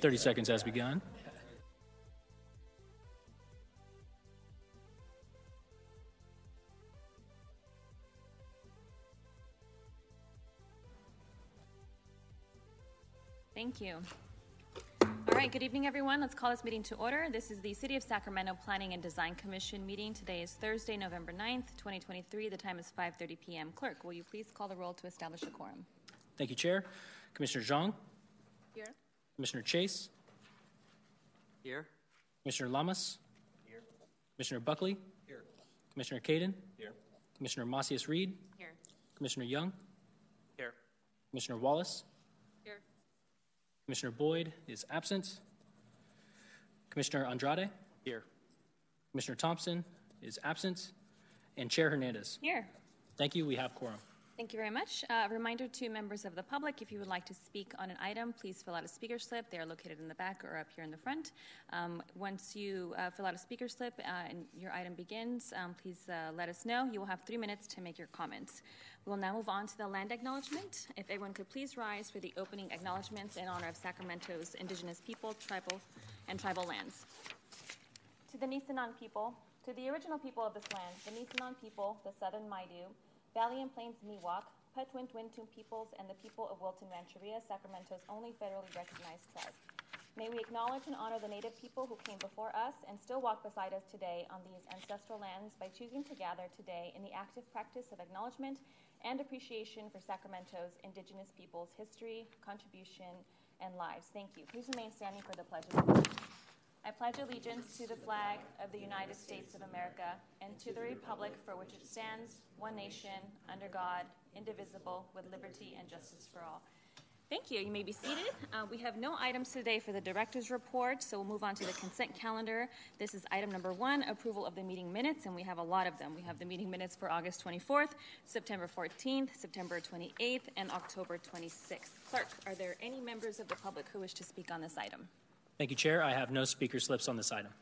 30 seconds has begun. Thank you. All right, good evening, everyone. Let's call this meeting to order. This is the City of Sacramento Planning and Design Commission meeting. Today is Thursday, November 9th, 2023. The time is 5:30 p.m. Clerk, will you please call the roll to establish a quorum? Thank you, Chair. Commissioner Zhang, Here. Commissioner Chase, Here. Commissioner Lamas, Here. Commissioner Buckley, Here. Commissioner Caden, Here. Commissioner Macias Reed, Here. Commissioner Young, Here. Commissioner Wallace, Here. Commissioner Boyd is absent. Commissioner Andrade, Here. Commissioner Thompson is absent, and Chair Hernandez. Here. Thank you. We have quorum. Thank you very much. Uh, a reminder to members of the public if you would like to speak on an item, please fill out a speaker slip. They are located in the back or up here in the front. Um, once you uh, fill out a speaker slip uh, and your item begins, um, please uh, let us know. You will have three minutes to make your comments. We will now move on to the land acknowledgement. If everyone could please rise for the opening acknowledgements in honor of Sacramento's indigenous people, tribal, and tribal lands. To the Nisenan people, to the original people of this land, the Nisenan people, the Southern Maidu, Valley and Plains Miwok, Patwin-Wintun peoples, and the people of Wilton Rancheria, Sacramento's only federally recognized tribe. May we acknowledge and honor the native people who came before us and still walk beside us today on these ancestral lands by choosing to gather today in the active practice of acknowledgement and appreciation for Sacramento's indigenous people's history, contribution, and lives. Thank you. Please remain standing for the Pledge of Allegiance. I pledge allegiance to the flag of the United States of America and to the republic for which it stands, one nation, under God, indivisible, with liberty and justice for all. Thank you. You may be seated. Uh, we have no items today for the director's report, so we'll move on to the consent calendar. This is item number one approval of the meeting minutes, and we have a lot of them. We have the meeting minutes for August 24th, September 14th, September 28th, and October 26th. Clerk, are there any members of the public who wish to speak on this item? Thank you, Chair. I have no speaker slips on this item.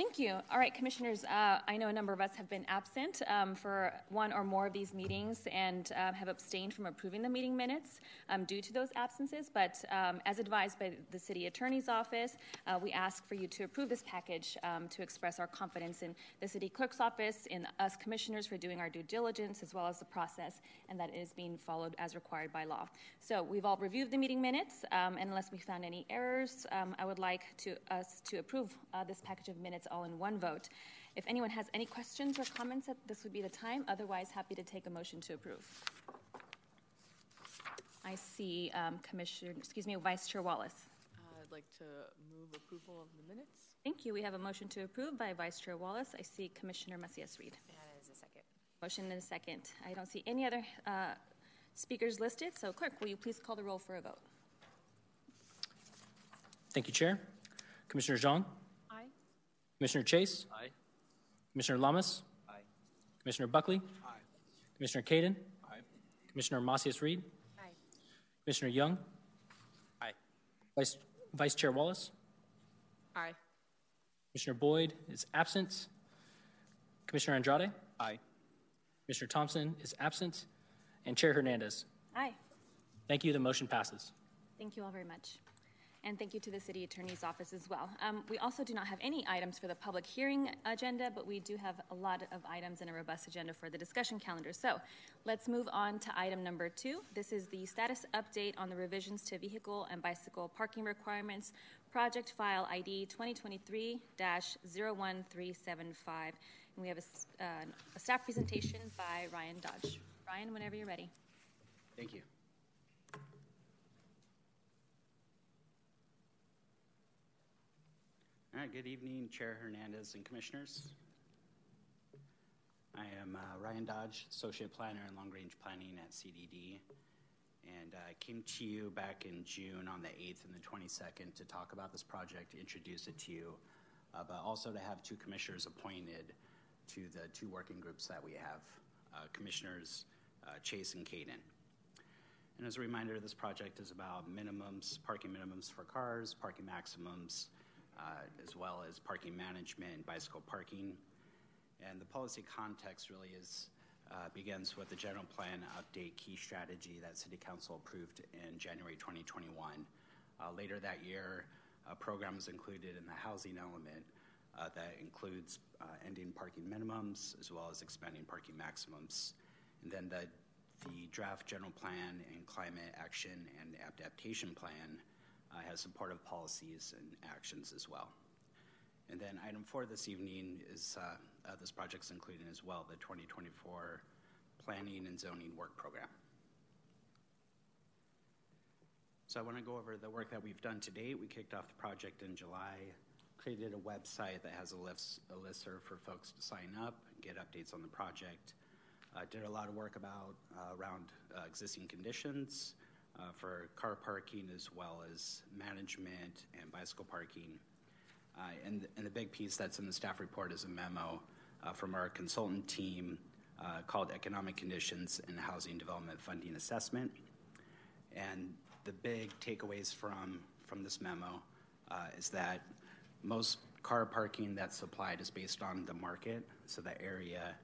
Thank you. All right, commissioners, uh, I know a number of us have been absent um, for one or more of these meetings and um, have abstained from approving the meeting minutes um, due to those absences. But um, as advised by the city attorney's office, uh, we ask for you to approve this package um, to express our confidence in the city clerk's office, in us commissioners for doing our due diligence, as well as the process, and that it is being followed as required by law. So we've all reviewed the meeting minutes, um, and unless we found any errors, I would like to us to approve uh, this package of minutes all in one vote. If anyone has any questions or comments, this would be the time. Otherwise, happy to take a motion to approve. I see um, Commissioner, excuse me, Vice Chair Wallace. Uh, I'd like to move approval of the minutes. Thank you. We have a motion to approve by Vice Chair Wallace. I see Commissioner Macias Reed. That is a second. Motion and a second. I don't see any other uh, speakers listed. So, Clerk, will you please call the roll for a vote? Thank you, Chair. Commissioner Zhang, Aye. Commissioner Chase, Aye. Commissioner Lamas, Aye. Commissioner Buckley, Aye. Commissioner Caden, Aye. Commissioner Macias Reed, Aye. Commissioner Young, Aye. Vice, Vice Chair Wallace, Aye. Commissioner Boyd is absent, Commissioner Andrade, Aye. Commissioner Thompson is absent, and Chair Hernandez. Aye. Thank you. The motion passes. Thank you all very much. And thank you to the City Attorney's Office as well. Um, we also do not have any items for the public hearing agenda, but we do have a lot of items and a robust agenda for the discussion calendar. So let's move on to item number two. This is the status update on the revisions to vehicle and bicycle parking requirements, project file ID 2023 01375. And we have a, uh, a staff presentation by Ryan Dodge. Ryan, whenever you're ready. Thank you. All right, good evening, Chair Hernandez and Commissioners. I am uh, Ryan Dodge, Associate Planner in Long Range Planning at CDD, and I uh, came to you back in June on the 8th and the 22nd to talk about this project, introduce it to you, uh, but also to have two commissioners appointed to the two working groups that we have, uh, Commissioners uh, Chase and Caden. And as a reminder, this project is about minimums, parking minimums for cars, parking maximums, as well as parking management and bicycle parking. And the policy context really is uh, begins with the general plan update key strategy that City Council approved in January 2021. Uh, later that year, a program was included in the housing element uh, that includes uh, ending parking minimums as well as expanding parking maximums. And then the, the draft general plan and climate action and adaptation plan uh, has supportive policies and actions as well. And then item four this evening is uh, uh, this project's including as well the 2024 Planning and Zoning Work Program. So I want to go over the work that we've done to date. We kicked off the project in July, created a website that has a list a listserv for folks to sign up, and get updates on the project. Uh, did a lot of work about uh, around uh, existing conditions uh, for car parking as well as management and bicycle parking. Uh, and, and the big piece that's in the staff report is a memo uh, from our consultant team called Economic Conditions and Housing Development Funding Assessment. And the big takeaways from, from this memo is that most car parking that's supplied is based on the market, so the area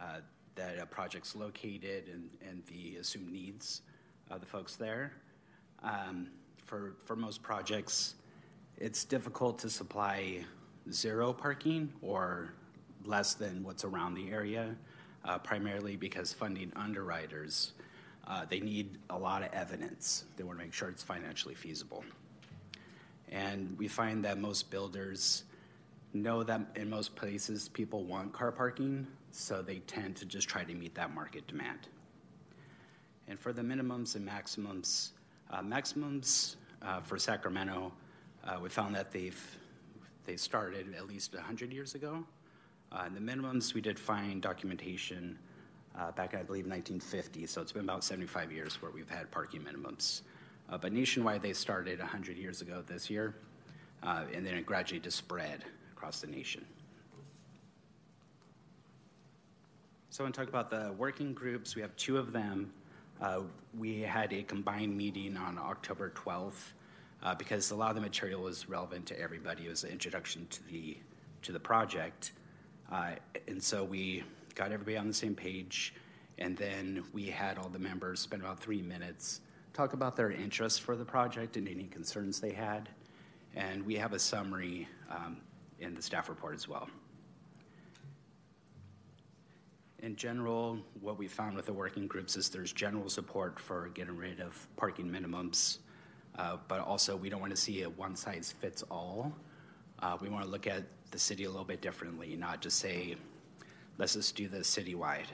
uh, that a project's located and, and the assumed needs of the folks there. Um, for, for most projects, it's difficult to supply zero parking or less than what's around the area, uh, primarily because funding underwriters, uh, they need a lot of evidence. They want to make sure it's financially feasible. And we find that most builders know that in most places people want car parking, so they tend to just try to meet that market demand. And for the minimums and maximums, uh, maximums uh, for Sacramento, uh, we found that they've they started at least 100 years ago. Uh, and the minimums, we did find documentation uh, back in, I believe, 1950. So it's been about 75 years where we've had parking minimums. But nationwide, they started 100 years ago this year, and then it gradually just spread across the nation. So I want to talk about the working groups. We have two of them. Uh, we had a combined meeting on October 12th uh, because a lot of the material was relevant to everybody. It was an introduction to the to the project, uh, and so we got everybody on the same page. And then we had all the members spend about three minutes talk about their interest for the project and any concerns they had. And we have a summary um, in the staff report as well in general, what we found with the working groups is there's general support for getting rid of parking minimums, uh, but also we don't want to see a one size fits all. Uh, we want to look at the city a little bit differently, not just say, let's just do this citywide.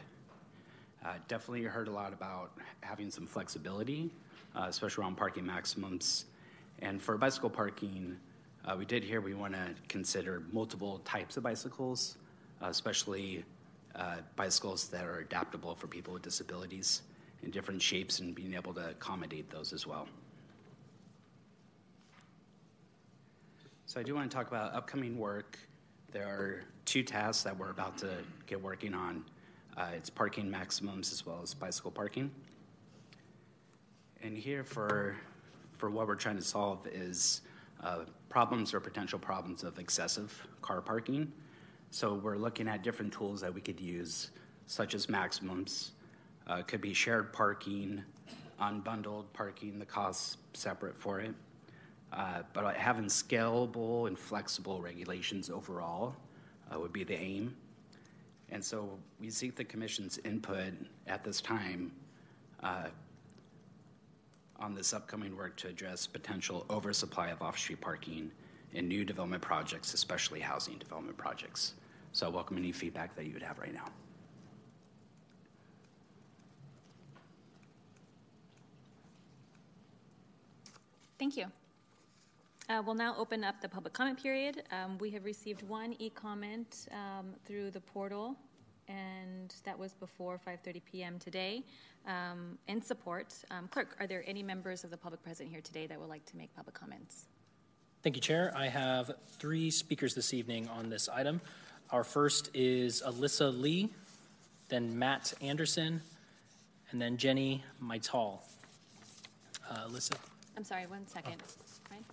Uh, definitely heard a lot about having some flexibility, uh, especially around parking maximums. And for bicycle parking, uh, we did hear we want to consider multiple types of bicycles, uh, especially uh, bicycles that are adaptable for people with disabilities in different shapes and being able to accommodate those as well. So I do want to talk about upcoming work. There are two tasks that we're about to get working on. Uh, it's parking maximums as well as bicycle parking. And here for, for what we're trying to solve is uh, problems or potential problems of excessive car parking. So we're looking at different tools that we could use, such as maximums. Uh, could be shared parking, unbundled parking, the costs separate for it. Uh, but having scalable and flexible regulations overall uh, would be the aim. And so we seek the Commission's input at this time uh, on this upcoming work to address potential oversupply of off street parking in new development projects, especially housing development projects. So I welcome any feedback that you would have right now. Thank you. Uh, we'll now open up the public comment period. Um, we have received one e-comment um, through the portal, and that was before 5:30 p.m. today. Um, in support, um, clerk, are there any members of the public present here today that would like to make public comments? Thank you, Chair. I have three speakers this evening on this item. Our first is Alyssa Lee, then Matt Anderson, and then Jenny Maital. Uh, Alyssa? I'm sorry, one second. Right?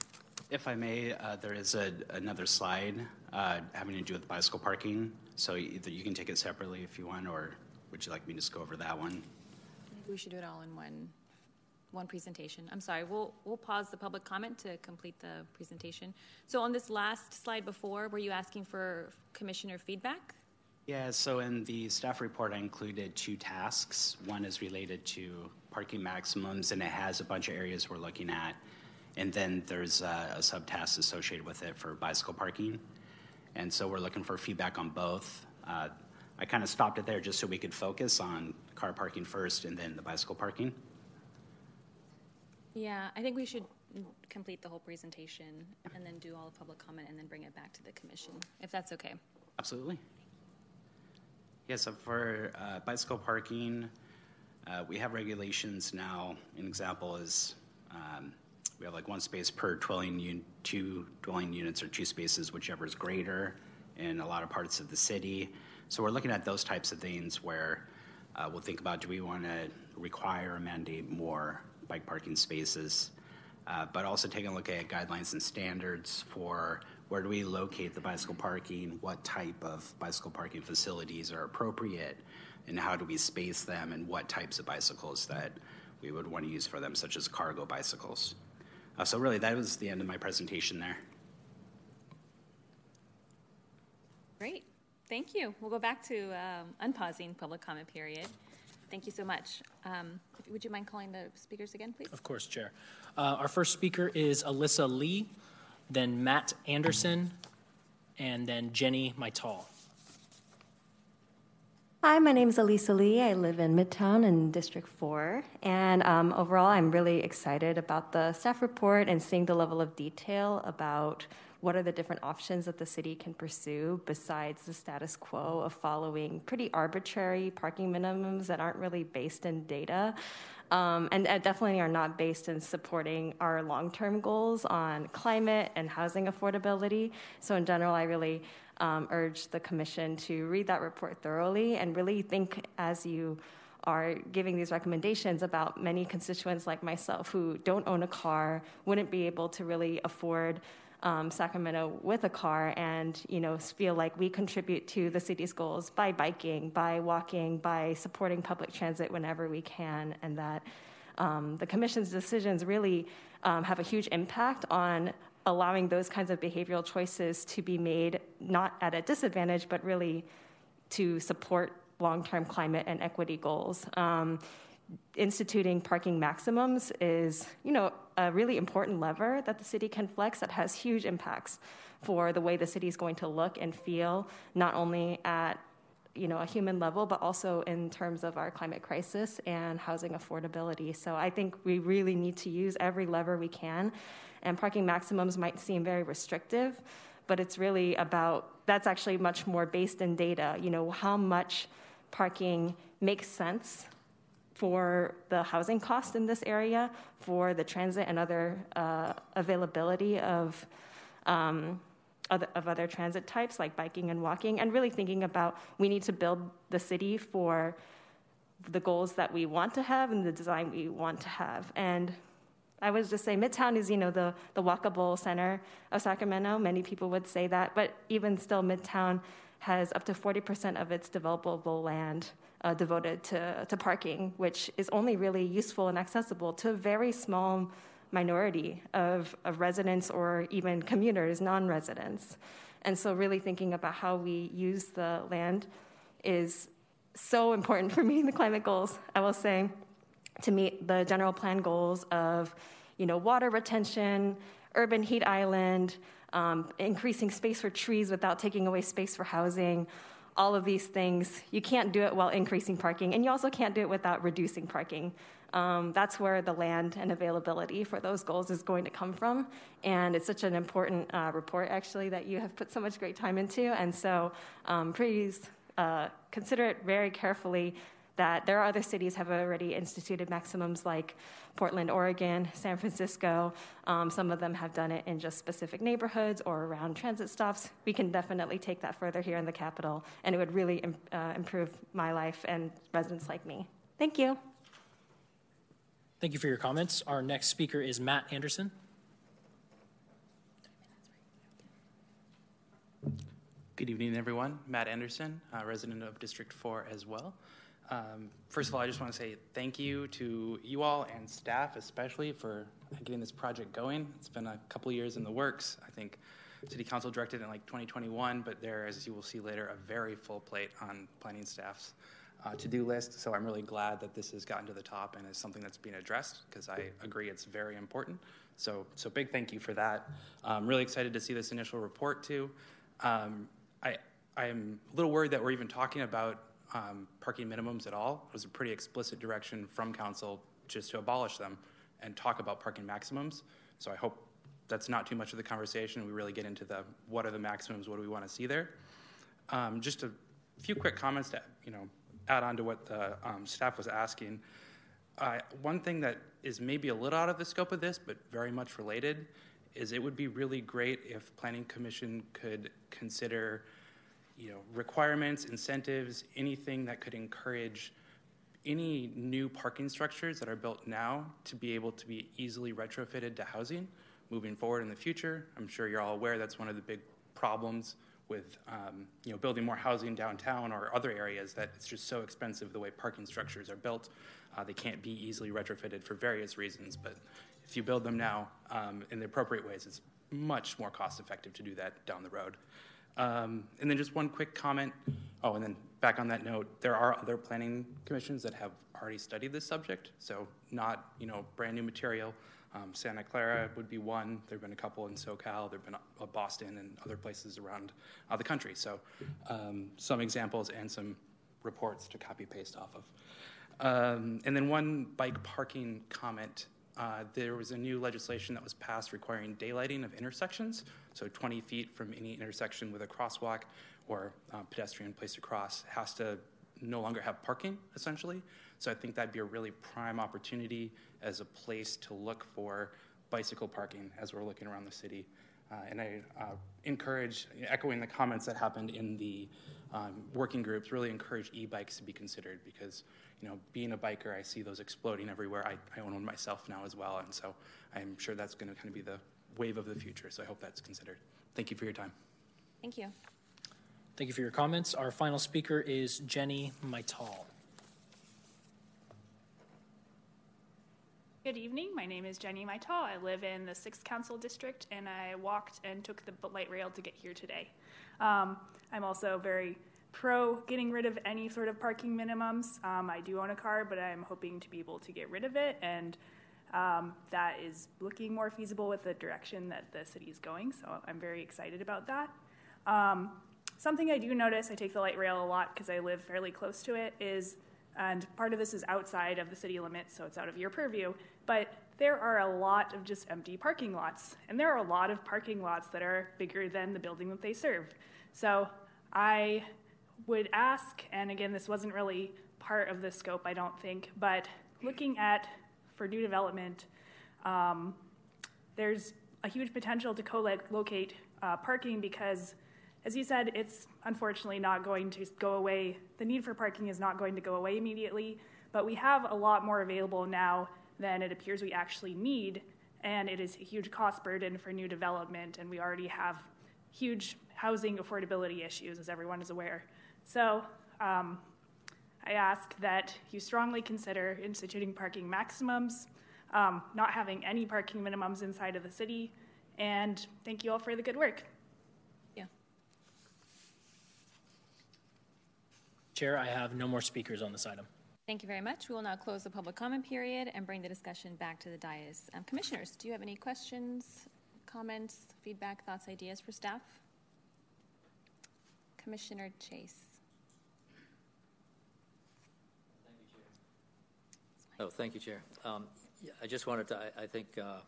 If I may, uh, there is a, another slide uh, having to do with bicycle parking. So either you can take it separately if you want, or would you like me to just go over that one? Maybe we should do it all in one. One presentation. I'm sorry, we'll, we'll pause the public comment to complete the presentation. So on this last slide before, were you asking for commissioner feedback? Yeah, so in the staff report, I included two tasks. One is related to parking maximums, and it has a bunch of areas we're looking at. And then there's a, a subtask associated with it for bicycle parking. And so we're looking for feedback on both. Uh, I kind of stopped it there just so we could focus on car parking first and then the bicycle parking. Yeah, I think we should complete the whole presentation and then do all the public comment and then bring it back to the commission, if that's okay. Absolutely. Yeah, so for uh, bicycle parking, uh, we have regulations now. An example is um, we have like one space per dwelling, un- two dwelling units or two spaces, whichever is greater in a lot of parts of the city. So we're looking at those types of things where uh, we'll think about do we want to require or mandate more bike parking spaces, uh, but also taking a look at guidelines and standards for where do we locate the bicycle parking, what type of bicycle parking facilities are appropriate, and how do we space them, and what types of bicycles that we would want to use for them, such as cargo bicycles. Uh, so, really, that was the end of my presentation there. Great, thank you. We'll go back to um, unpausing public comment period. Thank you so much. Um, Would you mind calling the speakers again, please? Of course, Chair. Uh, Our first speaker is Alyssa Lee, then Matt Anderson, and then Jenny Maital. Hi, my name is Elisa Lee. I live in Midtown in District 4. And um, overall, I'm really excited about the staff report and seeing the level of detail about what are the different options that the city can pursue besides the status quo of following pretty arbitrary parking minimums that aren't really based in data. Um, and uh, definitely are not based in supporting our long term goals on climate and housing affordability. So, in general, I really um, urge the Commission to read that report thoroughly and really think as you are giving these recommendations about many constituents like myself who don't own a car, wouldn't be able to really afford um, Sacramento with a car and you know feel like we contribute to the city's goals by biking, by walking, by supporting public transit whenever we can, and that um, the commission's decisions really um, have a huge impact on allowing those kinds of behavioral choices to be made not at a disadvantage, but really to support long-term climate and equity goals. Instituting parking maximums is, you know, a really important lever that the city can flex that has huge impacts for the way the city is going to look and feel, not only at you know a human level, but also in terms of our climate crisis and housing affordability. So I think we really need to use every lever we can, and parking maximums might seem very restrictive, but it's really about that's actually much more based in data. You know how much parking makes sense for the housing cost in this area, for the transit and other uh, availability of, um, other, of other transit types like biking and walking, and really thinking about we need to build the city for the goals that we want to have and the design we want to have. And I would just say Midtown is, you know, the, the walkable center of Sacramento. Many people would say that, but even still, Midtown has up to 40% of its developable land uh, devoted to, to parking, which is only really useful and accessible to a very small minority of, of residents or even commuters, non residents. And so, really thinking about how we use the land is so important for meeting the climate goals. I will say to meet the general plan goals of you know, water retention, urban heat island, um, increasing space for trees without taking away space for housing, all of these things. You can't do it while increasing parking, and you also can't do it without reducing parking. Um, that's where the land and availability for those goals is going to come from. And it's such an important uh, report, actually, that you have put so much great time into. And so um, please uh, consider it very carefully that there are other cities have already instituted maximums like Portland, Oregon, San Francisco. Um, some of them have done it in just specific neighborhoods or around transit stops. We can definitely take that further here in the capital, and it would really uh, improve my life and residents like me. Thank you. Thank you for your comments. Our next speaker is Matt Anderson. Good evening, everyone. Matt Anderson, uh, resident of District 4 as well. Um, first of all, I just want to say thank you to you all and staff, especially for getting this project going. It's been a couple years in the works. I think City Council directed in like 2021, but there, as you will see later, a very full plate on planning staff's uh, to-do list. So I'm really glad that this has gotten to the top and is something that's being addressed because I agree it's very important. So, so big thank you for that. I'm really excited to see this initial report too. Um, I, I'm a little worried that we're even talking about um, parking minimums at all. It was a pretty explicit direction from council just to abolish them and talk about parking maximums. So I hope that's not too much of the conversation. We really get into the what are the maximums, what do we want to see there. Um, just a few quick comments to you know add on to what the um, staff was asking. Uh, one thing that is maybe a little out of the scope of this, but very much related, is it would be really great if Planning Commission could consider, you know, requirements, incentives, anything that could encourage any new parking structures that are built now to be able to be easily retrofitted to housing moving forward in the future. I'm sure you're all aware that's one of the big problems with um, you know building more housing downtown or other areas that it's just so expensive the way parking structures are built. Uh, they can't be easily retrofitted for various reasons, but if you build them now um, in the appropriate ways, it's much more cost effective to do that down the road. Um, and then just one quick comment. Oh, and then back on that note, there are other planning commissions that have already studied this subject, so not you know brand new material. Um, Santa Clara would be one. There have been a couple in SoCal. There have been a Boston and other places around uh, the country. So, um, some examples and some reports to copy paste off of. Um, and then one bike parking comment. Uh, there was a new legislation that was passed requiring daylighting of intersections, so 20 feet from any intersection with a crosswalk or pedestrian place to cross has to no longer have parking, essentially. So I think that'd be a really prime opportunity as a place to look for bicycle parking as we're looking around the city. Uh, and I uh, encourage, echoing the comments that happened in the um, working groups, really encourage e-bikes to be considered because, you know, being a biker, I see those exploding everywhere. I, I own one myself now as well, and so I'm sure that's going to kind of be the wave of the future. So I hope that's considered. Thank you for your time. Thank you. Thank you for your comments. Our final speaker is Jenny Maital. Good evening. My name is Jenny Maital. I live in the 6th Council District, and I walked and took the light rail to get here today. Um, I'm also very pro getting rid of any sort of parking minimums. Um, I do own a car, but I'm hoping to be able to get rid of it, and um, that is looking more feasible with the direction that the city is going, so I'm very excited about that. Um, something I do notice, I take the light rail a lot because I live fairly close to it, is and part of this is outside of the city limits, so it's out of your purview, but there are a lot of just empty parking lots. And there are a lot of parking lots that are bigger than the building that they serve. So I would ask, and again, this wasn't really part of the scope, I don't think, but looking at for new development, um, there's a huge potential to co-locate uh, parking because, as you said, it's unfortunately not going to go away. The need for parking is not going to go away immediately, but we have a lot more available now than it appears we actually need, and it is a huge cost burden for new development, and we already have huge housing affordability issues, as everyone is aware. So um, I ask that you strongly consider instituting parking maximums, um, not having any parking minimums inside of the city, and thank you all for the good work. Yeah. Chair, I have no more speakers on this item. Thank you very much. We will now close the public comment period and bring the discussion back to the dais. Um, commissioners, do you have any questions, comments, feedback, thoughts, ideas for staff? Commissioner Chase. Oh, thank you, Chair. Um, yeah, I just wanted to, I, I think, uh,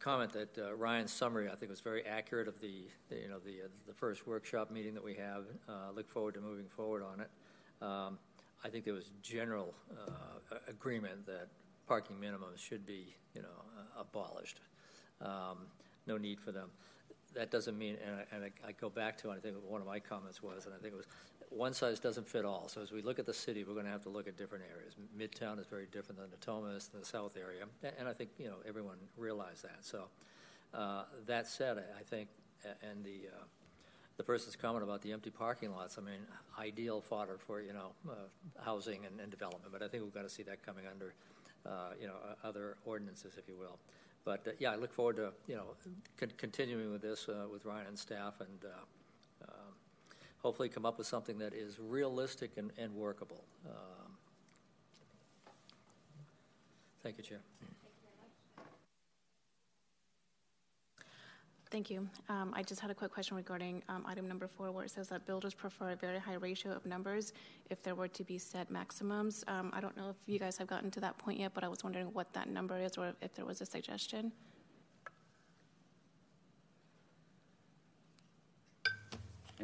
comment that uh, Ryan's summary, I think, was very accurate of the, the you know, the uh, the first workshop meeting that we have. Uh, look forward to moving forward on it. Um, I think there was general uh, agreement that parking minimums should be, you know, uh, abolished. Um, no need for them. That doesn't mean, and, I, and I, I, go back to, I think one of my comments was, and I think it was, one size doesn't fit all. So as we look at the city, we're going to have to look at different areas. Midtown is very different than the Natomas, and the South area, and I think you know everyone realized that. So uh, that said, I think, and the uh, the person's comment about the empty parking lots, I mean, ideal fodder for, you know, uh, housing and, and development, but I think we've got to see that coming under, uh, you know, other ordinances, if you will. But, uh, yeah, I look forward to, you know, con- continuing with this uh, with Ryan and staff and hopefully come up with something that is realistic and, and workable. Um, Thank you, Chair. Thank you. Um, I just had a quick question regarding um, item number four, where it says that builders prefer a very high ratio of numbers if there were to be set maximums. Um, I don't know if you guys have gotten to that point yet, but I was wondering what that number is or if there was a suggestion.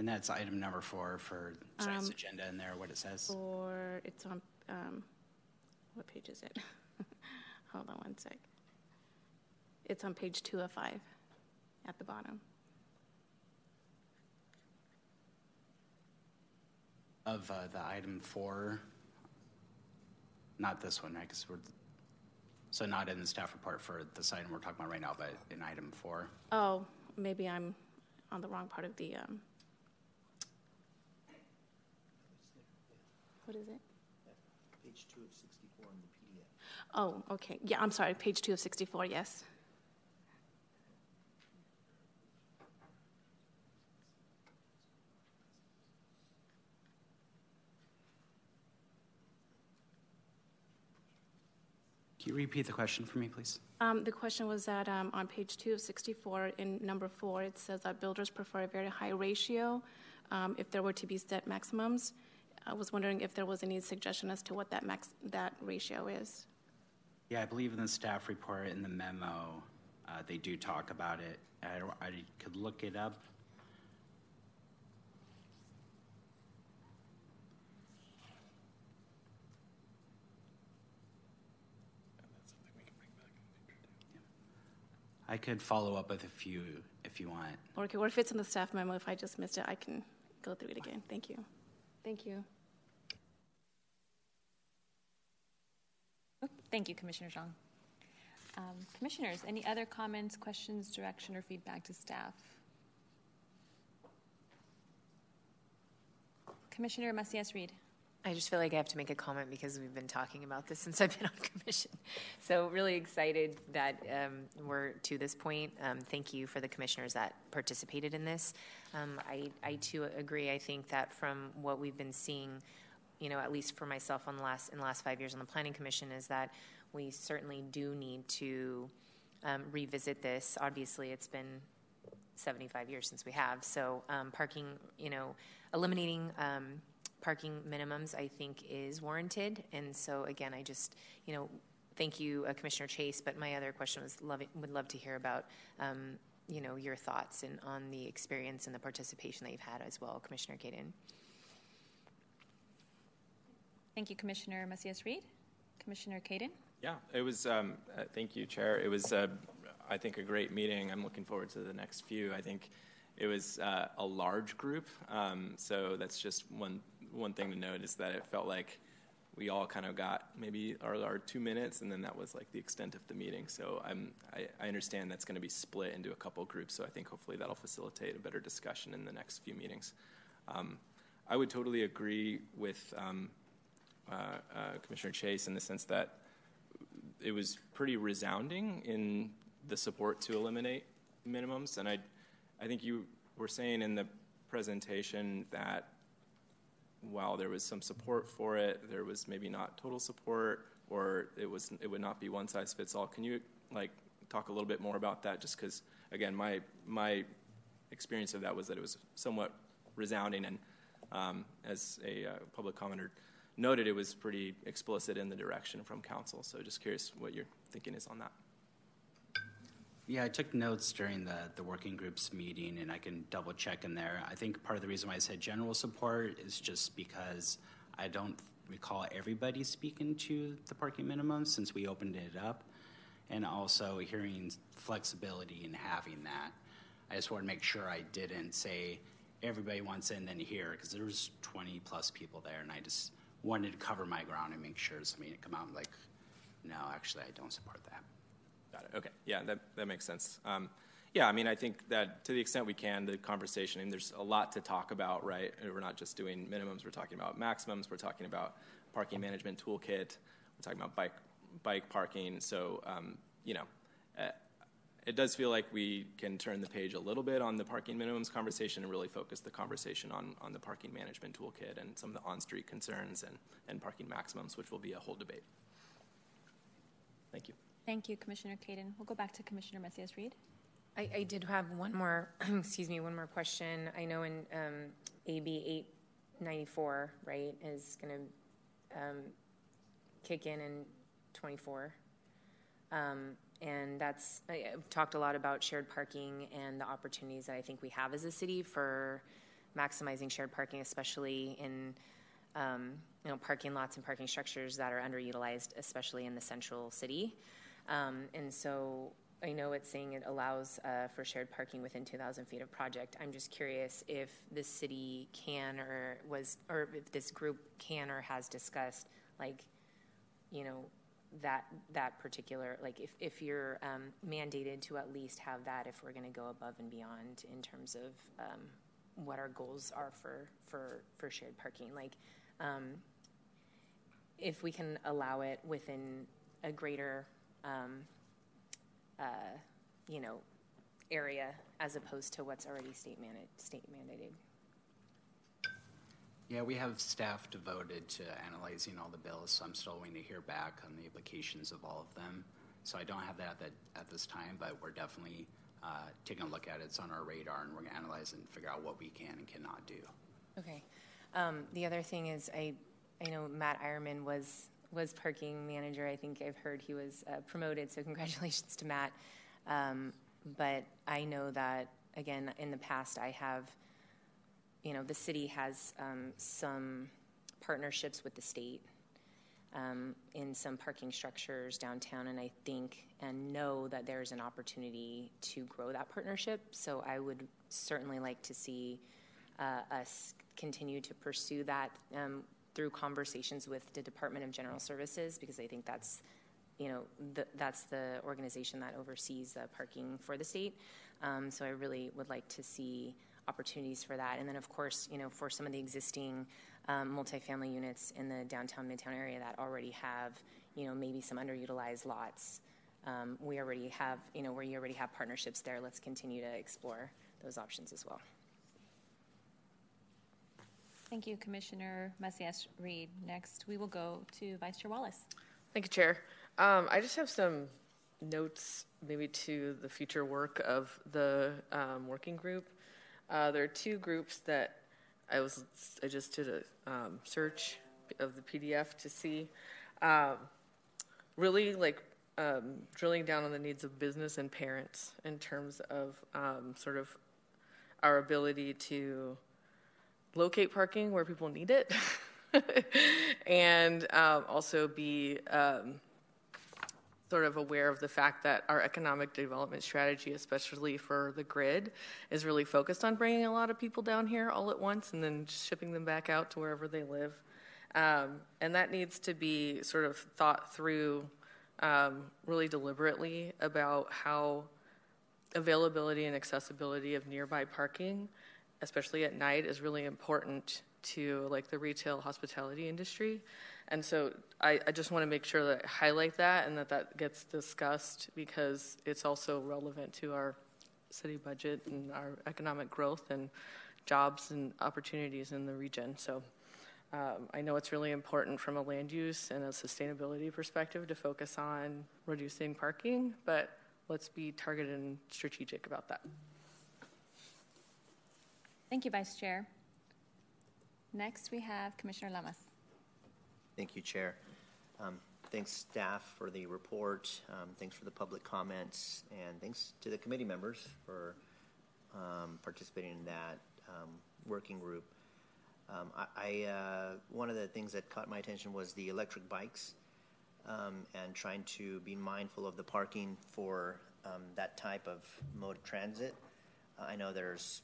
And that's item number four for tonight's Um, agenda in there, what it says. Or it's on, um, what page is it? Hold on one sec. It's on page two of five at the bottom. Of uh, the item four, not this one, right? 'Cause we're, so not in the staff report for this item we're talking about right now, but in item four. Oh, maybe I'm on the wrong part of the, um, what is it? Page two of 64 in the PDF. Oh, okay. Yeah, I'm sorry. Page two of 64, yes. Can you repeat the question for me, please? Um, the question was that um, on page two of 64, in number four, it says that builders prefer a very high ratio um, if there were to be set maximums. I was wondering if there was any suggestion as to what that max that ratio is. Yeah, I believe in the staff report in the memo, uh, they do talk about it. I, I could look it up. I could follow up with a few if you want. Okay, or if it's in the staff memo, if I just missed it, I can go through it again. Thank you. Thank you. Thank you, Commissioner Zhang. Um, Commissioners, any other comments, questions, direction, or feedback to staff? Commissioner Macias Reed. I just feel like I have to make a comment because we've been talking about this since I've been on commission. So really excited that um, we're to this point. Um, thank you for the commissioners that participated in this. Um, I, I too agree. I think that from what we've been seeing, you know, at least for myself on the last in the last five years on the planning commission, is that we certainly do need to um, revisit this. Obviously, it's been 75 years since we have. So um, parking, you know, eliminating um, parking minimums, I think, is warranted. And so again, I just, you know, thank you, uh, Commissioner Chase. But my other question was, love would love to hear about, um, you know, your thoughts and on the experience and the participation that you've had as well, Commissioner Caden. Thank you, Commissioner Macias Reed. Commissioner Caden. Yeah, it was. Um, uh, thank you, Chair. It was, uh, I think, a great meeting. I'm looking forward to the next few. I think it was uh, a large group, um, so that's just one one thing to note is that it felt like we all kind of got maybe our, our two minutes, and then that was like the extent of the meeting. So I'm, I, I understand that's going to be split into a couple groups. So I think hopefully that'll facilitate a better discussion in the next few meetings. Um, I would totally agree with um, uh, uh, Commissioner Chase in the sense that it was pretty resounding in the support to eliminate minimums, and I, I think you were saying in the presentation that while there was some support for it, there was maybe not total support, or it was it would not be one size fits all. Can you like talk a little bit more about that? Just because again, my my experience of that was that it was somewhat resounding, and um, as a uh, public commenter noted, it was pretty explicit in the direction from council. So just curious what your thinking is on that. Yeah, I took notes during the, the working groups meeting, and I can double check in there. I think part of the reason why I said general support is just because I don't recall everybody speaking to the parking minimum since we opened it up, and also hearing flexibility in having that. I just want to make sure I didn't say everybody wants in then here because there was 20 plus people there, and I just wanted to cover my ground and make sure somebody didn't come out and like, no, actually, I don't support that. Got it. Okay. Yeah, that, that makes sense. Um, Yeah, I mean, I think that to the extent we can, the conversation, I mean, there's a lot to talk about, right? We're not just doing minimums, we're talking about maximums, we're talking about parking management toolkit, we're talking about bike, bike parking. So, um, you know, uh, it does feel like we can turn the page a little bit on the parking minimums conversation and really focus the conversation on, on the parking management toolkit and some of the on-street concerns and, and parking maximums, which will be a whole debate. Thank you. Thank you, Commissioner Caden. We'll go back to Commissioner Macias Reed. I, I did have one more, excuse me, one more question. I know in um, AB 894, right, is going to um, kick in in 24. Um, and that's, I've talked a lot about shared parking and the opportunities that I think we have as a city for maximizing shared parking, especially in, um, you know, parking lots and parking structures that are underutilized, especially in the central city. Um, and so I know it's saying it allows uh, for shared parking within 2,000 feet of project. I'm just curious if this city can or was, or if this group can or has discussed, like, you know, that that particular, like, if if you're um, mandated to at least have that, if we're going to go above and beyond in terms of um, what our goals are for for for shared parking, like. Um, if we can allow it within a greater um, uh, you know, area as opposed to what's already state mandated. State mandated. Yeah, we have staff devoted to analyzing all the bills, so I'm still waiting to hear back on the implications of all of them. So I don't have that at, at this time, but we're definitely uh, taking a look at it. It's on our radar, and we're going to analyze and figure out what we can and cannot do. Okay. Um, the other thing is, I I know Matt Eierman was was parking manager. I think I've heard he was uh, promoted, so congratulations to Matt. Um, but I know that again in the past I have, you know, the city has um, some partnerships with the state um, in some parking structures downtown, and I think and know that there's an opportunity to grow that partnership. So I would certainly like to see uh, us continue to pursue that um, through conversations with the Department of General Services because I think that's you know the, that's the organization that oversees the parking for the state. Um, so I really would like to see opportunities for that, and then of course you know for some of the existing um, multifamily units in the downtown midtown area that already have you know maybe some underutilized lots. Um, we already have you know where you already have partnerships there. Let's continue to explore those options as well. Thank you, Commissioner Macias Reed. Next, we will go to Vice Chair Wallace. Thank you, Chair. Um, I just have some notes, maybe to the future work of the um, working group. Uh, there are two groups that I was I just did a um, search of the PDF to see, um, really like um, drilling down on the needs of business and parents in terms of um, sort of our ability to locate parking where people need it, and um, also be um, sort of aware of the fact that our economic development strategy, especially for the grid, is really focused on bringing a lot of people down here all at once and then shipping them back out to wherever they live. Um, and that needs to be sort of thought through um, really deliberately about how availability and accessibility of nearby parking especially at night, is really important to like the retail hospitality industry. And so I, I just want to make sure that I highlight that and that that gets discussed because it's also relevant to our city budget and our economic growth and jobs and opportunities in the region. So um, I know it's really important from a land use and a sustainability perspective to focus on reducing parking, but let's be targeted and strategic about that. Thank you, Vice Chair. Next, we have Commissioner Lamas. Thank you, Chair. Um, thanks, staff, for the report. Um, thanks for the public comments, and thanks to the committee members for um, participating in that um, working group. Um, I, I uh, one of the things that caught my attention was the electric bikes um, and trying to be mindful of the parking for that type of mode of transit. Uh, I know there's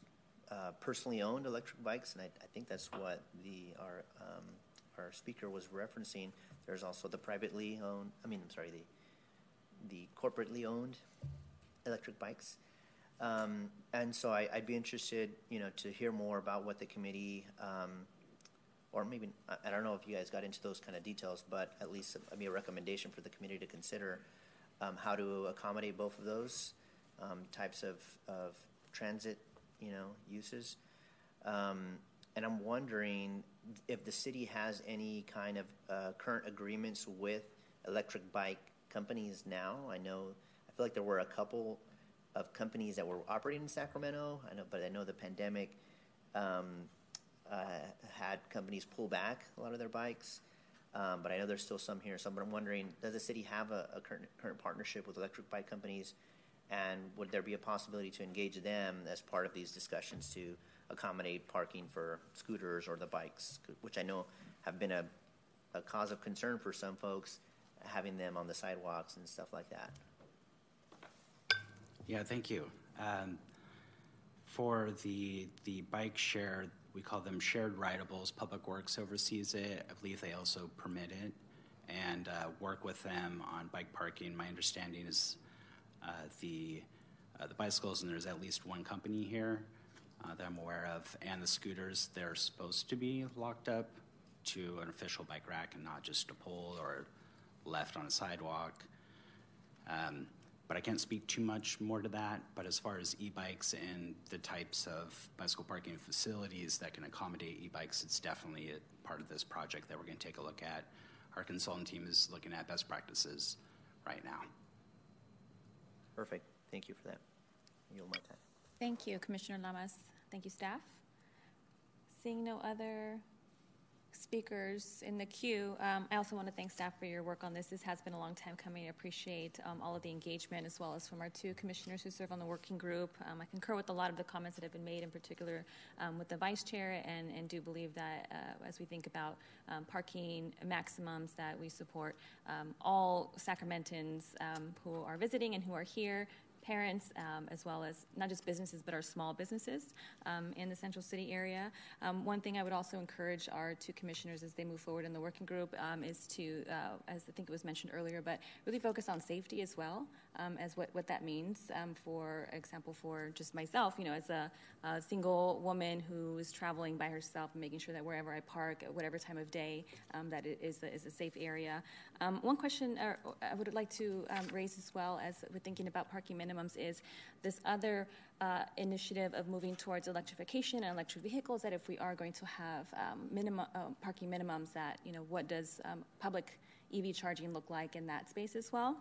uh, personally owned electric bikes, and I, I, think that's what the our um, our speaker was referencing. There's also the privately owned. I mean, I'm sorry, the the corporately owned electric bikes. Um, and so I, would be interested, you know, to hear more about what the committee, um, or maybe I don't know if you guys got into those kind of details, but at least I a recommendation for the committee to consider um, how to accommodate both of those um, types of, of transit, you know, uses. Um, and I'm wondering if the city has any kind of uh, current agreements with electric bike companies now. I know I feel like there were a couple of companies that were operating in Sacramento. I know, but I know the pandemic um, uh, had companies pull back a lot of their bikes. Um, but I know there's still some here. So I'm wondering, does the city have a, a current, current partnership with electric bike companies? And would there be a possibility to engage them as part of these discussions to accommodate parking for scooters or the bikes, which I know have been a, a cause of concern for some folks, having them on the sidewalks and stuff like that? Yeah, thank you. Um, for the the bike share, we call them shared rideables. Public Works oversees it. I believe they also permit it and uh, work with them on bike parking. My understanding is the uh, the bicycles, and there's at least one company here uh, that I'm aware of, and the scooters. They're supposed to be locked up to an official bike rack and not just a pole or left on a sidewalk. Um, but I can't speak too much more to that. But as far as e bikes and the types of bicycle parking facilities that can accommodate e bikes, it's definitely a part of this project that we're going to take a look at. Our consultant team is looking at best practices right now. Perfect. Thank you for that. My time. Thank you, Commissioner Lamas. Thank you, staff. Seeing no other speakers in the queue. Um, I also want to thank staff for your work on this. This has been a long time coming. I appreciate um, all of the engagement as well as from our two commissioners who serve on the working group. Um, I concur with a lot of the comments that have been made, in particular um, with the vice chair, and, and do believe that uh, as we think about um, parking maximums, that we support um, all Sacramentans who are visiting and who are here parents, um, as well as not just businesses, but our small businesses um, in the Central City area. Um, one thing I would also encourage our two commissioners as they move forward in the working group um, is to, uh, as I think it was mentioned earlier, but really focus on safety as well um, as what, what that means. Um, for example, for just myself, you know, as a, a, single woman who is traveling by herself making sure that wherever I park, at whatever time of day, that it is a, is a safe area. one question uh, I would like to raise as well as we're thinking about parking minimums is this other uh, initiative of moving towards electrification and electric vehicles. That if we are going to have um, minimum uh, parking minimums, that you know what does um, public EV charging look like in that space as well.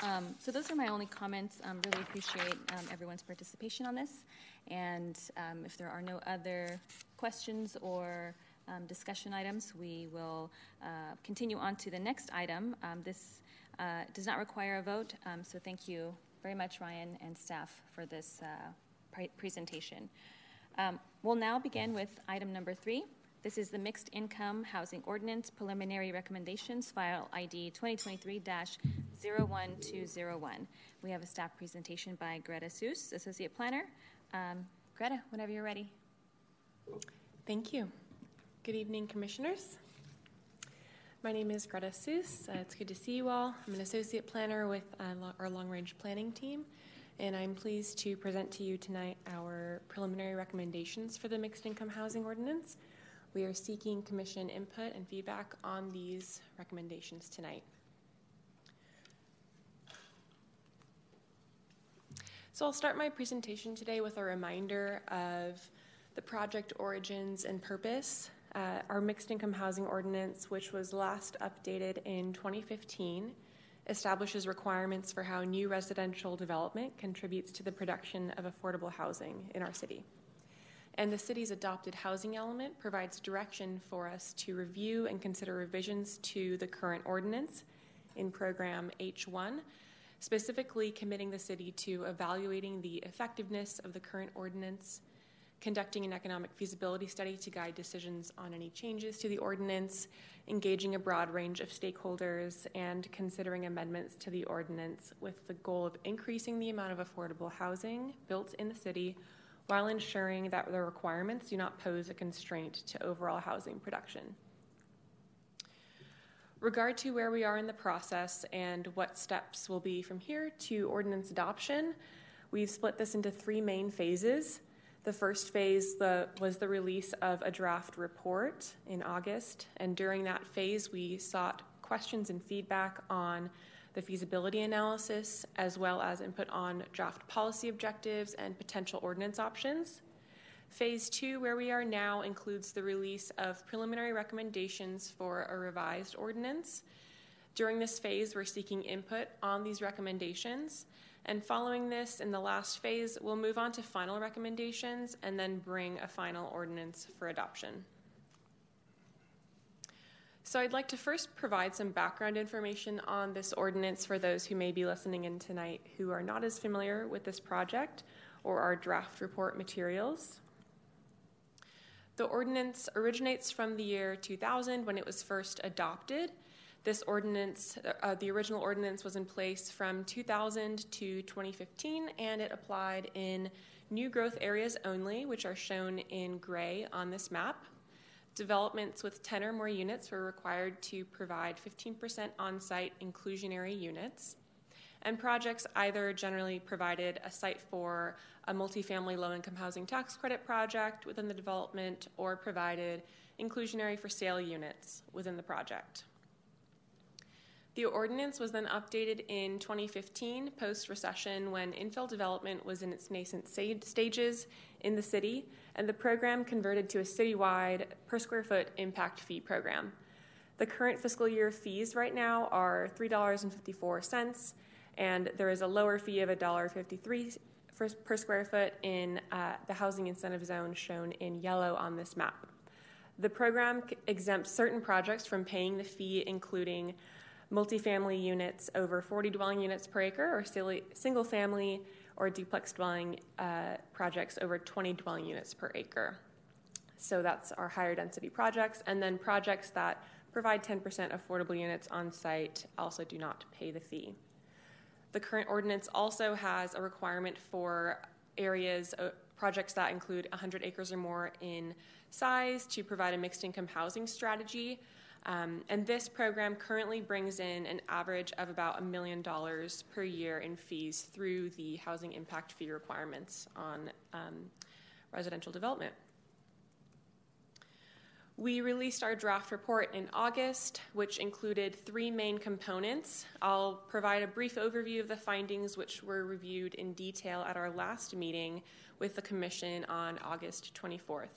Um, so those are my only comments. Um, really appreciate um, everyone's participation on this. And um, if there are no other questions or um, discussion items, we will uh, continue on to the next item. Um, this uh, does not require a vote, so thank you very much, Ryan and staff, for this uh, pre- presentation. We'll now begin with item number three. This is the Mixed Income Housing Ordinance Preliminary Recommendations, file ID 2023 01201. We have a staff presentation by Greta Seuss, Associate Planner. Um, Greta, whenever you're ready. Thank you. Good evening, Commissioners. My name is Greta Seuss. Uh, it's good to see you all. I'm an associate planner with uh, our long range planning team, and I'm pleased to present to you tonight our preliminary recommendations for the mixed income housing ordinance. We are seeking commission input and feedback on these recommendations tonight. So I'll start my presentation today with a reminder of the project origins and purpose uh, our mixed income housing ordinance, which was last updated in 2015, establishes requirements for how new residential development contributes to the production of affordable housing in our city. And the city's adopted housing element provides direction for us to review and consider revisions to the current ordinance in program H1, specifically committing the city to evaluating the effectiveness of the current ordinance conducting an economic feasibility study to guide decisions on any changes to the ordinance, engaging a broad range of stakeholders, and considering amendments to the ordinance with the goal of increasing the amount of affordable housing built in the city while ensuring that the requirements do not pose a constraint to overall housing production. Regard to where we are in the process and what steps will be from here to ordinance adoption, We've split this into three main phases. The first phase the, was the release of a draft report in August, and during that phase, we sought questions and feedback on the feasibility analysis, as well as input on draft policy objectives and potential ordinance options. Phase two, where we are now, includes the release of preliminary recommendations for a revised ordinance. During this phase, we're seeking input on these recommendations. And following this, in the last phase, we'll move on to final recommendations and then bring a final ordinance for adoption. So, I'd like to first provide some background information on this ordinance for those who may be listening in tonight who are not as familiar with this project or our draft report materials. The ordinance originates from the year 2000 when it was first adopted. This ordinance, uh, the original ordinance, was in place from 2000 to 2015, and it applied in new growth areas only, which are shown in gray on this map. Developments with 10 or more units were required to provide 15% on site inclusionary units. And projects either generally provided a site for a multifamily low income housing tax credit project within the development or provided inclusionary for sale units within the project. The ordinance was then updated in 2015, post recession, when infill development was in its nascent stages in the city, and the program converted to a citywide per square foot impact fee program. The current fiscal year fees right now are $3.54, and there is a lower fee of $1.53 per square foot in uh, the housing incentive zone shown in yellow on this map. The program exempts certain projects from paying the fee, including multifamily units over 40 dwelling units per acre, or single family or duplex dwelling uh, projects over 20 dwelling units per acre. So that's our higher density projects. And then projects that provide 10% affordable units on site also do not pay the fee. The current ordinance also has a requirement for areas, uh, projects that include 100 acres or more in size to provide a mixed income housing strategy um, and this program currently brings in an average of about a million dollars per year in fees through the housing impact fee requirements on um, residential development. We released our draft report in August, which included three main components. I'll provide a brief overview of the findings, which were reviewed in detail at our last meeting with the Commission on August 24th.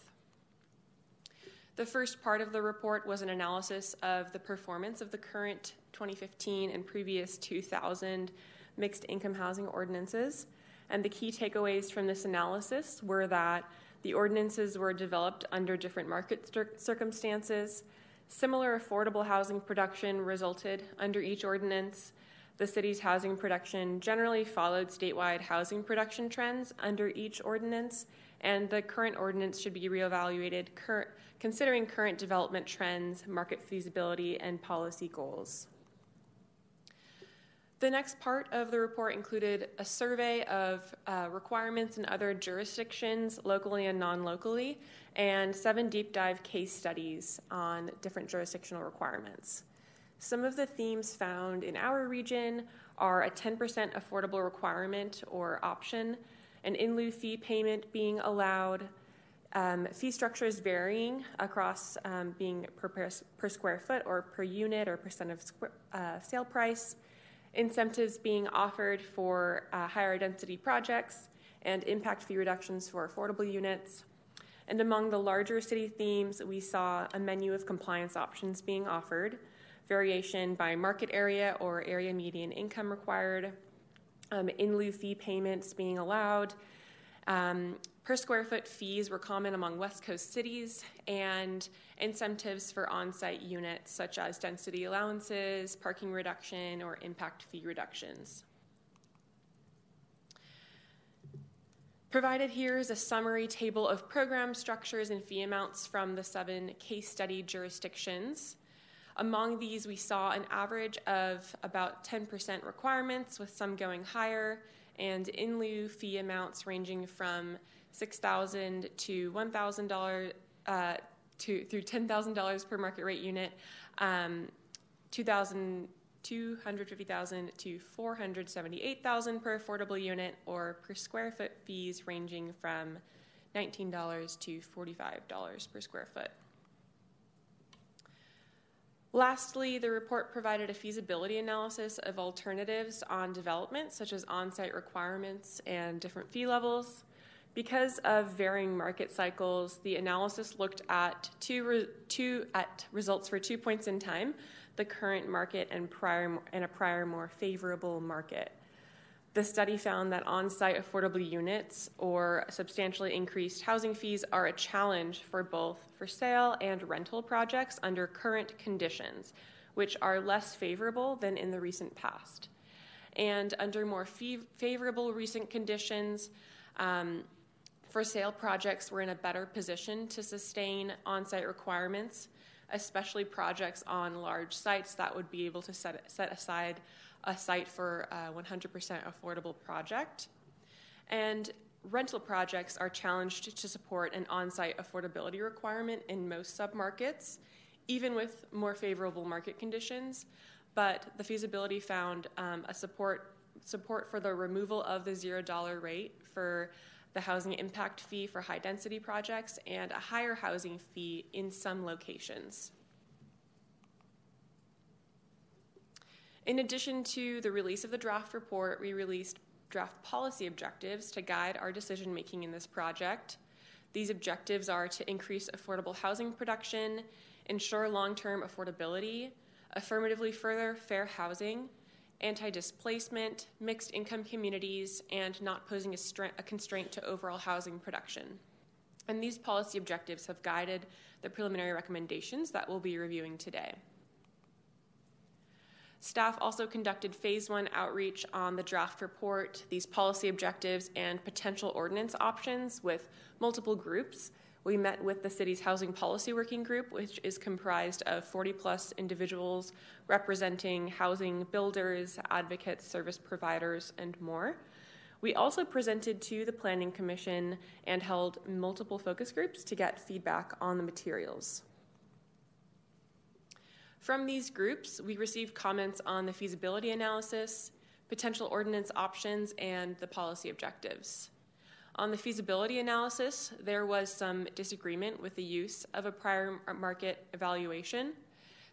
The first part of the report was an analysis of the performance of the current 2015 and previous 2000 mixed income housing ordinances. And the key takeaways from this analysis were that the ordinances were developed under different market circumstances. Similar affordable housing production resulted under each ordinance. The city's housing production generally followed statewide housing production trends under each ordinance, and the current ordinance should be reevaluated cur- considering current development trends, market feasibility, and policy goals. The next part of the report included a survey of uh, requirements in other jurisdictions, locally and non locally, and seven deep dive case studies on different jurisdictional requirements. Some of the themes found in our region are a 10% affordable requirement or option, an in lieu fee payment being allowed, um, fee structures varying across um, being per, per, square foot or per unit or percent of squ- uh, sale price, incentives being offered for uh, higher density projects, and impact fee reductions for affordable units. And among the larger city themes, we saw a menu of compliance options being offered, variation by market area or area median income required, um, in lieu fee payments being allowed. Um, per square foot fees were common among West Coast cities, and incentives for on site units such as density allowances, parking reduction, or impact fee reductions. Provided here is a summary table of program structures and fee amounts from the seven case study jurisdictions. Among these, we saw an average of about 10% requirements, with some going higher, and in lieu fee amounts ranging from 6,000 to $1,000 uh, to through $10,000 per market rate unit, um, 2,000 250,000 to 478,000 per affordable unit or per square foot fees ranging from $19 to $45 per square foot. Lastly, the report provided a feasibility analysis of alternatives on development, such as on site requirements and different fee levels. Because of varying market cycles, the analysis looked at two, re- two at results for two points in time the current market and, prior, and a prior more favorable market. The study found that on site affordable units or substantially increased housing fees are a challenge for both for sale and rental projects under current conditions, which are less favorable than in the recent past. And under more favorable recent conditions, um, for sale projects were in a better position to sustain on site requirements, especially projects on large sites that would be able to set, set aside a site for a 100% affordable project. And rental projects are challenged to support an on site affordability requirement in most submarkets, even with more favorable market conditions. But the feasibility found um, a support, support for the removal of the zero dollar rate for the housing impact fee for high density projects and a higher housing fee in some locations. In addition to the release of the draft report, we released draft policy objectives to guide our decision making in this project. These objectives are to increase affordable housing production, ensure long term affordability, affirmatively further fair housing, anti displacement, mixed income communities, and not posing a, a, constraint to overall housing production. And these policy objectives have guided the preliminary recommendations that we'll be reviewing today. Staff also conducted phase one outreach on the draft report, these policy objectives, and potential ordinance options with multiple groups. We met with the city's housing policy working group, which is comprised of 40 plus individuals representing housing builders, advocates, service providers, and more. We also presented to the Planning Commission and held multiple focus groups to get feedback on the materials. From these groups, we received comments on the feasibility analysis, potential ordinance options, and the policy objectives. On the feasibility analysis, there was some disagreement with the use of a prior market evaluation.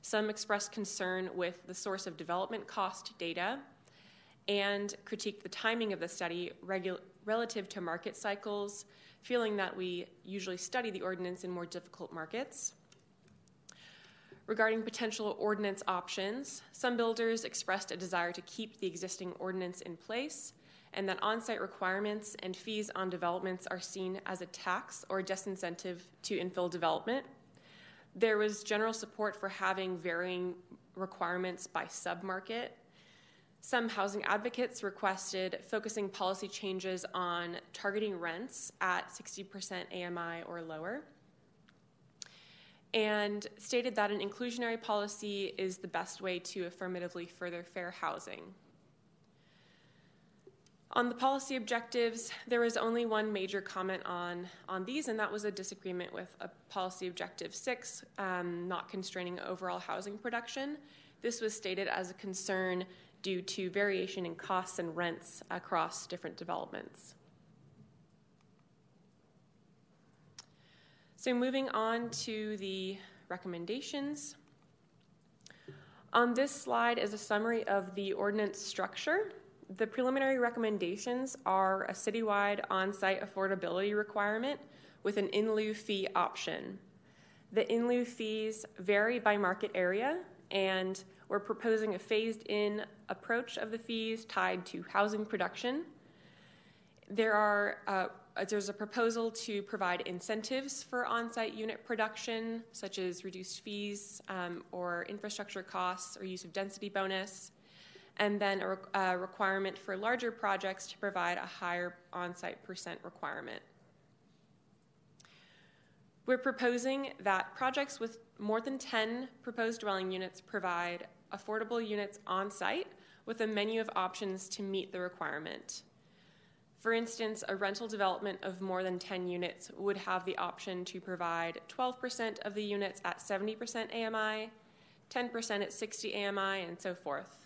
Some expressed concern with the source of development cost data and critiqued the timing of the study regu- relative to market cycles, feeling that we usually study the ordinance in more difficult markets. Regarding potential ordinance options, some builders expressed a desire to keep the existing ordinance in place and that on site requirements and fees on developments are seen as a tax or disincentive to infill development. There was general support for having varying requirements by submarket. Some housing advocates requested focusing policy changes on targeting rents at 60% AMI or lower and stated that an inclusionary policy is the best way to affirmatively further fair housing. On the policy objectives, there was only one major comment on, on these, and that was a disagreement with a policy objective six, um, not constraining overall housing production. This was stated as a concern due to variation in costs and rents across different developments. So, moving on to the recommendations. On this slide is a summary of the ordinance structure. The preliminary recommendations are a citywide on site affordability requirement with an in lieu fee option. The in lieu fees vary by market area, and we're proposing a phased in approach of the fees tied to housing production. There are uh, there's a proposal to provide incentives for on site unit production, such as reduced fees um, or infrastructure costs or use of density bonus, and then a, re- a requirement for larger projects to provide a higher on site percent requirement. We're proposing that projects with more than 10 proposed dwelling units provide affordable units on site with a menu of options to meet the requirement. For instance, a rental development of more than 10 units would have the option to provide 12% of the units at 70% AMI, 10% at 60 AMI, and so forth.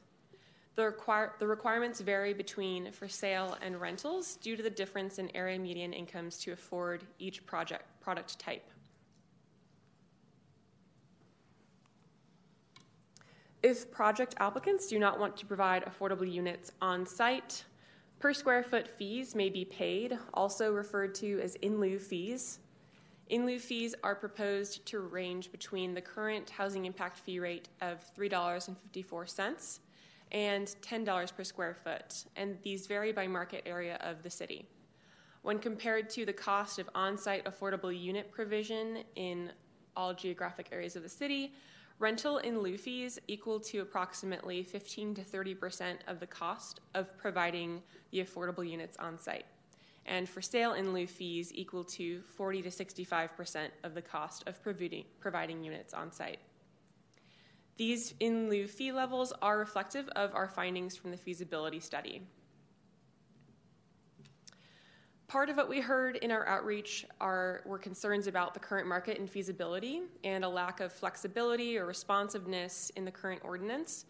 The, require, the requirements vary between for sale and rentals due to the difference in area median incomes to afford each project product type. If project applicants do not want to provide affordable units on site, per square foot fees may be paid, also referred to as in lieu fees. In lieu fees are proposed to range between the current housing impact fee rate of $3.54 and $10 per square foot, and these vary by market area of the city. When compared to the cost of on site affordable unit provision in all geographic areas of the city, rental in lieu fees equal to approximately 15 to 30 percent of the cost of providing the affordable units on site. And for sale in lieu fees equal to 40 to 65 percent of the cost of providing, providing units on site. These in lieu fee levels are reflective of our findings from the feasibility study. Part of what we heard in our outreach are, were concerns about the current market and feasibility and a lack of flexibility or responsiveness in the current ordinance.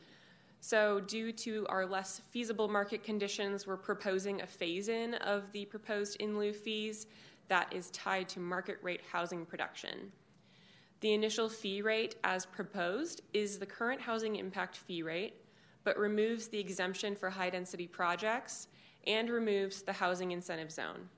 So, due to our less feasible market conditions, we're proposing a phase in of the proposed in lieu fees that is tied to market rate housing production. The initial fee rate, as proposed, is the current housing impact fee rate, but removes the exemption for high density projects and removes the housing incentive zone.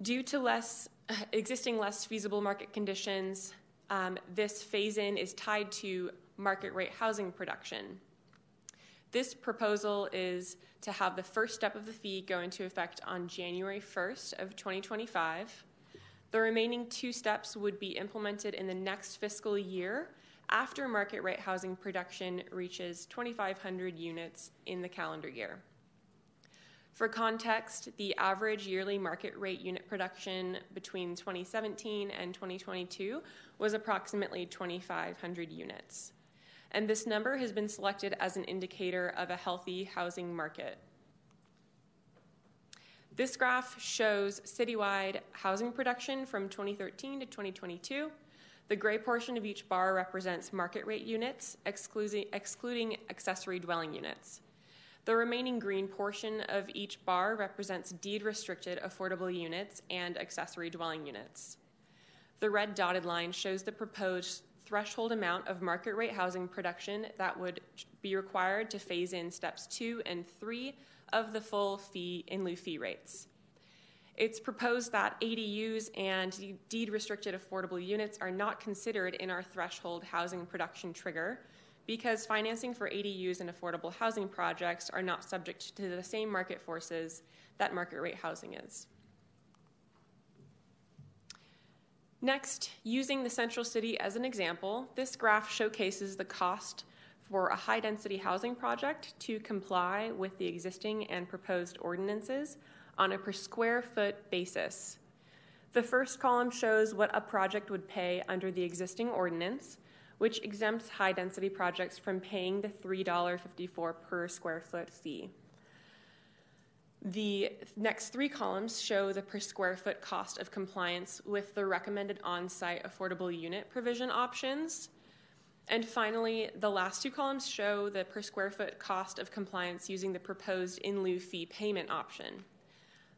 Due to less existing less feasible market conditions, um, this phase in is tied to market rate housing production. This proposal is to have the first step of the fee go into effect on January 1st of 2025 the remaining two steps would be implemented in the next fiscal year after market rate housing production reaches 2,500 units in the calendar year. For context, the average yearly market rate unit production between 2017 and 2022 was approximately 2,500 units. And this number has been selected as an indicator of a healthy housing market. This graph shows citywide housing production from 2013 to 2022. The gray portion of each bar represents market rate units, excluding, accessory dwelling units. The remaining green portion of each bar represents deed restricted affordable units and accessory dwelling units. The red dotted line shows the proposed threshold amount of market rate housing production that would be required to phase in steps two and three of the full fee in lieu fee rates. It's proposed that ADUs and deed restricted affordable units are not considered in our threshold housing production trigger because financing for ADUs and affordable housing projects are not subject to the same market forces that market rate housing is. Next, using the central city as an example, this graph showcases the cost for a high density housing project to comply with the existing and proposed ordinances on a per square foot basis. The first column shows what a project would pay under the existing ordinance, which exempts high density projects from paying the $3.54 per square foot fee. The next three columns show the per square foot cost of compliance with the recommended on site affordable unit provision options and finally, the last two columns show the per square foot cost of compliance using the proposed in lieu fee payment option.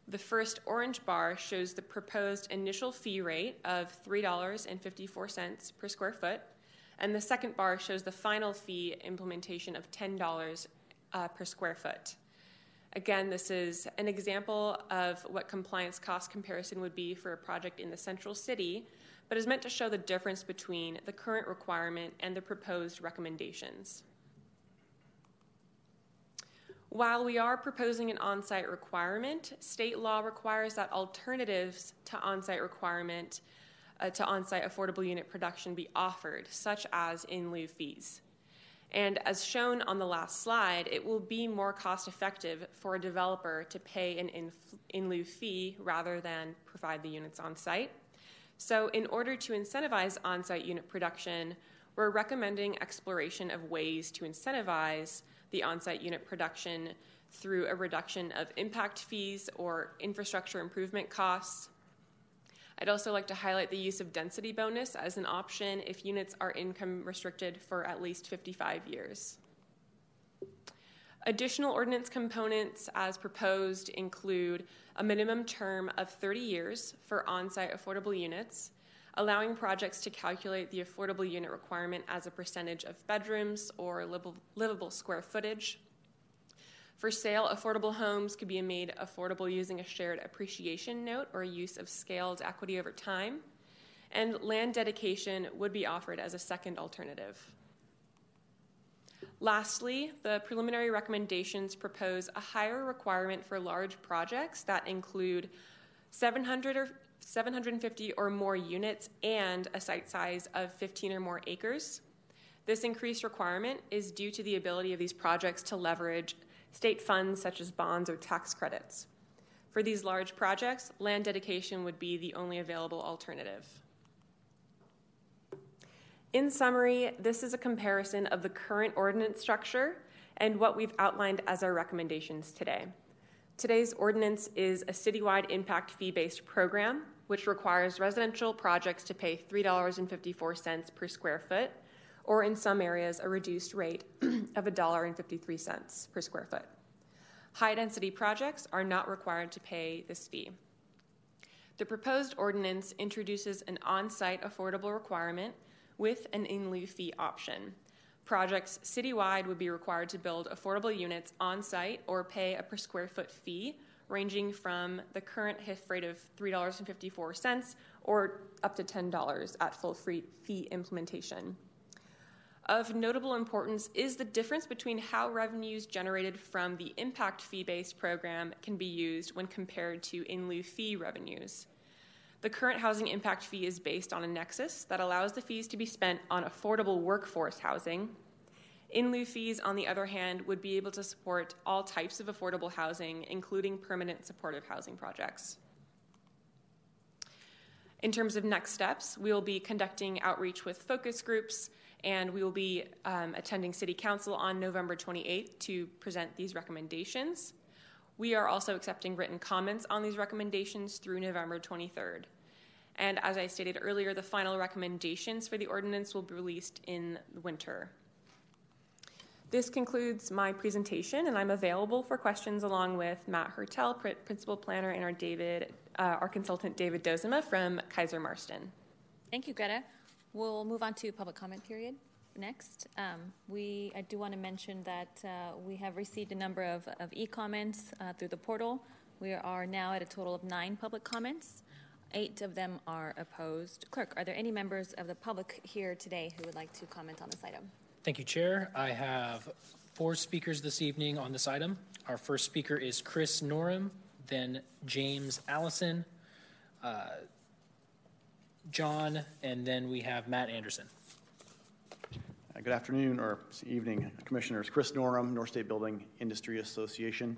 The first orange bar shows the proposed initial fee rate of $3.54 per square foot, and the second bar shows the final fee implementation of $10 uh, per square foot. Again, this is an example of what compliance cost comparison would be for a project in the central city but is meant to show the difference between the current requirement and the proposed recommendations. While we are proposing an on site requirement, state law requires that alternatives to on site requirement uh, to on site affordable unit production be offered, such as in lieu fees. And as shown on the last slide, it will be more cost effective for a developer to pay an in, in lieu fee rather than provide the units on site. So, in order to incentivize on site unit production, we're recommending exploration of ways to incentivize the on site unit production through a reduction of impact fees or infrastructure improvement costs, I'd also like to highlight the use of density bonus as an option if units are income restricted for at least 55 years. Additional ordinance components as proposed include a minimum term of 30 years for on site affordable units, allowing projects to calculate the affordable unit requirement as a percentage of bedrooms or livable square footage. For sale, affordable homes could be made affordable using a shared appreciation note or use of scaled equity over time. And land dedication would be offered as a second alternative. Lastly, the preliminary recommendations propose a higher requirement for large projects that include 700 or 750 or more units and a site size of 15 or more acres. This increased requirement is due to the ability of these projects to leverage state funds such as bonds or tax credits. For these large projects, land dedication would be the only available alternative. In summary, this is a comparison of the current ordinance structure and what we've outlined as our recommendations today. Today's ordinance is a citywide impact fee based program which requires residential projects to pay $3.54 per square foot, or in some areas, a reduced rate of $1.53 per square foot. High density projects are not required to pay this fee. The proposed ordinance introduces an on site affordable requirement with an in lieu fee option. Projects citywide would be required to build affordable units on site or pay a per square foot fee ranging from the current HIF rate of $3.54 or up to $10 at full free fee implementation. Of notable importance is the difference between how revenues generated from the impact fee based program can be used when compared to in lieu fee revenues. The current housing impact fee is based on a nexus that allows the fees to be spent on affordable workforce housing, in lieu fees, on the other hand, would be able to support all types of affordable housing, including permanent supportive housing projects. In terms of next steps, we will be conducting outreach with focus groups and we will be um, attending City Council on November 28th to present these recommendations. We are also accepting written comments on these recommendations through November 23rd. And as I stated earlier, the final recommendations for the ordinance will be released in the winter. This concludes my presentation, and I'm available for questions along with Matt Hertel, Principal Planner, and our David, uh, our consultant David Doezema from Keyser Marston. Thank you, Greta. We'll move on to public comment period next. Um, we I do want to mention that uh, we have received a number of, of e-comments uh, through the portal. We are now at a total of nine public comments. Eight of them are opposed. Clerk, are there any members of the public here today who would like to comment on this item? Thank you, Chair. I have four speakers this evening on this item. Our first speaker is Chris Norem, then James Allison, uh, John, and then we have Matt Anderson. Uh, good afternoon or evening, Commissioners. Chris Norem, North State Building Industry Association.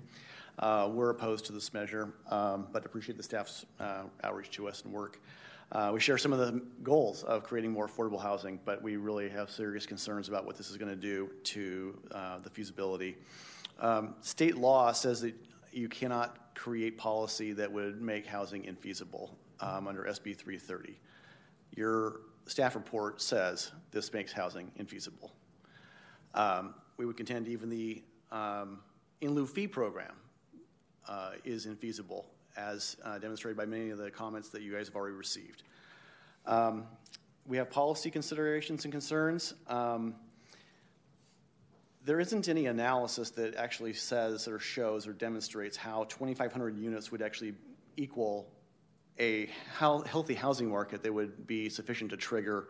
Uh, we're opposed to this measure, um, but appreciate the staff's uh, outreach to us and work. Uh, we share some of the goals of creating more affordable housing, but we really have serious concerns about what this is going to do to uh, the feasibility. Um, state law says that you cannot create policy that would make housing infeasible um, under SB 330. Your staff report says this makes housing infeasible. Um, we would contend even the um, in lieu fee program uh, is infeasible as uh, demonstrated by many of the comments that you guys have already received. Um, we have policy considerations and concerns. Um, there isn't any analysis that actually says or shows or demonstrates how 2,500 units would actually equal a healthy housing market that would be sufficient to trigger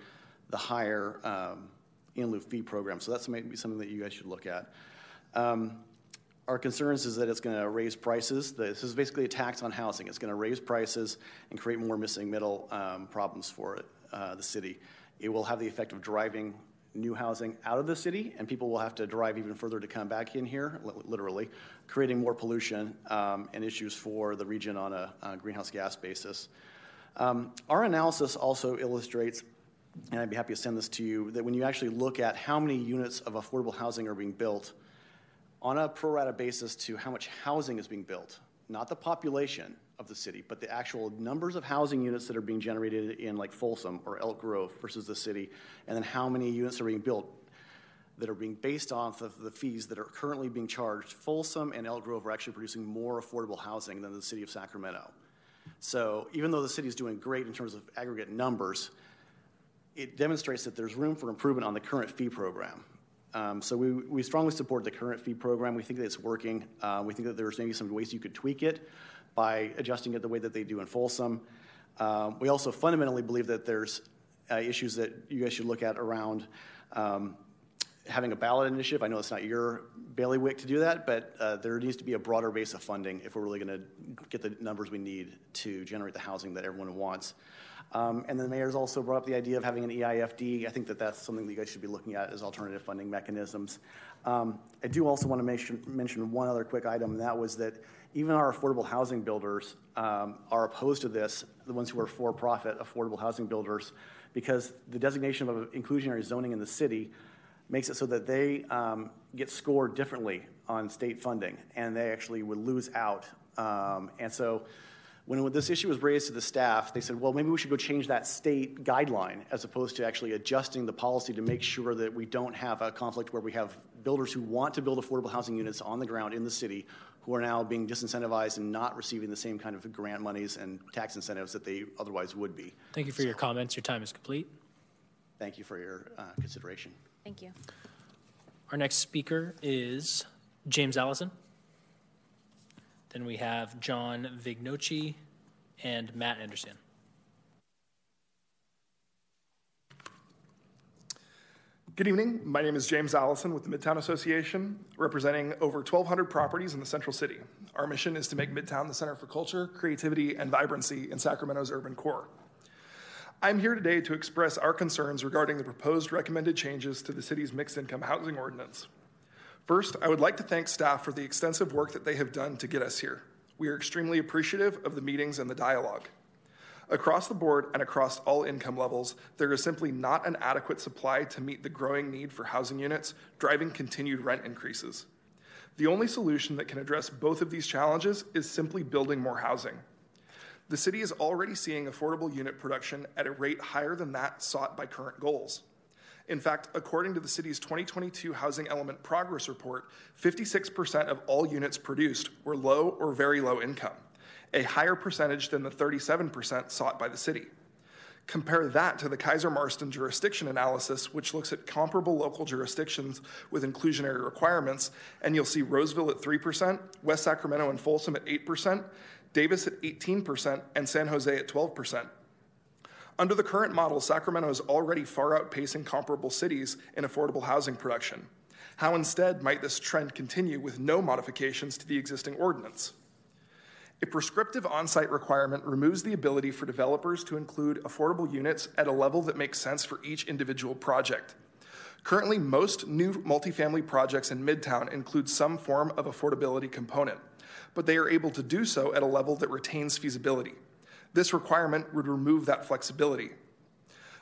the higher um, in lieu fee program. So that's maybe something that you guys should look at. Um, our concerns is that it's going to raise prices. This is basically a tax on housing. It's going to raise prices and create more missing middle um, problems for uh, the city. It will have the effect of driving new housing out of the city, and people will have to drive even further to come back in here, literally, creating more pollution um, and issues for the region on a, a greenhouse gas basis. Um, our analysis also illustrates, and I'd be happy to send this to you, that when you actually look at how many units of affordable housing are being built, on a pro rata basis to how much housing is being built, not the population, of the city, but the actual numbers of housing units that are being generated in like Folsom or Elk Grove versus the city, and then how many units are being built that are being based off of the fees that are currently being charged. Folsom and Elk Grove are actually producing more affordable housing than the city of Sacramento. So even though the city is doing great in terms of aggregate numbers, it demonstrates that there's room for improvement on the current fee program. Um, so we, we strongly support the current fee program. We think that it's working. Uh, we think that there's maybe some ways you could tweak it by adjusting it the way that they do in Folsom. Um, we also fundamentally believe that there's uh, issues that you guys should look at around um, having a ballot initiative. I know it's not your bailiwick to do that, but uh, there needs to be a broader base of funding if we're really going to get the numbers we need to generate the housing that everyone wants. Um, and the mayor's also brought up the idea of having an EIFD. I think that that's something that you guys should be looking at as alternative funding mechanisms. Um, I do also want to mention, mention one other quick item, and that was that even our affordable housing builders um, are opposed to this, the ones who are for profit affordable housing builders, because the designation of inclusionary zoning in the city makes it so that they um, get scored differently on state funding, and they actually would lose out. Um, and so when this issue was raised to the staff, they said, well, maybe we should go change that state guideline as opposed to actually adjusting the policy to make sure that we don't have a conflict where we have builders who want to build affordable housing units on the ground in the city who are now being disincentivized and not receiving the same kind of grant monies and tax incentives that they otherwise would be. Thank you for so, your comments. Your time is complete. Thank you for your uh, consideration. Thank you. Our next speaker is James Allison. Then we have John Vignocchi and Matt Anderson. Good evening. My name is James Allison with the Midtown Association, representing over 1,200 properties in the Central City. Our mission is to make Midtown the center for culture, creativity, and vibrancy in Sacramento's urban core. I'm here today to express our concerns regarding the proposed recommended changes to the city's mixed income housing ordinance. First, I would like to thank staff for the extensive work that they have done to get us here. We are extremely appreciative of the meetings and the dialogue. Across the board and across all income levels, there is simply not an adequate supply to meet the growing need for housing units, driving continued rent increases. The only solution that can address both of these challenges is simply building more housing. The city is already seeing affordable unit production at a rate higher than that sought by current goals. In fact, according to the city's 2022 Housing Element Progress Report, 56% of all units produced were low or very low income, a higher percentage than the 37% sought by the city. Compare that to the Keyser Marston jurisdiction analysis, which looks at comparable local jurisdictions with inclusionary requirements, and you'll see Roseville at 3%, West Sacramento and Folsom at 8%, Davis at 18%, and San Jose at 12%. Under the current model, Sacramento is already far outpacing comparable cities in affordable housing production. How instead might this trend continue with no modifications to the existing ordinance? A prescriptive on site requirement removes the ability for developers to include affordable units at a level that makes sense for each individual project. Currently, most new multifamily projects in Midtown include some form of affordability component, but they are able to do so at a level that retains feasibility. This requirement would remove that flexibility.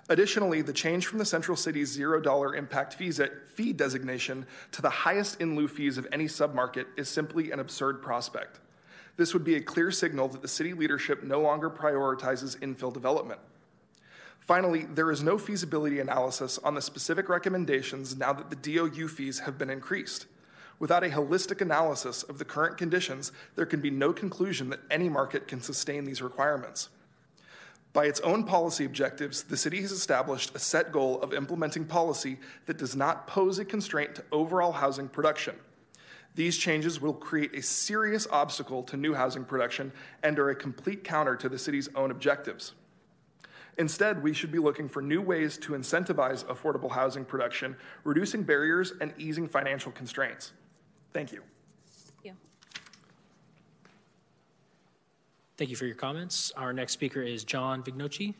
Additionally, the change from the Central City's $0 impact fee designation to the highest in lieu fees of any submarket is simply an absurd prospect. This would be a clear signal that the city leadership no longer prioritizes infill development. Finally, there is no feasibility analysis on the specific recommendations now that the DOU fees have been increased. Without a holistic analysis of the current conditions, there can be no conclusion that any market can sustain these requirements. By its own policy objectives, the city has established a set goal of implementing policy that does not pose a constraint to overall housing production. These changes will create a serious obstacle to new housing production and are a complete counter to the city's own objectives. Instead, we should be looking for new ways to incentivize affordable housing production, reducing barriers and easing financial constraints. Thank you. Thank you. Thank you for your comments. Our next speaker is John Vignocchi.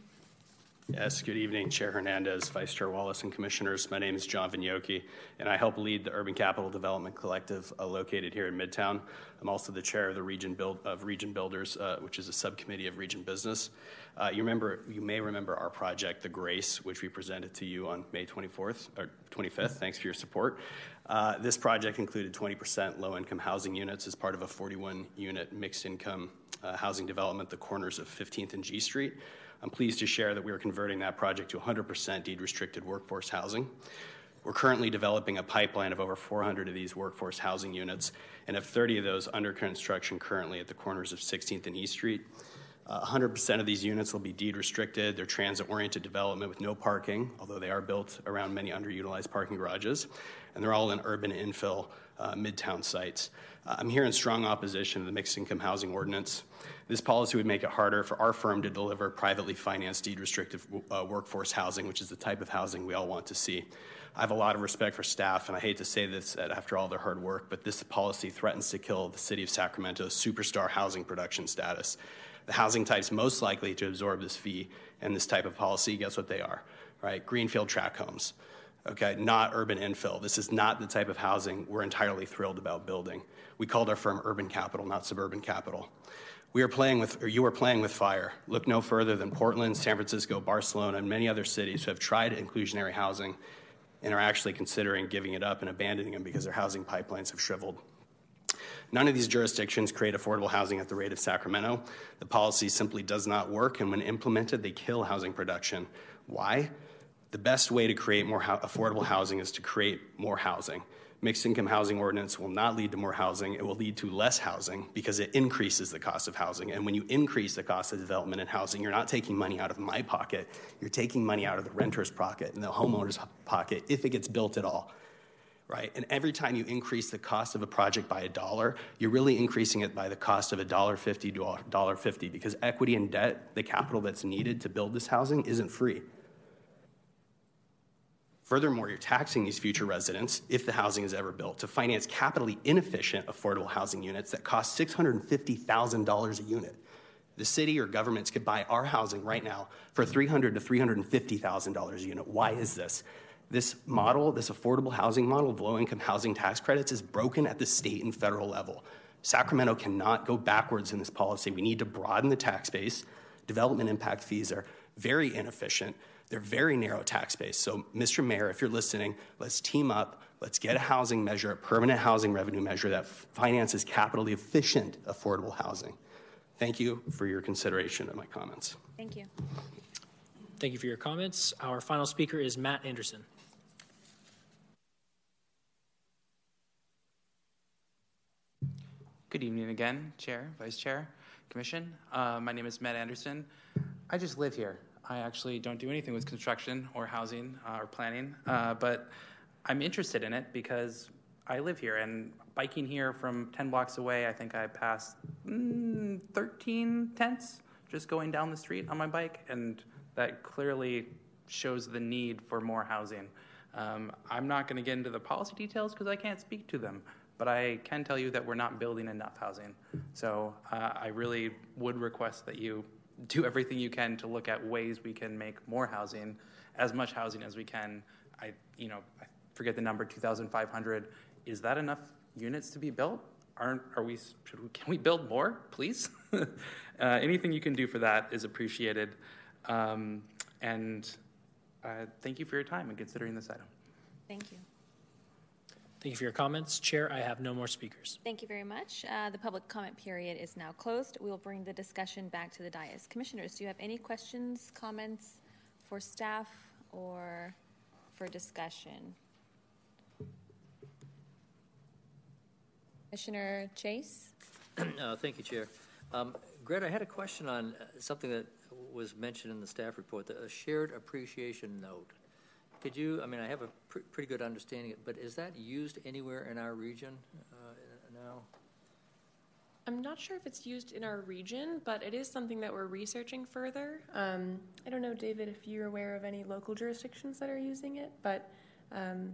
Yes, good evening, Chair Hernandez, Vice Chair Wallace, and Commissioners. My name is John Vignocchi, and I help lead the Urban Capital Development Collective uh, located here in Midtown. I'm also the chair of the Region Build of Region Builders, uh, which is a subcommittee of Region Business. Uh, you remember, you may remember our project, The Grace, which we presented to you on May 24th or 25th. Thanks for your support. Uh, this project included 20% low income housing units as part of a 41 unit mixed income uh, housing development, at the corners of 15th and G Street. I'm pleased to share that we are converting that project to 100% deed restricted workforce housing. We're currently developing a pipeline of over 400 of these workforce housing units and have 30 of those under construction currently at the corners of 16th and East Street. Uh, 100% of these units will be deed restricted. They're transit oriented development with no parking, although they are built around many underutilized parking garages. And they're all in urban infill uh, midtown sites. Uh, I'm here in strong opposition to the mixed income housing ordinance. This policy would make it harder for our firm to deliver privately financed deed restrictive uh, workforce housing, which is the type of housing we all want to see. I have a lot of respect for staff, and I hate to say this after all their hard work, but this policy threatens to kill the city of Sacramento's superstar housing production status. The housing types most likely to absorb this fee and this type of policy, guess what they are, right? Greenfield tract homes, okay? Not urban infill. This is not the type of housing we're entirely thrilled about building. We called our firm urban capital, not suburban capital. We are playing with, or you are playing with fire. Look no further than Portland, San Francisco, Barcelona, and many other cities who have tried inclusionary housing and are actually considering giving it up and abandoning them because their housing pipelines have shriveled. None of these jurisdictions create affordable housing at the rate of Sacramento. The policy simply does not work, and when implemented, they kill housing production. Why? The best way to create more ho- affordable housing is to create more housing. Mixed income housing ordinance will not lead to more housing. It will lead to less housing because it increases the cost of housing. And when you increase the cost of development and housing, you're not taking money out of my pocket. You're taking money out of the renter's pocket and the homeowner's pocket if it gets built at all right? And every time you increase the cost of a project by a dollar, you're really increasing it by the cost of a dollar fifty to dollar fifty because equity and debt, the capital that's needed to build this housing, isn't free. Furthermore, you're taxing these future residents, if the housing is ever built, to finance capitally inefficient affordable housing units that cost $650,000 a unit. The city or governments could buy our housing right now for $300,000 to $350,000 a unit. Why is this? This model, this affordable housing model of low income housing tax credits, is broken at the state and federal level. Sacramento cannot go backwards in this policy. We need to broaden the tax base. Development impact fees are very inefficient. They're very narrow tax base. So, Mr. Mayor, if you're listening, let's team up. Let's get a housing measure, a permanent housing revenue measure that finances capitally efficient affordable housing. Thank you for your consideration of my comments. Thank you. Thank you for your comments. Our final speaker is Matt Anderson. Good evening again, Chair, Vice Chair, Commission. Uh, my name is Matt Anderson. I just live here. I actually don't do anything with construction or housing uh, or planning, uh, but I'm interested in it because I live here and biking here from 10 blocks away, I think I passed mm, 13 tents just going down the street on my bike, and that clearly shows the need for more housing. Um, I'm not going to get into the policy details because I can't speak to them, but I can tell you that we're not building enough housing. So uh, I really would request that you do everything you can to look at ways we can make more housing, as much housing as we can. I, you know, I forget the number, 2,500. Is that enough units to be built? Aren't, are we, Should we can we build more, please? uh, anything you can do for that is appreciated. Um, and uh, thank you for your time and considering this item. Thank you. Thank you for your comments. Chair, I have no more speakers. Thank you very much. Uh, the public comment period is now closed. We will bring the discussion back to the dais. Commissioners, do you have any questions, comments for staff or for discussion? Commissioner Chase? uh, thank you, Chair. Um, Greta, I had a question on uh, something that was mentioned in the staff report, the, a shared appreciation note. Could you, I mean, I have a pr- pretty good understanding, of it, but is that used anywhere in our region uh, now? I'm not sure if it's used in our region, but it is something that we're researching further. Um, I don't know, David, if you're aware of any local jurisdictions that are using it, but. Um,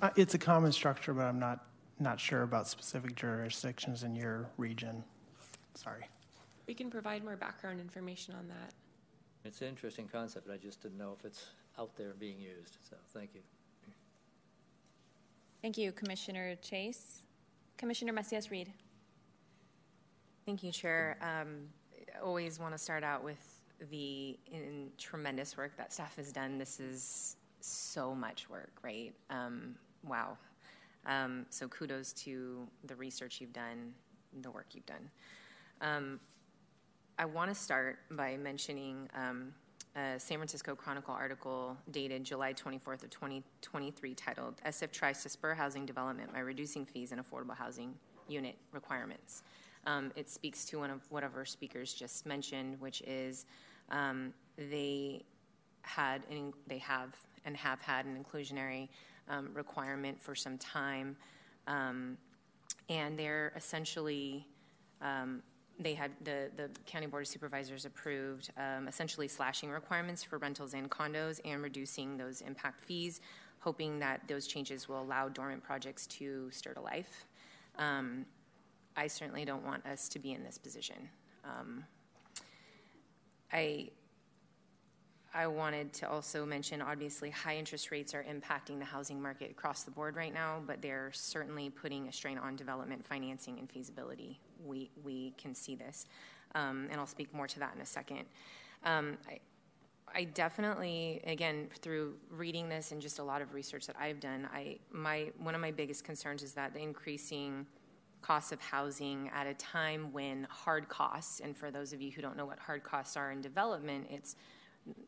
uh, it's a common structure, but I'm not not sure about specific jurisdictions in your region. Sorry. We can provide more background information on that. It's an interesting concept. But I just didn't know if it's out there being used. So thank you. Thank you, Commissioner Chase. Commissioner Macias Reed. Thank you, Chair. Um, always want to start out with the tremendous work that staff has done. This is so much work, right? Um, wow. Um, so kudos to the research you've done, the work you've done. I want to start by mentioning um, a San Francisco Chronicle article dated July 24th of 2023 titled SF Tries to Spur Housing Development by Reducing Fees and Affordable Housing Unit Requirements. Um, it speaks to one of what of our speakers just mentioned, which is um, they had an, they have and have had an inclusionary um, requirement for some time, um, and they're essentially um, they had the, the county board of supervisors approved um, essentially slashing requirements for rentals and condos and reducing those impact fees hoping that those changes will allow dormant projects to stir to life um, i certainly don't want us to be in this position um, i I wanted to also mention obviously high interest rates are impacting the housing market across the board right now, but they're certainly putting a strain on development financing and feasibility. We, we can see this. Um, and I'll speak more to that in a second. Um, I, I definitely, again, through reading this and just a lot of research that I've done, I, my, one of my biggest concerns is that the increasing costs of housing at a time when hard costs, and for those of you who don't know what hard costs are in development, it's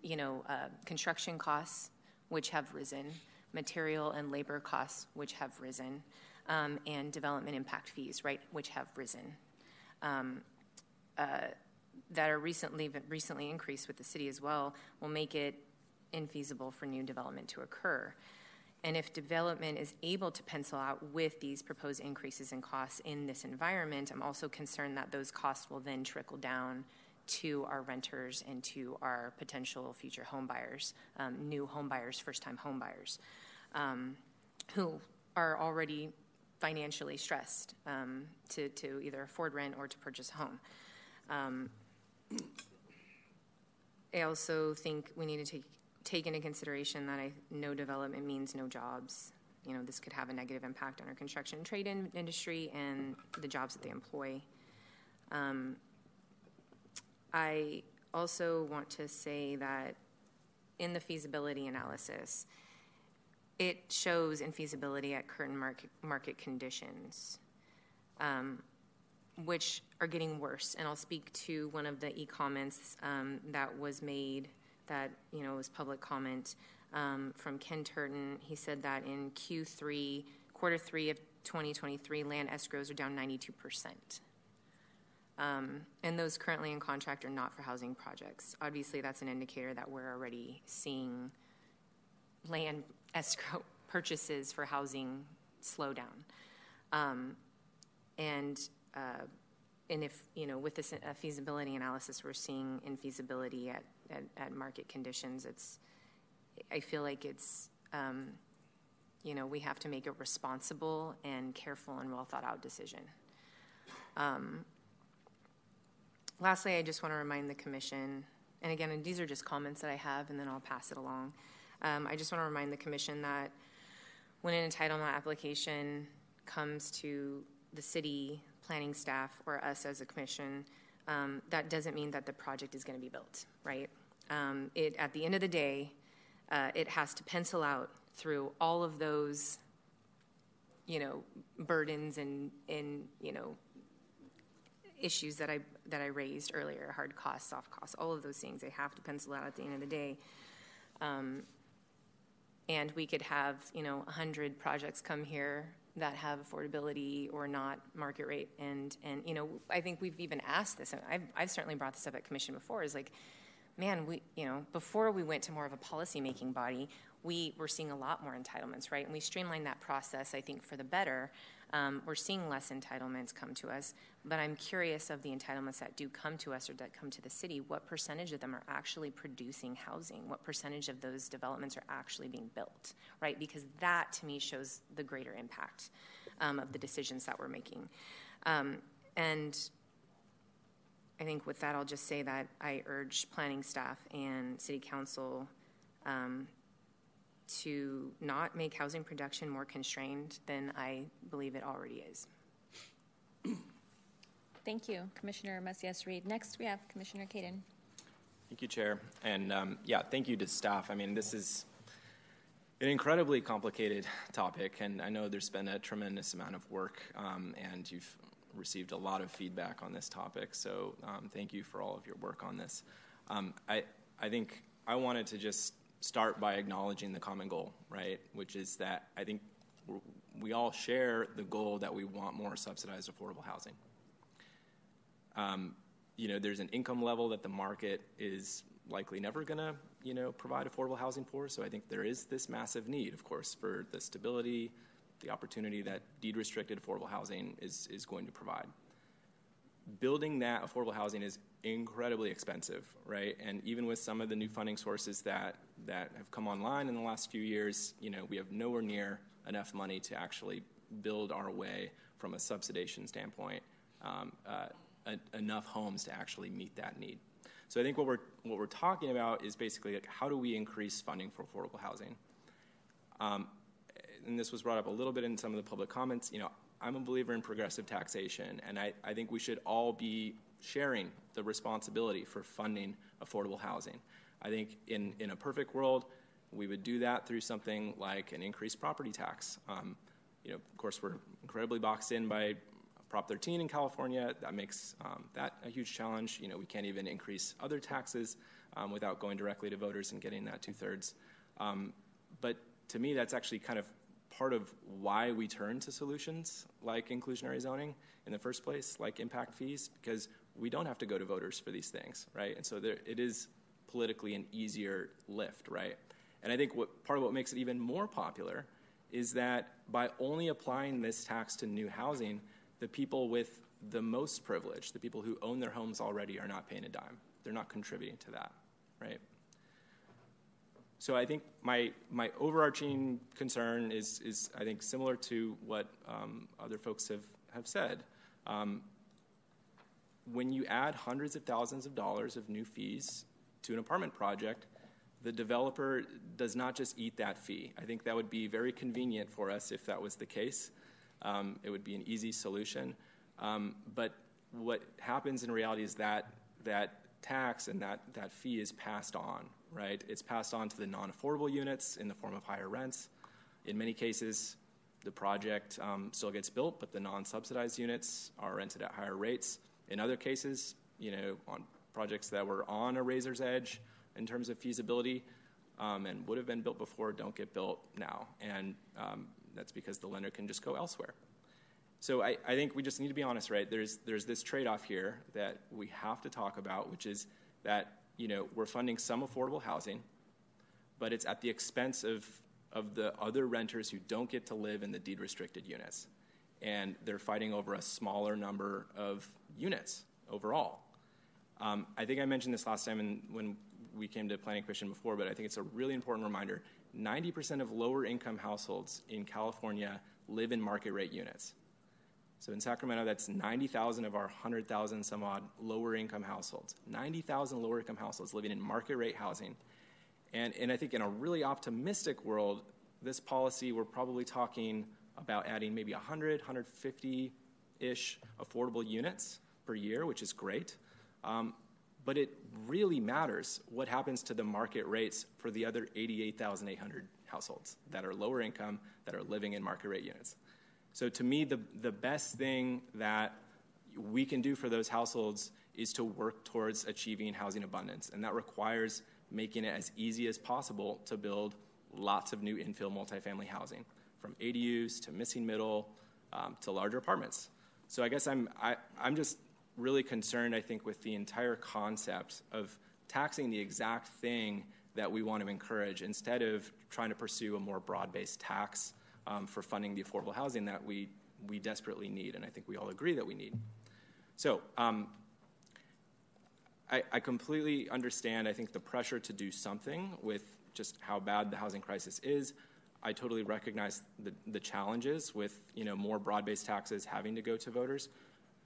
you know, uh, construction costs, which have risen, material and labor costs, which have risen, um, and development impact fees, right, which have risen. Um, uh, that are recently recently increased with the city as well will make it infeasible for new development to occur. And if development is able to pencil out with these proposed increases in costs in this environment, I'm also concerned that those costs will then trickle down to our renters and to our potential future homebuyers, um, new homebuyers, first time homebuyers, um, who are already financially stressed um, to, to either afford rent or to purchase a home. Um, I also think we need to take, take into consideration that I, no development means no jobs. You know, this could have a negative impact on our construction and trade in, industry and the jobs that they employ. Um, I also want to say that in the feasibility analysis, it shows infeasibility at current market, market conditions, um, which are getting worse. And I'll speak to one of the e comments um, that was made that you know was public comment um, from Ken Turton. He said that in Q3, quarter three of 2023, land escrows are down 92 percent. Um, and those currently in contract are not for housing projects. Obviously, that's an indicator that we're already seeing land escrow purchases for housing slow down. Um, and uh, and if you know with this uh, feasibility analysis, we're seeing infeasibility at, at, at market conditions. It's I feel like it's um, you know we have to make a responsible and careful and well thought out decision. Um, Lastly, I just want to remind the Commission, and again, and these are just comments that I have, and then I'll pass it along. Um, I just want to remind the Commission that when an entitlement application comes to the city planning staff or us as a commission, um, that doesn't mean that the project is going to be built, right? Um, it, at the end of the day, uh, it has to pencil out through all of those, you know, burdens and, and you know, issues that I that I raised earlier, hard costs, soft costs, all of those things, they have to pencil out at the end of the day. Um, and we could have, you know, 100 projects come here that have affordability or not market rate. And, and you know, I think we've even asked this, and I've, I've certainly brought this up at commission before, is like, man, we, you know, before we went to more of a policy-making body, we were seeing a lot more entitlements, right? And we streamlined that process, I think, for the better. Um, we're seeing less entitlements come to us, but I'm curious of the entitlements that do come to us or that come to the city, what percentage of them are actually producing housing? What percentage of those developments are actually being built, right? Because that to me shows the greater impact um, of the decisions that we're making. Um, and I think with that, I'll just say that I urge planning staff and city council um, to not make housing production more constrained than I believe it already is. Thank you, Commissioner Macias Reed. Next, we have Commissioner Caden. Thank you, Chair. And um, yeah, thank you to staff. I mean, this is an incredibly complicated topic, and I know there's been a tremendous amount of work, um, and you've received a lot of feedback on this topic. So um, thank you for all of your work on this. Um, I I think I wanted to just start by acknowledging the common goal, right? Which is that I think we all share the goal that we want more subsidized affordable housing. Um, you know, there's an income level that the market is likely never going to, you know, provide affordable housing for. So I think there is this massive need, of course, for the stability, the opportunity that deed restricted affordable housing is, is going to provide. Building that affordable housing is incredibly expensive, right? And even with some of the new funding sources that, that have come online in the last few years, you know, we have nowhere near enough money to actually build our way from a subsidization standpoint um, uh, a, enough homes to actually meet that need. So I think what we're what we're talking about is basically like how do we increase funding for affordable housing. Um, and this was brought up a little bit in some of the public comments. You know, I'm a believer in progressive taxation, and I, I think we should all be sharing the responsibility for funding affordable housing. I think in, in a perfect world, we would do that through something like an increased property tax. Um, you know, of course, we're incredibly boxed in by Prop 13 in California. That makes um, that a huge challenge. You know, we can't even increase other taxes um, without going directly to voters and getting that two thirds. Um, but to me, that's actually kind of part of why we turn to solutions like inclusionary zoning in the first place, like impact fees, because we don't have to go to voters for these things, right? And so there, it is politically an easier lift, right? And I think what part of what makes it even more popular is that by only applying this tax to new housing, the people with the most privilege, the people who own their homes already, are not paying a dime. They're not contributing to that, right? So I think my my overarching concern is is I think similar to what um, other folks have have said. Um, when you add hundreds of thousands of dollars of new fees to an apartment project, the developer does not just eat that fee. I think that would be very convenient for us if that was the case. Um, it would be an easy solution. Um, but what happens in reality is that that tax and that, that fee is passed on, right? It's passed on to the non affordable units in the form of higher rents. In many cases, the project um, still gets built, but the non subsidized units are rented at higher rates. In other cases, you know, on projects that were on a razor's edge in terms of feasibility um, and would have been built before don't get built now. And um, that's because the lender can just go elsewhere. So I, I think we just need to be honest, right? There's, there's this trade off here that we have to talk about, which is that you know, we're funding some affordable housing, but it's at the expense of, of the other renters who don't get to live in the deed restricted units. And they're fighting over a smaller number of units overall. Um, I think I mentioned this last time in, when we came to Planning Commission before, but I think it's a really important reminder. 90% of lower income households in California live in market rate units. So in Sacramento, that's 90,000 of our 100,000 some odd lower income households. 90,000 lower income households living in market rate housing. And, and I think in a really optimistic world, this policy, we're probably talking about adding maybe 100, 150 ish affordable units per year, which is great. Um, but it really matters what happens to the market rates for the other 88,800 households that are lower income, that are living in market rate units. So, to me, the, the best thing that we can do for those households is to work towards achieving housing abundance. And that requires making it as easy as possible to build lots of new infill multifamily housing, from ADUs to missing middle um, to larger apartments. So I guess I'm, I, I'm just really concerned, I think, with the entire concept of taxing the exact thing that we want to encourage instead of trying to pursue a more broad based tax um, for funding the affordable housing that we, we desperately need, and I think we all agree that we need. So, um, I, I, completely understand, I think, the pressure to do something with just how bad the housing crisis is. I totally recognize the, the challenges with you know, more broad based taxes having to go to voters.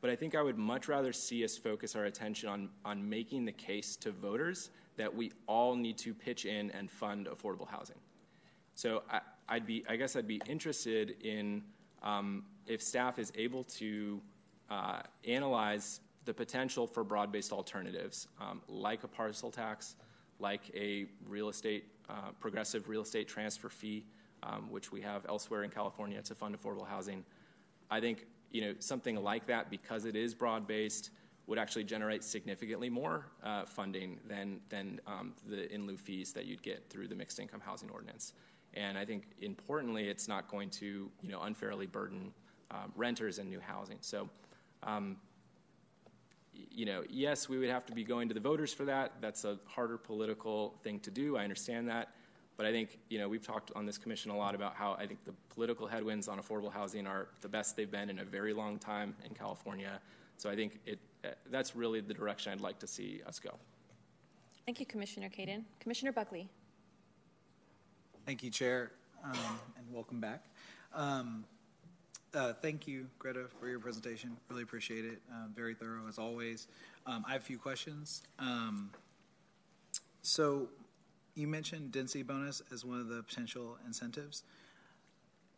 But I think I would much rather see us focus our attention on, on making the case to voters that we all need to pitch in and fund affordable housing. So I, would be, I guess I'd be interested in um, if staff is able to uh, analyze the potential for broad-based alternatives, um, like a parcel tax, like a real estate uh, progressive real estate transfer fee, um, which we have elsewhere in California to fund affordable housing. I think you know something like that because it is broad based would actually generate significantly more uh, funding than than um, the in lieu fees that you'd get through the mixed income housing ordinance. And I think importantly, it's not going to you know unfairly burden um, renters and new housing. So. Um, you know, yes, we would have to be going to the voters for that. That's a harder political thing to do. I understand that. But I think, you know, we've talked on this commission a lot about how I think the political headwinds on affordable housing are the best they've been in a very long time in California. So I think it, uh, that's really the direction I'd like to see us go. Thank you, Commissioner Caden. Commissioner Buckley. Thank you, Chair, um, and welcome back. Um, uh, thank you, Greta, for your presentation. Really appreciate it. Um, very thorough as always. Um, I have a few questions. Um, so, you mentioned density bonus as one of the potential incentives.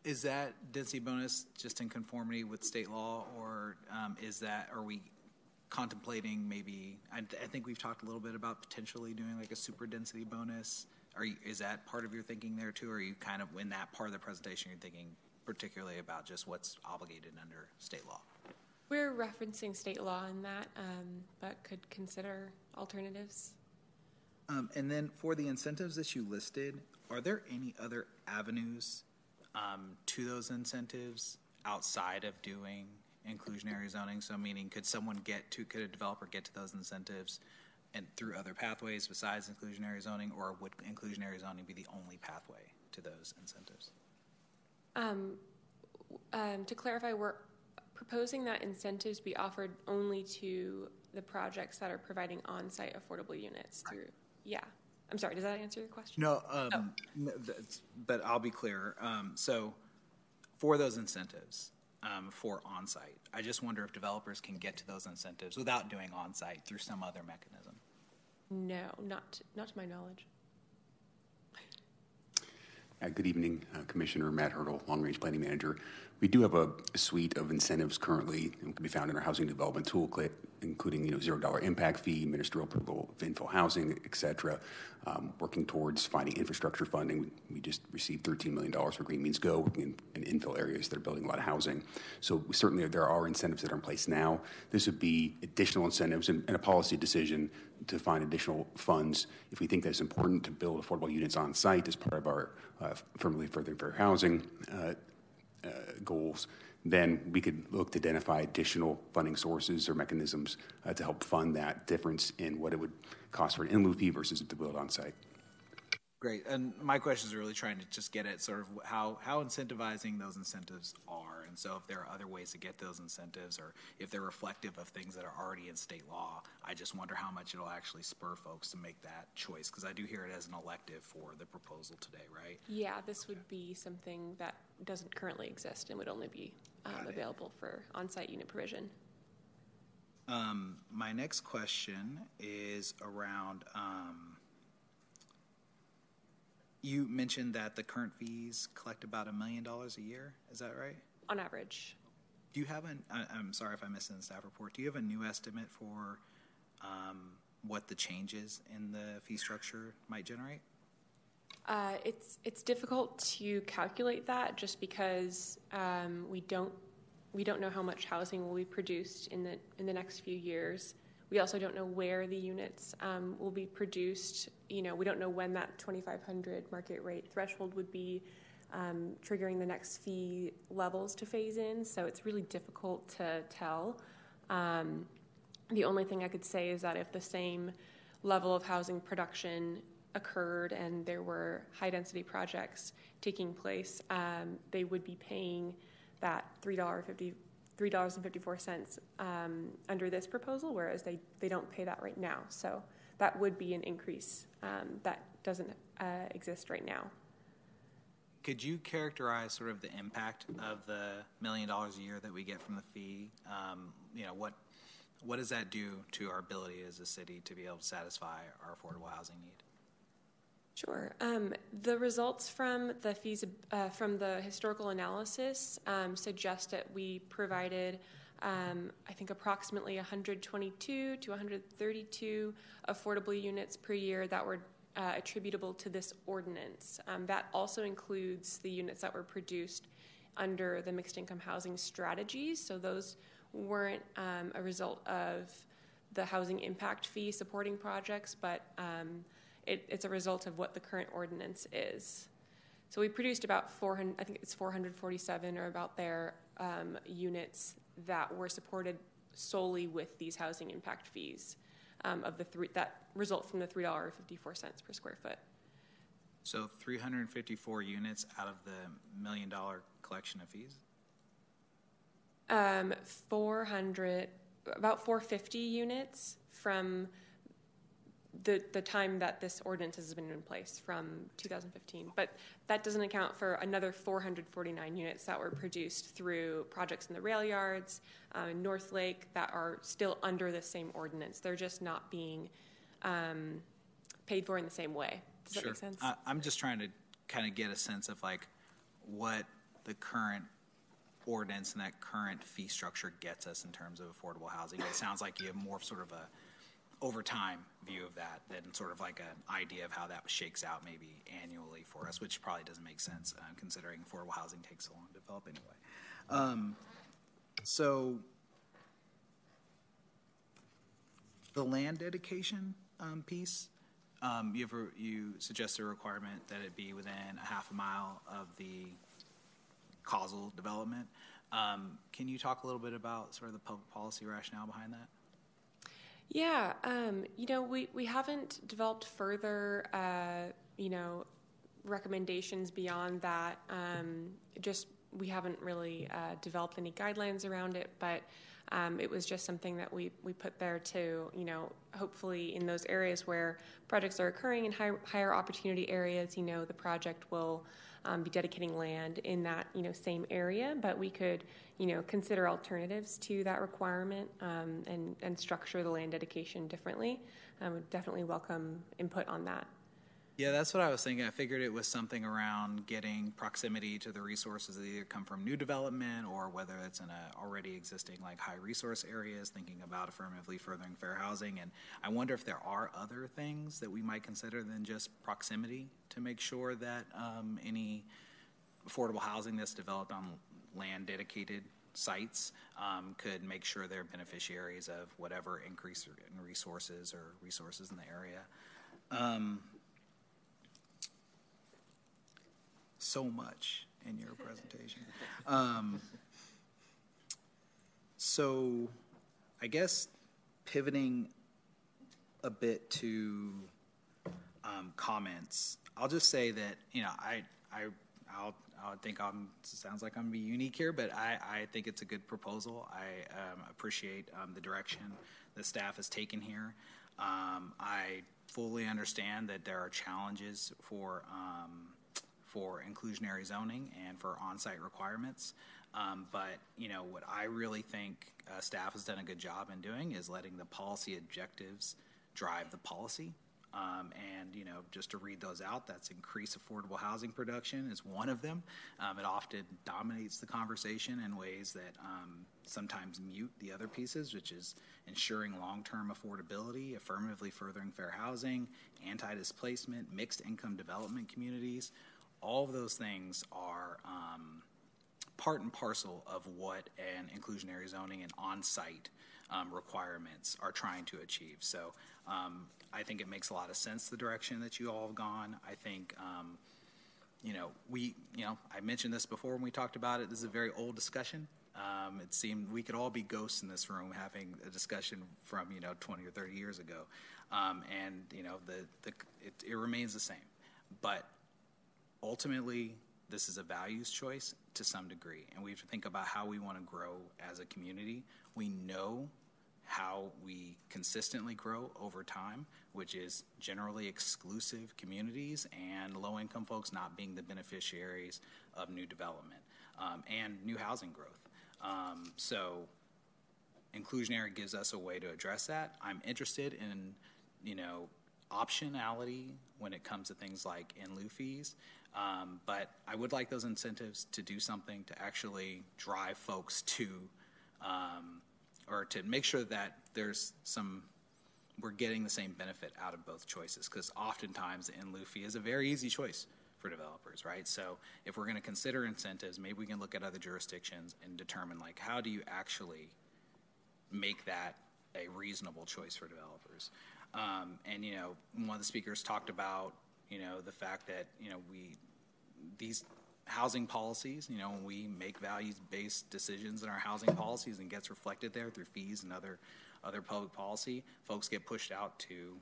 Is that density bonus just in conformity with state law, or um, is that are we contemplating maybe? I, I, think we've talked a little bit about potentially doing like a super density bonus. Are you, is that part of your thinking there too? Or are you kind of in that part of the presentation you're thinking particularly about just what's obligated under state law? We're referencing state law in that, um, but could consider alternatives. Um, and then for the incentives that you listed, are there any other avenues um, to those incentives outside of doing inclusionary zoning? So, meaning, could someone get to, could a developer get to those incentives and through other pathways besides inclusionary zoning, or would inclusionary zoning be the only pathway to those incentives? Um, um, to clarify, we're proposing that incentives be offered only to the projects that are providing on-site affordable units through. Right. Yeah. I'm sorry. Does that answer your question? No. Um, oh. but I'll be clear. Um, so, for those incentives um, for on-site, I just wonder if developers can get to those incentives without doing on-site through some other mechanism. No, not not to my knowledge. Uh, good evening, uh, Commissioner Matt Hertel, Long Range Planning Manager. We do have a, suite of incentives currently and can be found in our housing development toolkit, including you know zero dollar impact fee, ministerial approval of infill housing, et cetera. Um, working towards finding infrastructure funding. We just received $13 million for Green Means Go, in, in infill areas that are building a lot of housing. So certainly there are incentives that are in place now. This would be additional incentives and, and a policy decision to find additional funds if we think that it's important to build affordable units on site as part of our uh, firmly furthering fair housing uh, uh, goals, then we could look to identify additional funding sources or mechanisms uh, to help fund that difference in what it would cost for an in lieu fee versus to build on site. Great. And my questions are really trying to just get at sort of how, how incentivizing those incentives are. And so if there are other ways to get those incentives or if they're reflective of things that are already in state law, I just wonder how much it'll actually spur folks to make that choice. Because I do hear it as an elective for the proposal today, right? Yeah, this would be something that doesn't currently exist and would only be um, available for on site unit provision. Um, my next question is around. Um, you mentioned that the current fees collect about a million dollars a year. Is that right? On average. Do you have an? I, I'm sorry if I missed in the staff report. Do you have a new estimate for um, what the changes in the fee structure might generate? Uh, it's it's difficult to calculate that just because um, we don't we don't know how much housing will be produced in the in the next few years. We also don't know where the units um, will be produced. You know, we don't know when that 2,500 market rate threshold would be um, triggering the next fee levels to phase in. So it's really difficult to tell. Um, the only thing I could say is that if the same level of housing production occurred and there were high density projects taking place, um, they would be paying that $3.50 $3.54 um, under this proposal, whereas they, they don't pay that right now. So that would be an increase um, that doesn't uh, exist right now. Could you characterize sort of the impact of the million dollars a year that we get from the fee? Um, you know, what what does that do to our ability as a city to be able to satisfy our affordable housing need? Sure. Um, the results from the fees uh, from the historical analysis um, suggest that we provided, um, I think, approximately 122 to 132 affordable units per year that were uh, attributable to this ordinance. Um, that also includes the units that were produced under the mixed income housing strategies. So those weren't um, a result of the housing impact fee supporting projects, but um, it, it's a result of what the current ordinance is. So we produced about 400, I think it's 447 or about there um, units that were supported solely with these housing impact fees um, of the three that result from the three dollar fifty four cents per square foot. So 354 units out of the million dollar collection of fees. Um, 400, about 450 units from the, the time that this ordinance has been in place from 2015. But that doesn't account for another 449 units that were produced through projects in the rail yards, in North Lake, that are still under the same ordinance. They're just not being um, paid for in the same way. Does sure. that make sense? I, I'm just trying to kind of get a sense of like what the current ordinance and that current fee structure gets us in terms of affordable housing. It sounds like you have more sort of a over time view of that than sort of like an idea of how that shakes out maybe annually for us, which probably doesn't make sense uh, considering affordable housing takes so long to develop anyway. Um, so the land dedication um, piece, um, you, ever, you suggest a requirement that it be within a half a mile of the causal development. Um, can you talk a little bit about sort of the public policy rationale behind that? Yeah, um, you know, we, we haven't developed further, uh, you know, recommendations beyond that. Um, just we haven't really uh, developed any guidelines around it, but um, it was just something that we, we put there to, you know, hopefully in those areas where projects are occurring in high, higher opportunity areas, you know, the project will um, be dedicating land in that you know same area, but we could you know consider alternatives to that requirement um, and and structure the land dedication differently. I would definitely welcome input on that. Yeah, that's what I was thinking. I figured it was something around getting proximity to the resources that either come from new development or whether it's in a already existing like high resource areas, thinking about affirmatively furthering fair housing. And I wonder if there are other things that we might consider than just proximity to make sure that um, any affordable housing that's developed on land dedicated sites um, could make sure they're beneficiaries of whatever increase in resources or resources in the area. Um, so much in your presentation. Um, so, I guess pivoting a bit to um, comments, I'll just say that you know I I I'll I think I'm sounds like I'm gonna be unique here, but I, I think it's a good proposal. I um, appreciate um, the direction the staff has taken here. Um, I fully understand that there are challenges for um, for inclusionary zoning and for on-site requirements. Um, but you know what I really think uh, staff has done a good job in doing is letting the policy objectives drive the policy. Um, and you know, just to read those out, that's increase affordable housing production is one of them. Um, it often dominates the conversation in ways that um, sometimes mute the other pieces, which is ensuring long-term affordability, affirmatively furthering fair housing, anti-displacement, mixed income development communities, all of those things are um, part and parcel of what an inclusionary zoning and on-site um, requirements are trying to achieve. So um, I think it makes a lot of sense the direction that you all have gone. I think, um, you know, we, you know, I mentioned this before when we talked about it. This is a very old discussion. Um, it seemed we could all be ghosts in this room having a discussion from you know 20 or 30 years ago, um, and you know the, the it, it remains the same. But ultimately, this is a values choice to some degree, and we have to think about how we want to grow as a community. We know how we consistently grow over time, which is generally exclusive communities and low income folks not being the beneficiaries of new development um, and new housing growth. Um, so, inclusionary gives us a way to address that. I'm interested in, you know, optionality when it comes to things like in lieu fees. Um, but I would like those incentives to do something to actually drive folks to, um, or to make sure that there's some we're getting the same benefit out of both choices because oftentimes in lieu fee is a very easy choice for developers, right? So if we're going to consider incentives, maybe we can look at other jurisdictions and determine like how do you actually make that a reasonable choice for developers. Um, and you know, one of the speakers talked about you know the fact that you know we these housing policies, you know, when we make values-based decisions in our housing policies and gets reflected there through fees and other other public policy, folks get pushed out to,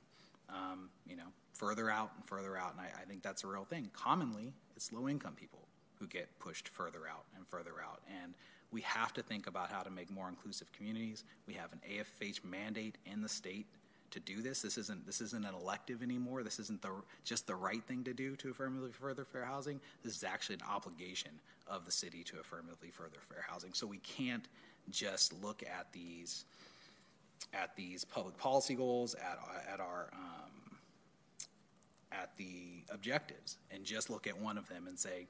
um, you know, further out and further out. And I, I think that's a real thing. Commonly, it's low-income people who get pushed further out and further out. And we have to think about how to make more inclusive communities. We have an AFH mandate in the state to do this. This isn't this isn't an elective anymore. This isn't the just the right thing to do to affirmatively further fair housing. This is actually an obligation of the city to affirmatively further fair housing. So we can't just look at these at these public policy goals at at our um, at the objectives and just look at one of them and say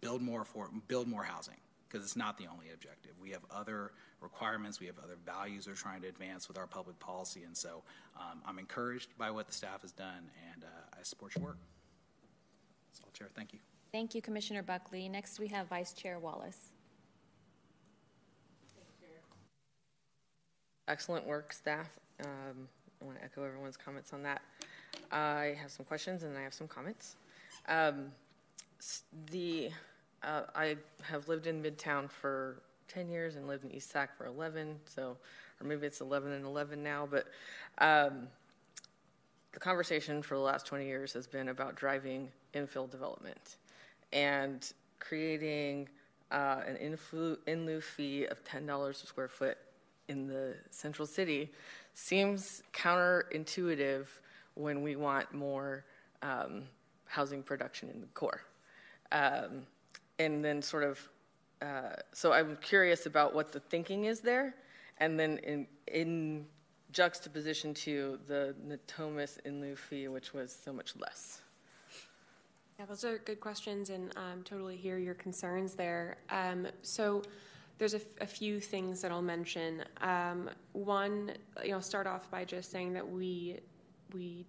build more for build more housing because it's not the only objective. We have other requirements, we have other values we're trying to advance with our public policy, and so um, I'm encouraged by what the staff has done, and uh, I support your work. That's all, Chair. Thank you. Thank you, Commissioner Buckley. Next, we have Vice Chair Wallace. Excellent work, staff. Um, I want to echo everyone's comments on that. I have some questions and I have some comments. Um, the uh, I have lived in Midtown for 10 years and lived in East Sac for 11, so, or maybe it's 11 and 11 now, but um, the conversation for the last 20 years has been about driving infill development and creating uh, an influ- in lieu fee of $10 a square foot in the central city seems counterintuitive when we want more um, housing production in the core. Um, and then sort of, uh, so I'm curious about what the thinking is there, and then in, in juxtaposition to the Natomas in lieu fee, which was so much less. Yeah, those are good questions, and um, totally hear your concerns there. Um, so, there's a, f- a few things that I'll mention. Um, one, you know, start off by just saying that we we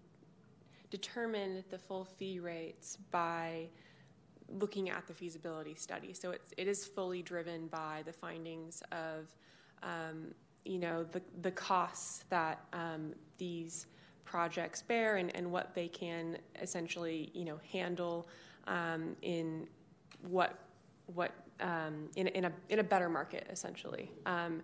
determine the full fee rates by looking at the feasibility study. So it's, it is fully driven by the findings of, um, you know, the, the costs that um, these projects bear and, and what they can essentially, you know, handle um, in what what um, in, in a in a better market essentially. Um,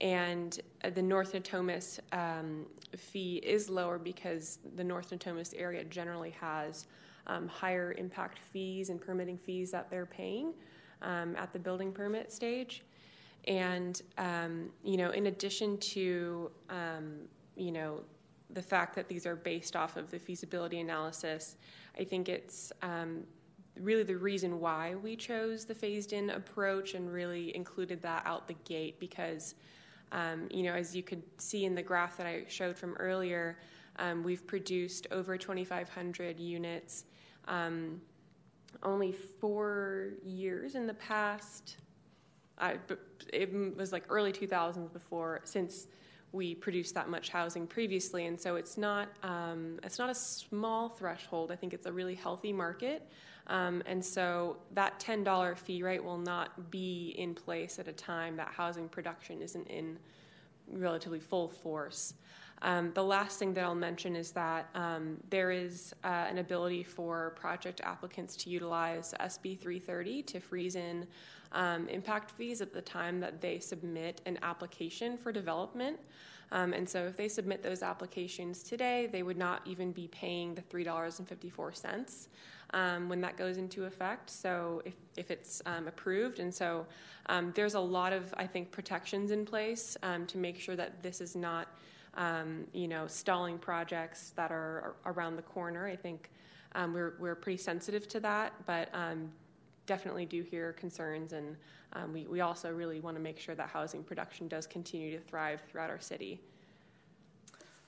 and the North Natomas um, fee is lower because the North Natomas area generally has um, higher impact fees and permitting fees that they're paying um, at the building permit stage. And, um, you know, in addition to, um, you know, the fact that these are based off of the feasibility analysis, I think it's um, really the reason why we chose the phased in approach and really included that out the gate because, um, you know, as you could see in the graph that I showed from earlier, um, we've produced over 2,500 units um, only four years in the past. I, it was like early 2000s before since we produced that much housing previously, and so it's not um, it's not a small threshold. I think it's a really healthy market, um, and so that ten dollar fee rate will not be in place at a time that housing production isn't in relatively full force. Um, the last thing that I'll mention is that um, there is uh, an ability for project applicants to utilize SB 330 to freeze in um, impact fees at the time that they submit an application for development. Um, and so if they submit those applications today, they would not even be paying the $3.54 um, when that goes into effect. So if, if it's um, approved. And so there's a lot of, I think, protections in place to make sure that this is not um, you know, stalling projects that are around the corner. I think um, we're, we're pretty sensitive to that, but um, definitely do hear concerns. And um, we, we also really want to make sure that housing production does continue to thrive throughout our city.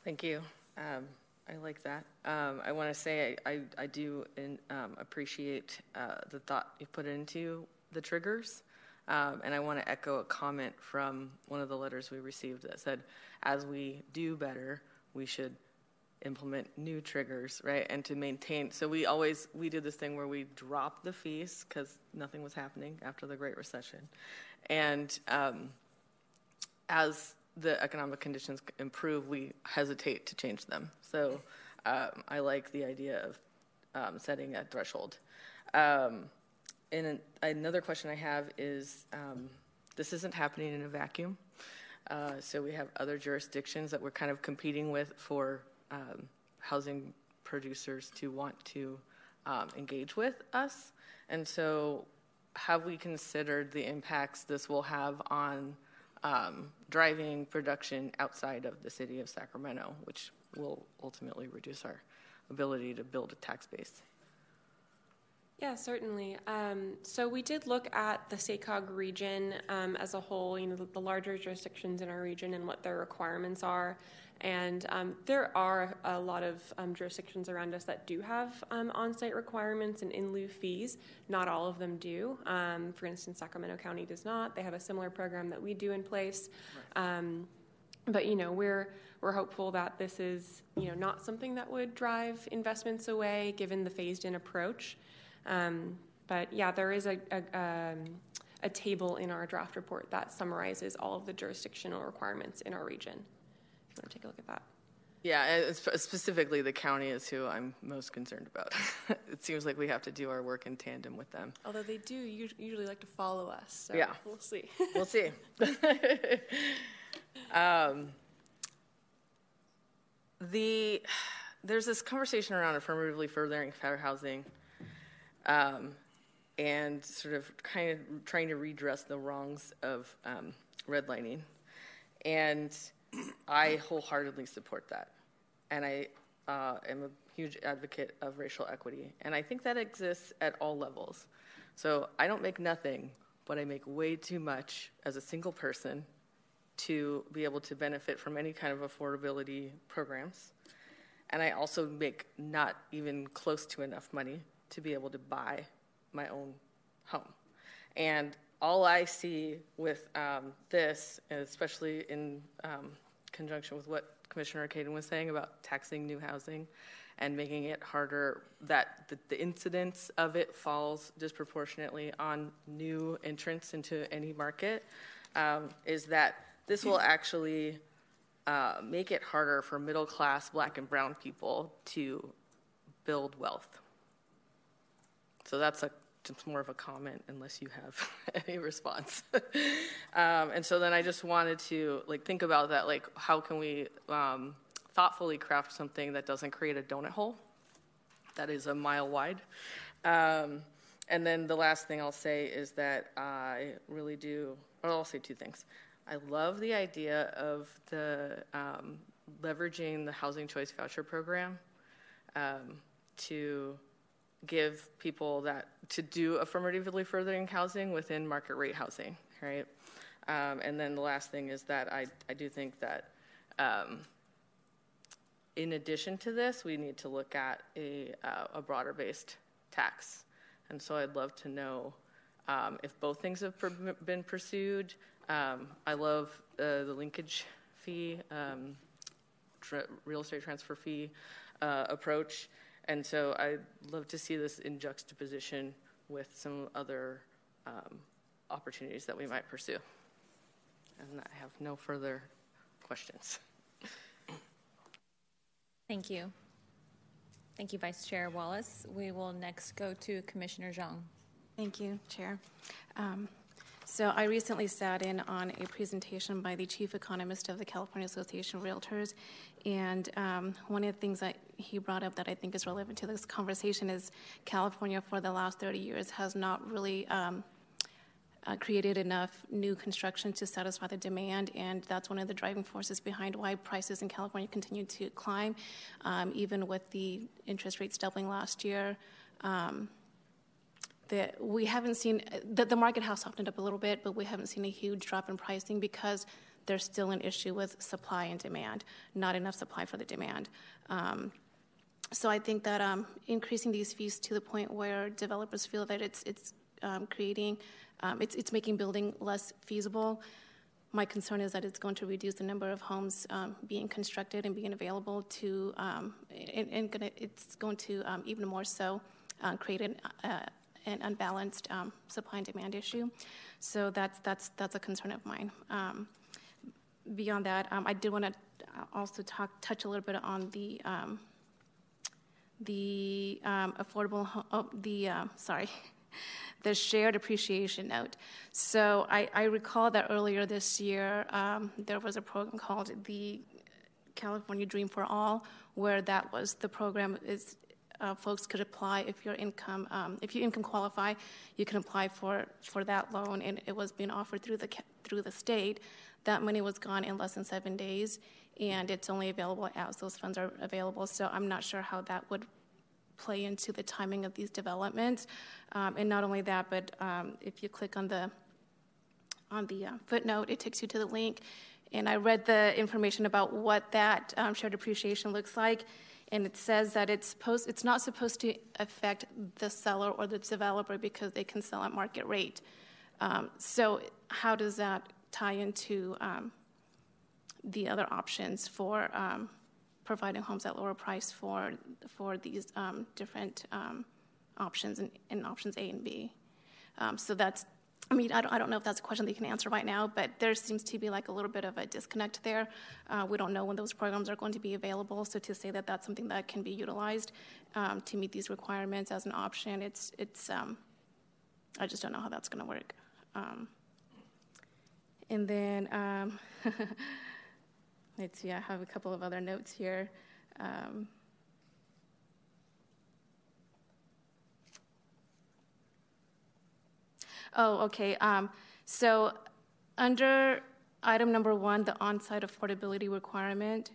Thank you. Um, I like that. Um, I want to say I, I, I do in, appreciate uh, the thought you put into the triggers. Um, and I want to echo a comment from one of the letters we received that said, as we do better, we should implement new triggers, right? And to maintain. So we always we did this thing where we dropped the fees because nothing was happening after the Great Recession, and um, as the economic conditions improve, we hesitate to change them. So um, I like the idea of um, setting a threshold. Um, and an, another question I have is um, this isn't happening in a vacuum. Uh, so we have other jurisdictions that we're kind of competing with for um, housing producers to want to um, engage with us. And so, have we considered the impacts this will have on um, driving production outside of the city of Sacramento, which will ultimately reduce our ability to build a tax base? Yeah, certainly. Um, so we did look at the SACOG region um, as a whole, you know, the, the, larger jurisdictions in our region and what their requirements are. And um, there are a lot of um, jurisdictions around us that do have um, on site requirements and in lieu fees. Not all of them do. Um, for instance, Sacramento County does not. They have a similar program that we do in place. Right. but, you know, we're we're hopeful that this is, you know, not something that would drive investments away given the phased in approach. Um, but yeah, there is a, a, um, a, table in our draft report that summarizes all of the jurisdictional requirements in our region. If you want to take a look at that. Yeah, specifically the county is who I'm most concerned about. it seems like we have to do our work in tandem with them. Although they do usually like to follow us. So yeah. We'll see. we'll see. um, the, there's this conversation around affirmatively furthering fair housing um, and sort of kind of trying to redress the wrongs of um, redlining. And I wholeheartedly support that. And I uh, am a huge advocate of racial equity. And I think that exists at all levels. So I don't make nothing, but I make way too much as a single person to be able to benefit from any kind of affordability programs. And I also make not even close to enough money to be able to buy my own home. And all I see with um, this, especially in um, conjunction with what Commissioner Caden was saying about taxing new housing and making it harder, that the, the incidence of it falls disproportionately on new entrants into any market, um, is that this will actually uh, make it harder for middle class black and brown people to build wealth. So that's a just more of a comment unless you have any response. um, and so then I just wanted to like think about that, like how can we um, thoughtfully craft something that doesn't create a donut hole that is a mile wide. Um, and then the last thing I'll say is that I really do. Well, I'll say two things. I love the idea of the um, leveraging the housing choice voucher program um, to give people that to do affirmatively furthering housing within market rate housing, right? Um, and then the last thing is that I, I do think that um, in addition to this, we need to look at a, uh, a broader based tax. And so I'd love to know um, if both things have per- been pursued. Um, I love uh, the linkage fee, um, tra- real estate transfer fee uh, approach. And so I'd love to see this in juxtaposition with some other um, opportunities that we might pursue. And I have no further questions. Thank you. Thank you, Vice Chair Wallace. We will next go to Commissioner Zhang. Thank you, Chair. Um, so I recently sat in on a presentation by the chief economist of the California Association of Realtors, and um, one of the things that he brought up that I think is relevant to this conversation is California for the last 30 years has not really um, uh, created enough new construction to satisfy the demand, and that's one of the driving forces behind why prices in California continue to climb, um, even with the interest rates doubling last year. Um, that we haven't seen that the market has softened up a little bit, but we haven't seen a huge drop in pricing because there's still an issue with supply and demand, not enough supply for the demand. Um, so I think that um, increasing these fees to the point where developers feel that it's it's um, creating, um, it's it's making building less feasible. my concern is that it's going to reduce the number of homes um, being constructed and being available to, um, and, and gonna, it's going to even more so uh, create an, uh, an unbalanced um, supply and demand issue. So that's that's that's a concern of mine. Um, beyond that, um, I did want to also talk touch a little bit on the the affordable oh, the uh, sorry the shared appreciation note. So I, I recall that earlier this year um, there was a program called the California Dream for All, where that was the program is uh, folks could apply if your income um, if you income qualify, you can apply for for that loan, and it was being offered through the through the state. That money was gone in less than seven days, and it's only available as those funds are available. So I'm not sure how that would play into the timing of these developments. Um, and not only that, but um, if you click on the on the uh, footnote, it takes you to the link. And I read the information about what that um, shared appreciation looks like, and it says that it's supposed it's not supposed to affect the seller or the developer because they can sell at market rate. Um, so how does that tie into um, the other options for um, providing homes at lower price for for these um, different um, options and, in, options A and B. Um, so that's, I mean, I don't, I don't know if that's a question that you can answer right now, but there seems to be like a little bit of a disconnect there. Uh, we don't know when those programs are going to be available, so to say that that's something that can be utilized um, to meet these requirements as an option, it's it's. Um, I just don't know how that's going to work. Um, and then. Let's see, I have a couple of other notes here. Um, oh, okay. Um, so under item number one, the on-site affordability requirement,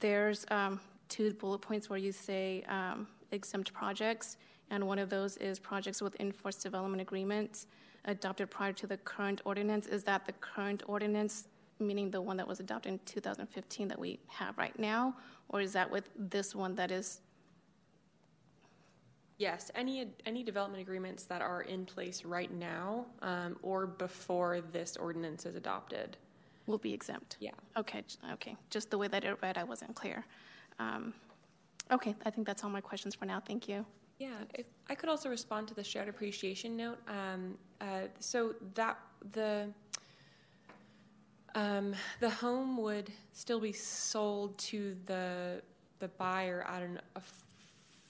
there's um, two bullet points where you say um, exempt projects, and one of those is projects with enforced development agreements adopted prior to the current ordinance. Is that the current ordinance meaning the one that was adopted in 2015 that we have right now, or is that with this one that is? Yes, any any development agreements that are in place right now um, or before this ordinance is adopted will be exempt. Yeah. Okay. Okay. Just the way that it read, I wasn't clear. Um, okay. I think that's all my questions for now. Thank you. Yeah, if I could also respond to the shared appreciation note. Um, uh, so that the um, the home would still be sold to the the buyer at an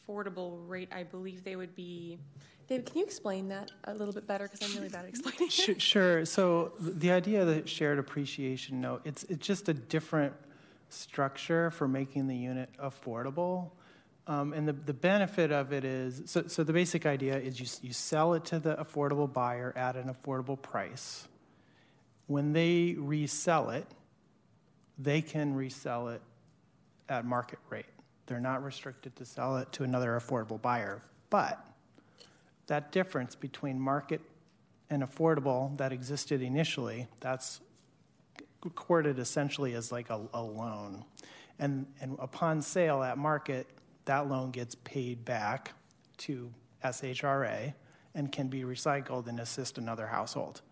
affordable rate. I believe they would be. David, can you explain that a little bit better? Because I'm really bad at explaining it. Sure. So the idea of the shared appreciation note, it's it's just a different structure for making the unit affordable. Um, and the, the benefit of it is so, so the basic idea is you, you sell it to the affordable buyer at an affordable price when they resell it, they can resell it at market rate. They're not restricted to sell it to another affordable buyer. But that difference between market and affordable that existed initially, that's recorded essentially as like a, a loan. And, and upon sale at market, that loan gets paid back to SHRA and can be recycled and assist another household.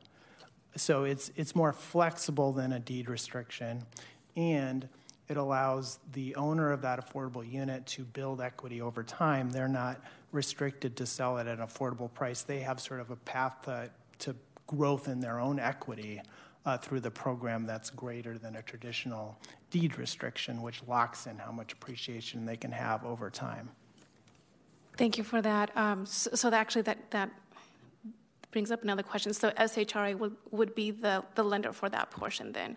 So it's, it's more flexible than a deed restriction, and it allows the owner of that affordable unit to build equity over time. They're not restricted to sell it at an affordable price. They have sort of a path to, to growth in their own equity uh, through the program that's greater than a traditional deed restriction, which locks in how much appreciation they can have over time. Thank you for that. Um, so, so, actually, that, that brings up another question. So SHRA would, would be the, the lender for that portion then?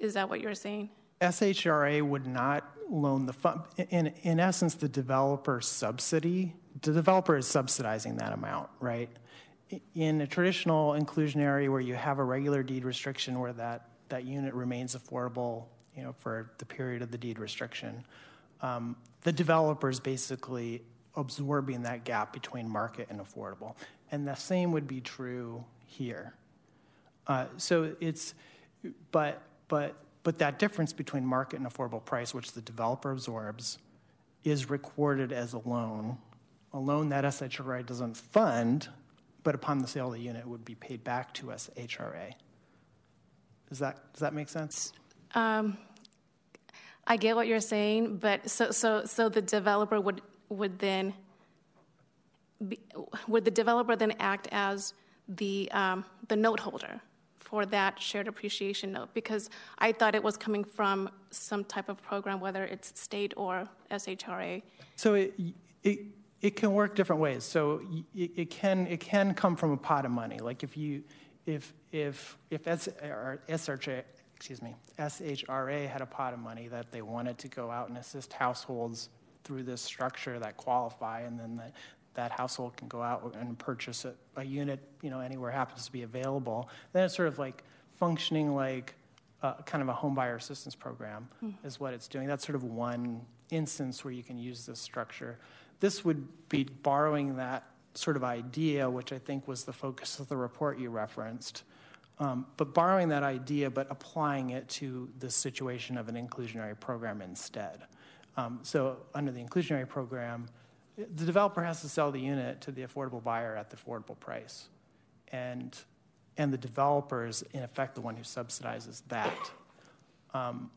Is that what you're saying? SHRA would not loan the fund. In, in essence, the developer subsidy, the developer is subsidizing that amount, right? In a traditional inclusionary where you have a regular deed restriction where that, that unit remains affordable you know, for the period of the deed restriction, um, the developer is basically absorbing that gap between market and affordable. And the same would be true here. Uh, so it's, but, but, but that difference between market and affordable price, which the developer absorbs, is recorded as a loan, a loan that SHRA doesn't fund, but upon the sale of the unit would be paid back to SHRA. Does that does that make sense? Um, I get what you're saying, but so so so the developer would would then be, would the developer then act as the um, the note holder for that shared appreciation note? Because I thought it was coming from some type of program, whether it's state or SHRA. So it it it can work different ways. So it, it can it can come from a pot of money. Like if you if if if S, or excuse me, SHRA had a pot of money that they wanted to go out and assist households through this structure that qualify, and then the, that household can go out and purchase a, a unit, you know, anywhere happens to be available. Then it's sort of like functioning like a, kind of a home buyer assistance program Hmm. is what it's doing. That's sort of one instance where you can use this structure. This would be borrowing that sort of idea, which I think was the focus of the report you referenced, um, but borrowing that idea but applying it to the situation of an inclusionary program instead. Um, so under the inclusionary program, the developer has to sell the unit to the affordable buyer at the affordable price. And, and the developer is, in effect, the one who subsidizes that. Um,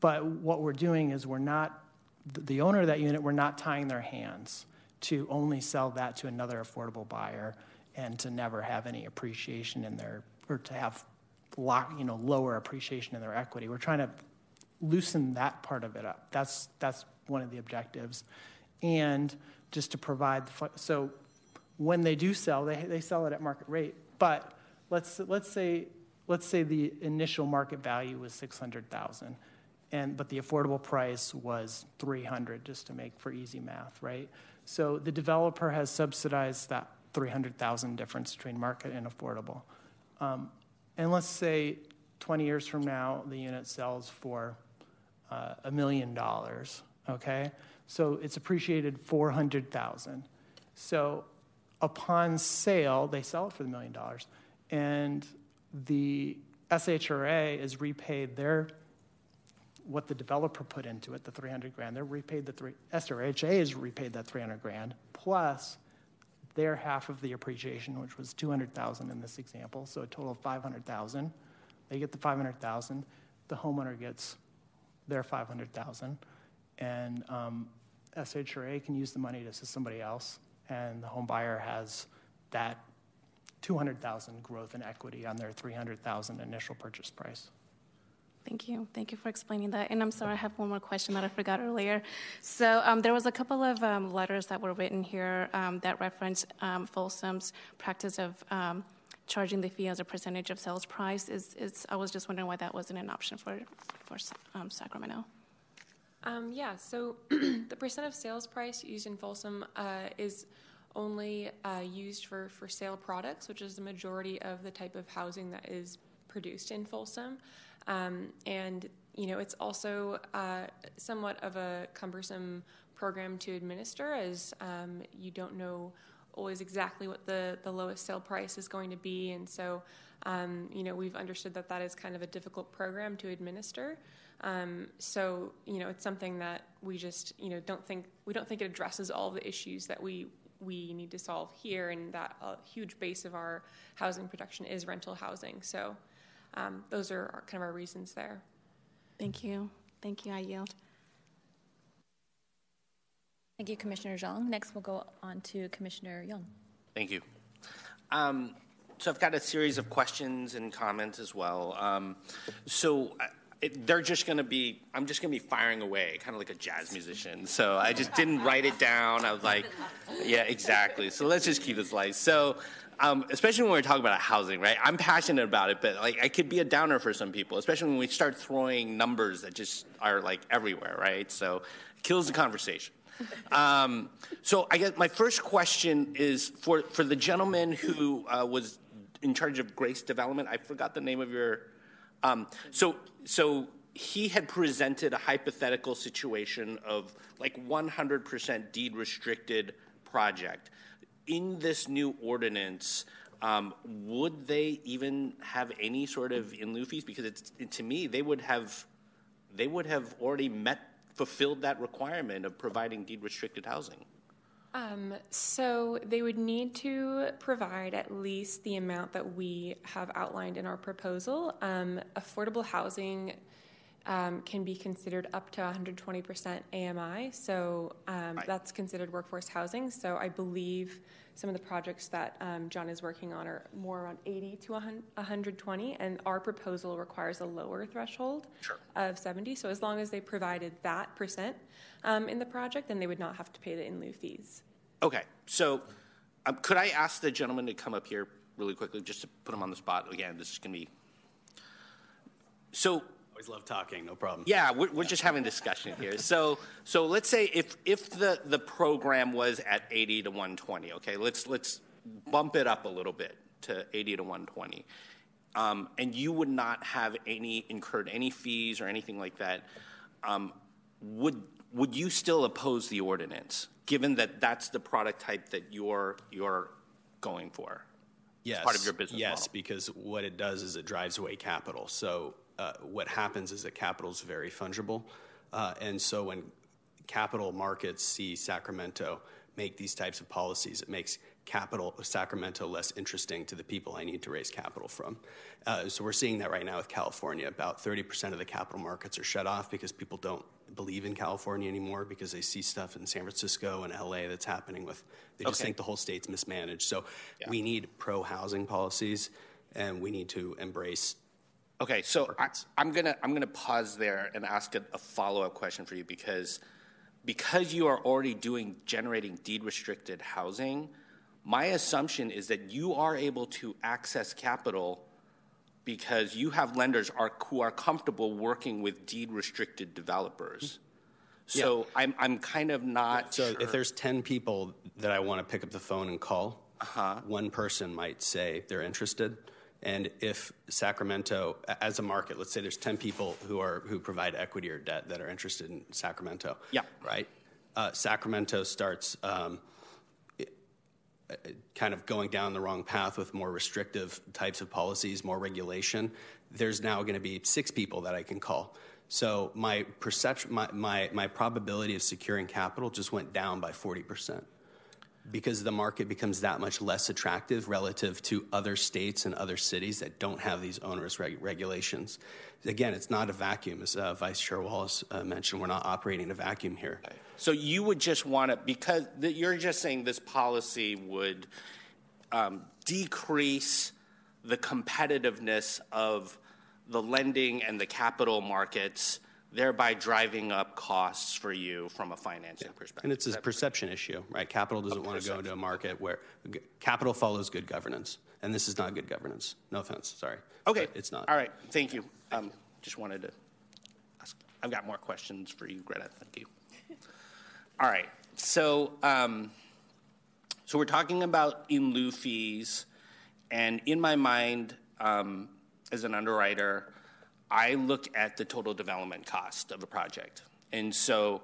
but what we're doing is we're not, the owner of that unit, we're not tying their hands to only sell that to another affordable buyer and to never have any appreciation in their, or to have lock, you know, lower appreciation in their equity. We're trying to loosen that part of it up. That's, that's one of the objectives. And just to provide the, so when they do sell, they, they sell it at market rate. But let's, let's say, let's say the initial market value was 600,000 and, but the affordable price was 300 just to make for easy math, right? So the developer has subsidized that 300,000 difference between market and affordable. Um, and let's say 20 years from now, the unit sells for uh, a million dollars, okay? So it's appreciated 400,000. So upon sale, they sell it for the million dollars, and the SHRA is repaid their what the developer put into it, the 300 grand. They're repaid the three. SRHA is repaid that 300 grand plus their half of the appreciation, which was 200,000 in this example, so a total of 500,000. They get the 500,000. The homeowner gets their 500,000, and um, SHRA can use the money to assist somebody else, and the home buyer has that 200,000 growth in equity on their 300,000 initial purchase price. Thank you. Thank you for explaining that. And I'm sorry, I have one more question that I forgot earlier. So um, there was a couple of um, letters that were written here um, that reference um, Folsom's practice of um, charging the fee as a percentage of sales price. Is, is I was just wondering why that wasn't an option for for um, Sacramento. Um, yeah, so the percent of sales price used in Folsom uh, is only uh, used for, for sale products, which is the majority of the type of housing that is produced in Folsom. Um, and, you know, it's also uh, somewhat of a cumbersome program to administer as um, you don't know always exactly what the, the lowest sale price is going to be. And so, um, you know, we've understood that that is kind of a difficult program to administer. Um, so, you know, it's something that we just, you know, don't think, we don't think it addresses all the issues that we, we need to solve here and that a huge base of our housing production is rental housing. So um, those are our, kind of our reasons there. Thank you. Thank you. I yield. Thank you, Commissioner Zhang. Next, we'll go on to Commissioner Young. Thank you. Um, so I've got a series of questions and comments as well. Um, so I- it, they're just going to be, I'm just going to be firing away, kind of like a jazz musician. So I just didn't write it down. I was like, yeah, exactly. So let's just keep this light. So, um, especially when we're talking about housing, right? I'm passionate about it, but like I could be a downer for some people, especially when we start throwing numbers that just are like everywhere, right? So it kills the conversation. Um, so I guess my first question is for, for the gentleman who uh, was in charge of Grace Development. I forgot the name of your. Um, so so he had presented a hypothetical situation of like 100% deed restricted project. In this new ordinance, um, would they even have any sort of in lieu fees? Because it's, to me, they would have they would have already met fulfilled that requirement of providing deed restricted housing. Um, so they would need to provide at least the amount that we have outlined in our proposal. Um, affordable housing um, can be considered up to 120% AMI, so um, that's considered workforce housing. So I believe some of the projects that um, John is working on are more around 80 to 120, and our proposal requires a lower threshold of 70. So as long as they provided that percent um, in the project, then they would not have to pay the in lieu fees. Okay, so um, could I ask the gentleman to come up here really quickly, just to put him on the spot? Again, this is going to be. So Always love talking, no problem. Yeah, we're, we're just having discussion here. So, so let's say if if the the program was at 80 to 120, okay, let's let's bump it up a little bit to 80 to 120, um, and you would not have any incurred any fees or anything like that. Um, would would you still oppose the ordinance, given that that's the product type that you're you're going for? Yes. Part of your business yes, model. because what it does is it drives away capital. So uh, what happens is that capital is very fungible, uh, and so when capital markets see Sacramento make these types of policies, it makes capital of Sacramento less interesting to the people I need to raise capital from. Uh, so we're seeing that right now with California. About 30% of the capital markets are shut off because people don't believe in California anymore because they see stuff in San Francisco and LA that's happening with they just Okay. think the whole state's mismanaged. So we need pro housing policies and we need to embrace Okay, so I, I'm gonna I'm gonna pause there and ask a, a follow up question for you because because you are already doing generating deed restricted housing, my assumption is that you are able to access capital because you have lenders are who are comfortable working with deed restricted developers. So I'm I'm kind of not So sure. if there's 10 people that I want to pick up the phone and call, Uh-huh. one person might say they're interested. And if Sacramento, as a market, let's say there's 10 people who are who provide equity or debt that are interested in Sacramento. Yeah. Right. Uh, Sacramento starts um, it- uh, kind of going down the wrong path with more restrictive types of policies, more regulation. There's now going to be six people that I can call. So my perception, my, my, my probability of securing capital just went down by 40% because the market becomes that much less attractive relative to other states and other cities that don't have these onerous reg- regulations. Again, it's not a vacuum, as uh, Vice Chair Wallace uh, mentioned. We're not operating in a vacuum here. So you would just want to, because the, you're just saying this policy would um, decrease the competitiveness of the lending and the capital markets, thereby driving up costs for you from a financing perspective. And it's a perception issue, right? Capital doesn't want to go into a market where g- capital follows good governance, and this is not good governance. No offense, sorry. Okay. But it's not. All right, thank you. Um, just wanted to ask. I've got more questions for you, Greta. Thank you. All right, so um, so we're talking about in lieu fees, and in my mind, um, as an underwriter, I look at the total development cost of a project, and so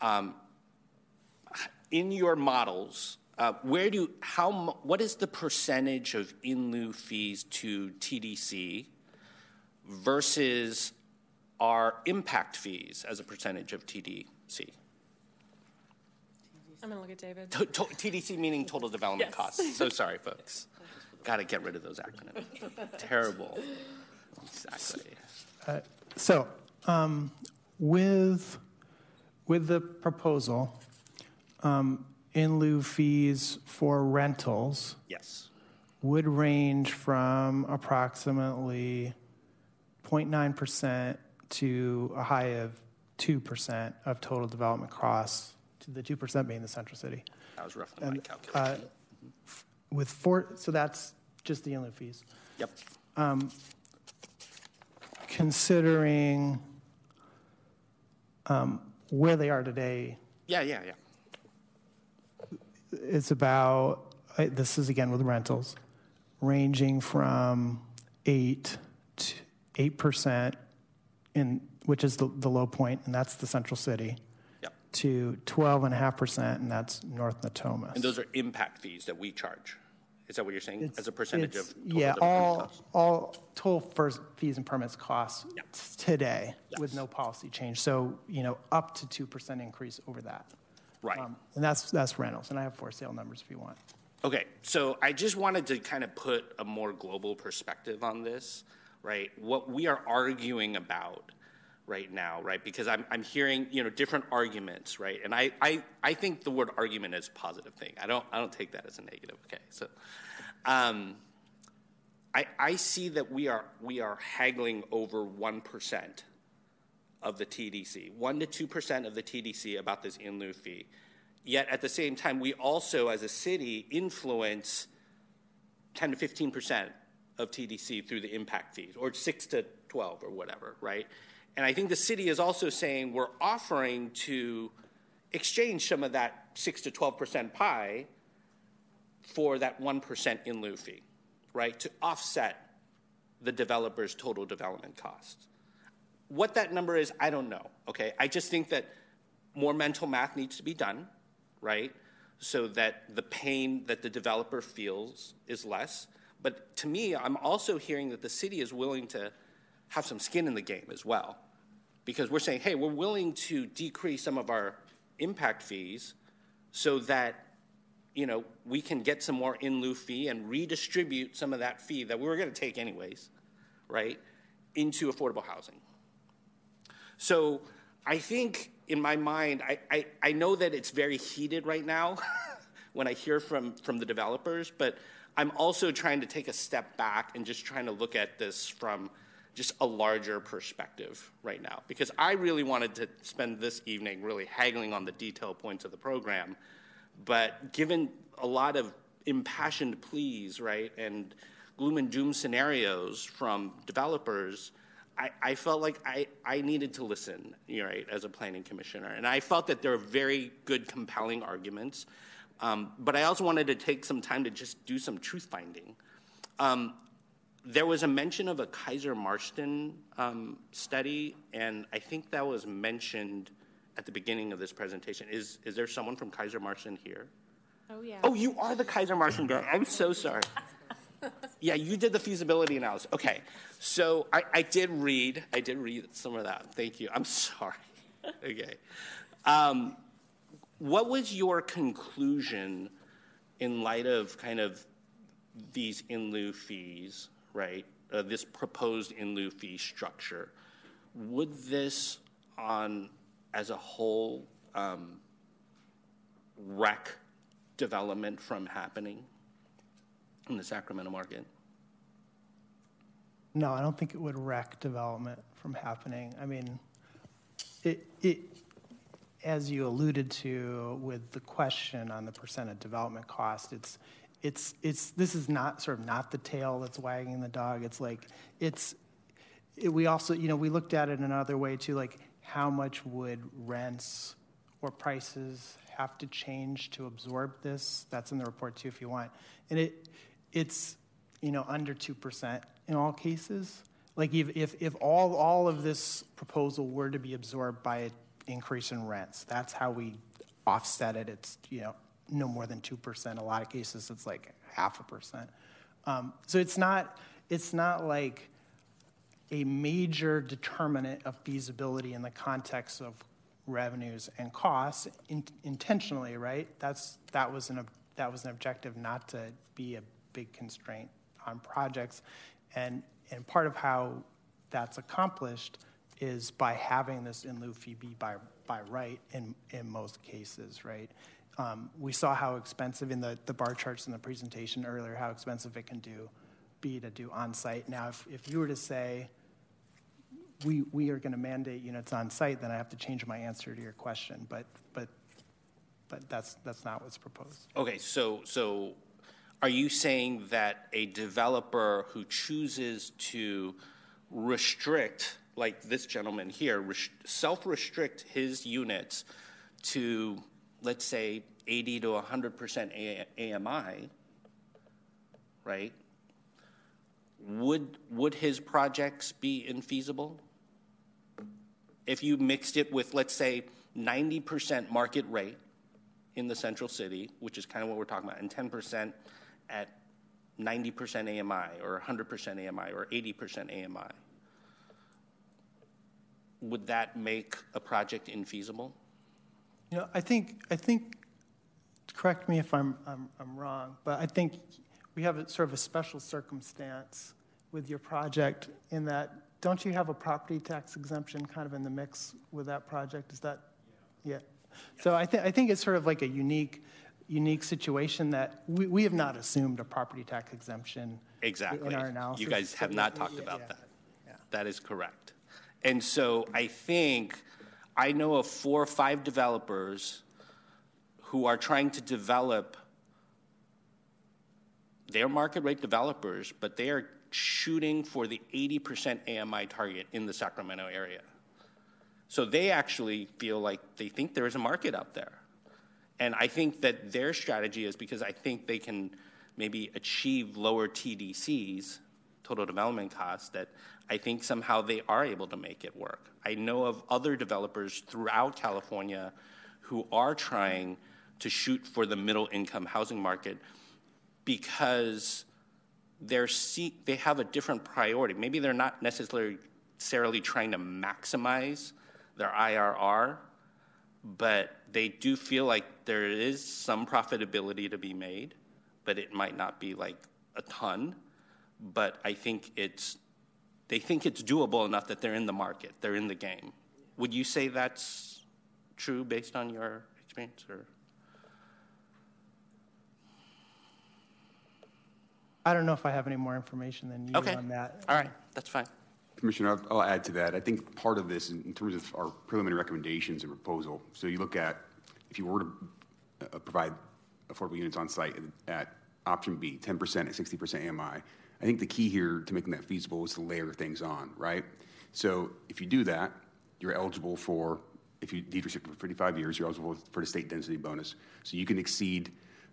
um, in your models, uh, where do how what is the percentage of in lieu fees to TDC versus our impact fees as a percentage of TDC? I'm to look at David. To- to- TDC meaning total development costs. So sorry, folks. Got to get rid of those acronyms. Terrible. Exactly. Uh, So, um, with, with the proposal, um, in lieu fees for rentals Yes. would range from approximately 0.9% to a high of 2% of total development costs, to the 2% being the central city. That was roughly my calculation. uh, With four, so that's just the in lieu fees. Yep. Um, Considering um, where they are today, Yeah, yeah, yeah. it's about, this is again with rentals, ranging from 8 to 8% in, which is the, the low point, and that's the central city, Yep. to 12.5%, and that's North Natomas. And those are impact fees that we charge. Is that what you're saying? As a percentage It's- of total yeah, development all costs? all total first fees and permits costs t- today with no policy change. So you know, up to two percent increase over that. Right. Um, and that's that's rentals, and I have for sale numbers if you want. Okay, so I just wanted to kind of put a more global perspective on this, right? What we are arguing about right now, right? Because I'm, I'm hearing, you know, different arguments, right? And I, I, I think the word argument is a positive thing. I don't, I don't take that as a negative, okay? So, um, I, I see that we are, we are haggling over 1% of the TDC, 1 to 2% of the TDC about this in lieu fee. Yet at the same time, we also, as a city, influence 10 to 15 percent of TDC through the impact fees, or 6 to 12, or whatever, right? And I think the city is also saying we're offering to exchange some of that 6 to 12 percent pie for that 1 percent in lieu fee, right? To offset the developer's total development costs. What that number is, I don't know, okay? I just think that more mental math needs to be done right? So that the pain that the developer feels is less. But to me, I'm also hearing that the city is willing to have some skin in the game as well. Because we're saying, hey, we're willing to decrease some of our impact fees so that you know we can get some more in lieu fee and redistribute some of that fee that we were going to take anyways, right, into affordable housing. So I think in my mind, I, I, I know that it's very heated right now when I hear from, from the developers, but I'm also trying to take a step back and just trying to look at this from just a larger perspective right now. Because I really wanted to spend this evening really haggling on the detail points of the program, but given a lot of impassioned pleas, right, and gloom and doom scenarios from developers, I, I felt like I, I needed to listen, you right, as a planning commissioner. And I felt that there are very good, compelling arguments. Um, but I also wanted to take some time to just do some truth finding. Um, there was a mention of a Keyser Marston um, study, and I think that was mentioned at the beginning of this presentation. Is, is there someone from Keyser Marston here? Oh, yeah. Oh, you are the Keyser Marston guy. I'm so sorry. yeah, you did the feasibility analysis. Okay, so I, I did read. I did read some of that. Thank you. I'm sorry. okay. Um, what was your conclusion in light of kind of these in lieu fees, right? Uh, this proposed in lieu fee structure. Would this, on as a whole, um, wreck development from happening? in the Sacramento market? No, I don't think it would wreck development from happening. I mean, it, it, as you alluded to with the question on the percent of development cost, it's, it's, it's, this is not sort of not the tail that's wagging the dog. It's like, it's, it, we also, you know, we looked at it another way too, like how much would rents or prices have to change to absorb this? That's in the report too, if you want. And it, it's you know under two percent in all cases. Like if, if, if all all of this proposal were to be absorbed by an increase in rents, that's how we offset it. It's you know no more than two percent. A lot of cases it's like half a percent. Um, so it's not it's not like a major determinant of feasibility in the context of revenues and costs in, intentionally, right? That's that was an that was an objective not to be a big constraint on projects. And, and part of how that's accomplished is by having this in lieu fee be by, by right in, in most cases, right? Um, we saw how expensive in the, the bar charts in the presentation earlier, how expensive it can do be to do on site. Now, if, if you were to say, we, we are going to mandate units on site, then I have to change my answer to your question. But, but, but that's, that's not what's proposed. Okay, so, so are you saying that a developer who chooses to restrict, like this gentleman here, self restrict his units to, let's say, 80 to 100% AMI, right? Would, would his projects be infeasible? If you mixed it with, let's say, 90% market rate in the central city, which is kind of what we're talking about, and 10% at 90% AMI or 100% AMI or 80% AMI, would that make a project infeasible? You know, I think, I think, correct me if I'm, I'm, I'm wrong, but I think we have a sort of a special circumstance with your project in that, don't you have a property tax exemption kind of in the mix with that project? Is that, yeah? So I think, I think it's sort of like a unique, unique situation that we, we have not assumed a property tax exemption Exactly. in our analysis. You guys have not talked yeah, about yeah. that. That is correct. And so I think, I know of four or five developers who are trying to develop, they're market rate developers, but they are shooting for the 80% AMI target in the Sacramento area. So they actually feel like they think there is a market out there. And I think that their strategy is because I think they can maybe achieve lower TDCs, total development costs, that I think somehow they are able to make it work. I know of other developers throughout California who are trying to shoot for the middle income housing market because they're see- they have a different priority. Maybe they're not necessarily necessarily trying to maximize their IRR, but they do feel like there is some profitability to be made, but it might not be like a ton. But I think it's they think it's doable enough that they're in the market, they're in the game. Would you say that's true based on your experience, or? I don't know if I have any more information than you Okay. on that. All right, that's fine. Commissioner, I'll, I'll add to that. I think part of this, in terms of our preliminary recommendations and proposal, so you look at, if you were to uh, provide affordable units on site at option B, 10% at 60% AMI, I think the key here to making that feasible is to layer things on, right? So if you do that, you're eligible for, if you deed restrict for 55 years, you're eligible for the state density bonus. So you can exceed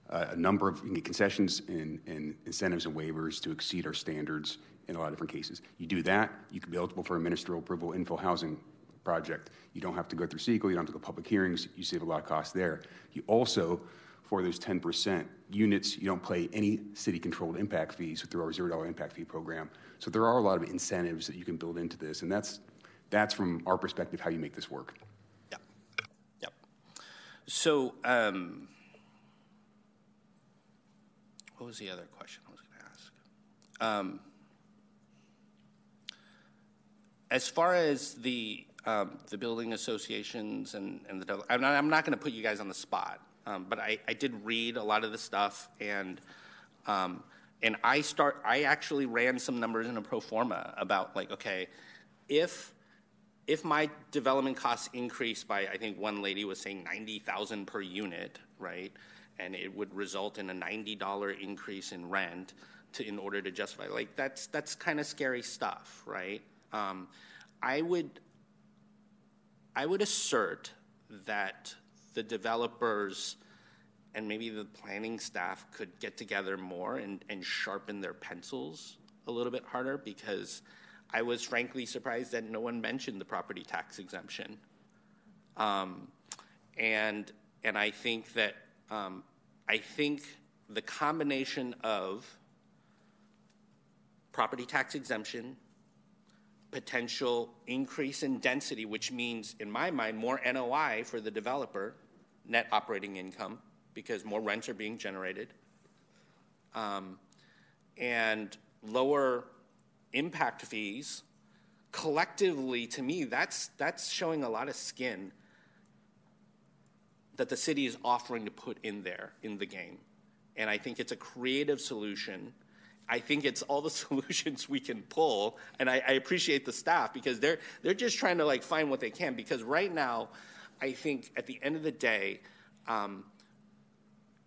uh, a number of, concessions and, and incentives and waivers to exceed our standards in a lot of different cases. You do that, you can be eligible for a ministerial approval infill housing project. You don't have to go through CEQA, you don't have to go public hearings, you save a lot of costs there. You also, for those 10% units, you don't pay any city-controlled impact fees through our $0 impact fee program. So there are a lot of incentives that you can build into this, and that's, that's from our perspective how you make this work. Yep. Yep. So, um, what was the other question I was going to ask? Um, as far as the um, the building associations and, and the, I'm not, I'm not going to put you guys on the spot, um, but I, I did read a lot of the stuff and um, and I start I actually ran some numbers in a pro forma about like okay, if if my development costs increase by I think one lady was saying ninety thousand per unit, right, and it would result in a ninety dollar increase in rent to in order to justify like that's that's kind of scary stuff, right? Um, I would I would assert that the developers and maybe the planning staff could get together more and, and sharpen their pencils a little bit harder because I was frankly surprised that no one mentioned the property tax exemption. Um, and and I think that um, I think the combination of property tax exemption, potential increase in density, which means, in my mind, more NOI for the developer, net operating income, because more rents are being generated, um, and lower impact fees. Collectively, to me, that's that's showing a lot of skin that the city is offering to put in there in the game, and I think it's a creative solution. I think it's all the solutions we can pull, and I, I, appreciate the staff because they're they're just trying to like find what they can. Because right now, I think at the end of the day, um,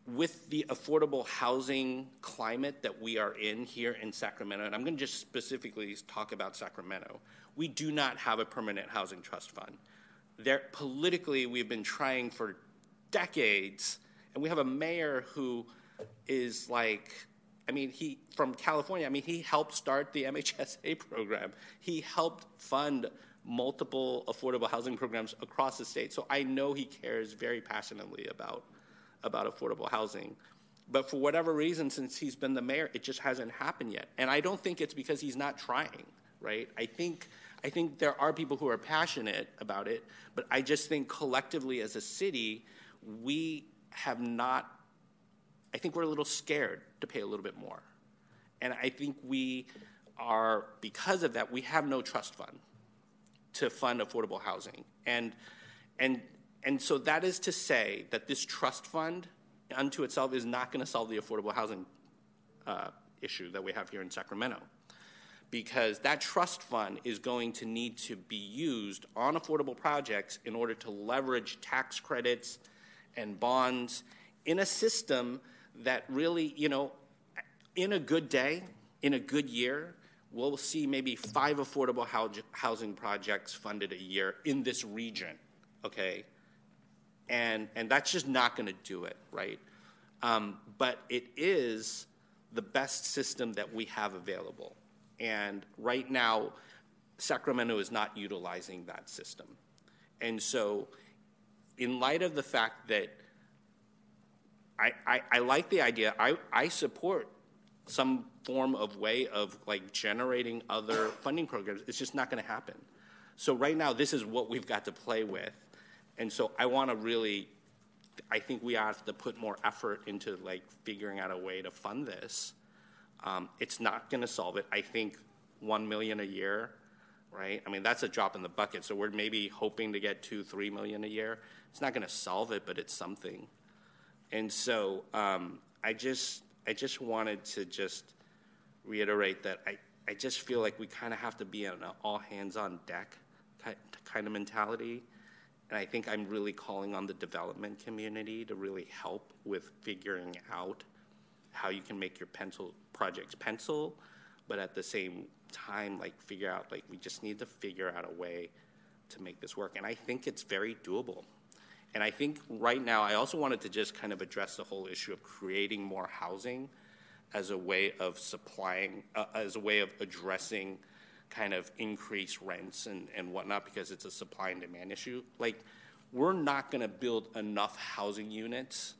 with the affordable housing climate that we are in here in Sacramento, and I'm going to just specifically talk about Sacramento, we do not have a permanent housing trust fund. There, politically, we've been trying for decades, and we have a mayor who is like I mean, he from California. I mean, he helped start the MHSA program. He helped fund multiple affordable housing programs across the state. So I know he cares very passionately about about affordable housing. But for whatever reason, since he's been the mayor, it just hasn't happened yet. And I don't think it's because he's not trying, right? I think I think there are people who are passionate about it, but I just think collectively as a city, we have not, I think we're a little scared to pay a little bit more. And I think we are, because of that, we have no trust fund to fund affordable housing. And, and, and so that is to say that this trust fund unto itself is not going to solve the affordable housing uh, issue that we have here in Sacramento. Because that trust fund is going to need to be used on affordable projects in order to leverage tax credits and bonds in a system that really, you know, in a good day, in a good year, we'll see maybe five affordable housing projects funded a year in this region, okay? And, and that's just not going to do it, right? Um, but it is the best system that we have available. And right now, Sacramento is not utilizing that system. And so, in light of the fact that I, I, I like the idea, I, I support some form of way of like generating other funding programs. It's just not going to happen. So right now, this is what we've got to play with, and so I want to really, I think we have to put more effort into like figuring out a way to fund this. Um, it's not going to solve it. I think one million a year, right? I mean that's a drop in the bucket. So we're maybe hoping to get two, three million a year. It's not going to solve it, but it's something. And so um, I just I just wanted to just reiterate that I, I just feel like we kind of have to be in an all hands on deck kind of mentality. And I think I'm really calling on the development community to really help with figuring out how you can make your pencil projects pencil, but at the same time, like figure out like we just need to figure out a way to make this work. And I think it's very doable. And I think right now, I also wanted to just kind of address the whole issue of creating more housing as a way of supplying, uh, as a way of addressing kind of increased rents and, and whatnot because it's a supply and demand issue. Like, we're not going to build enough housing units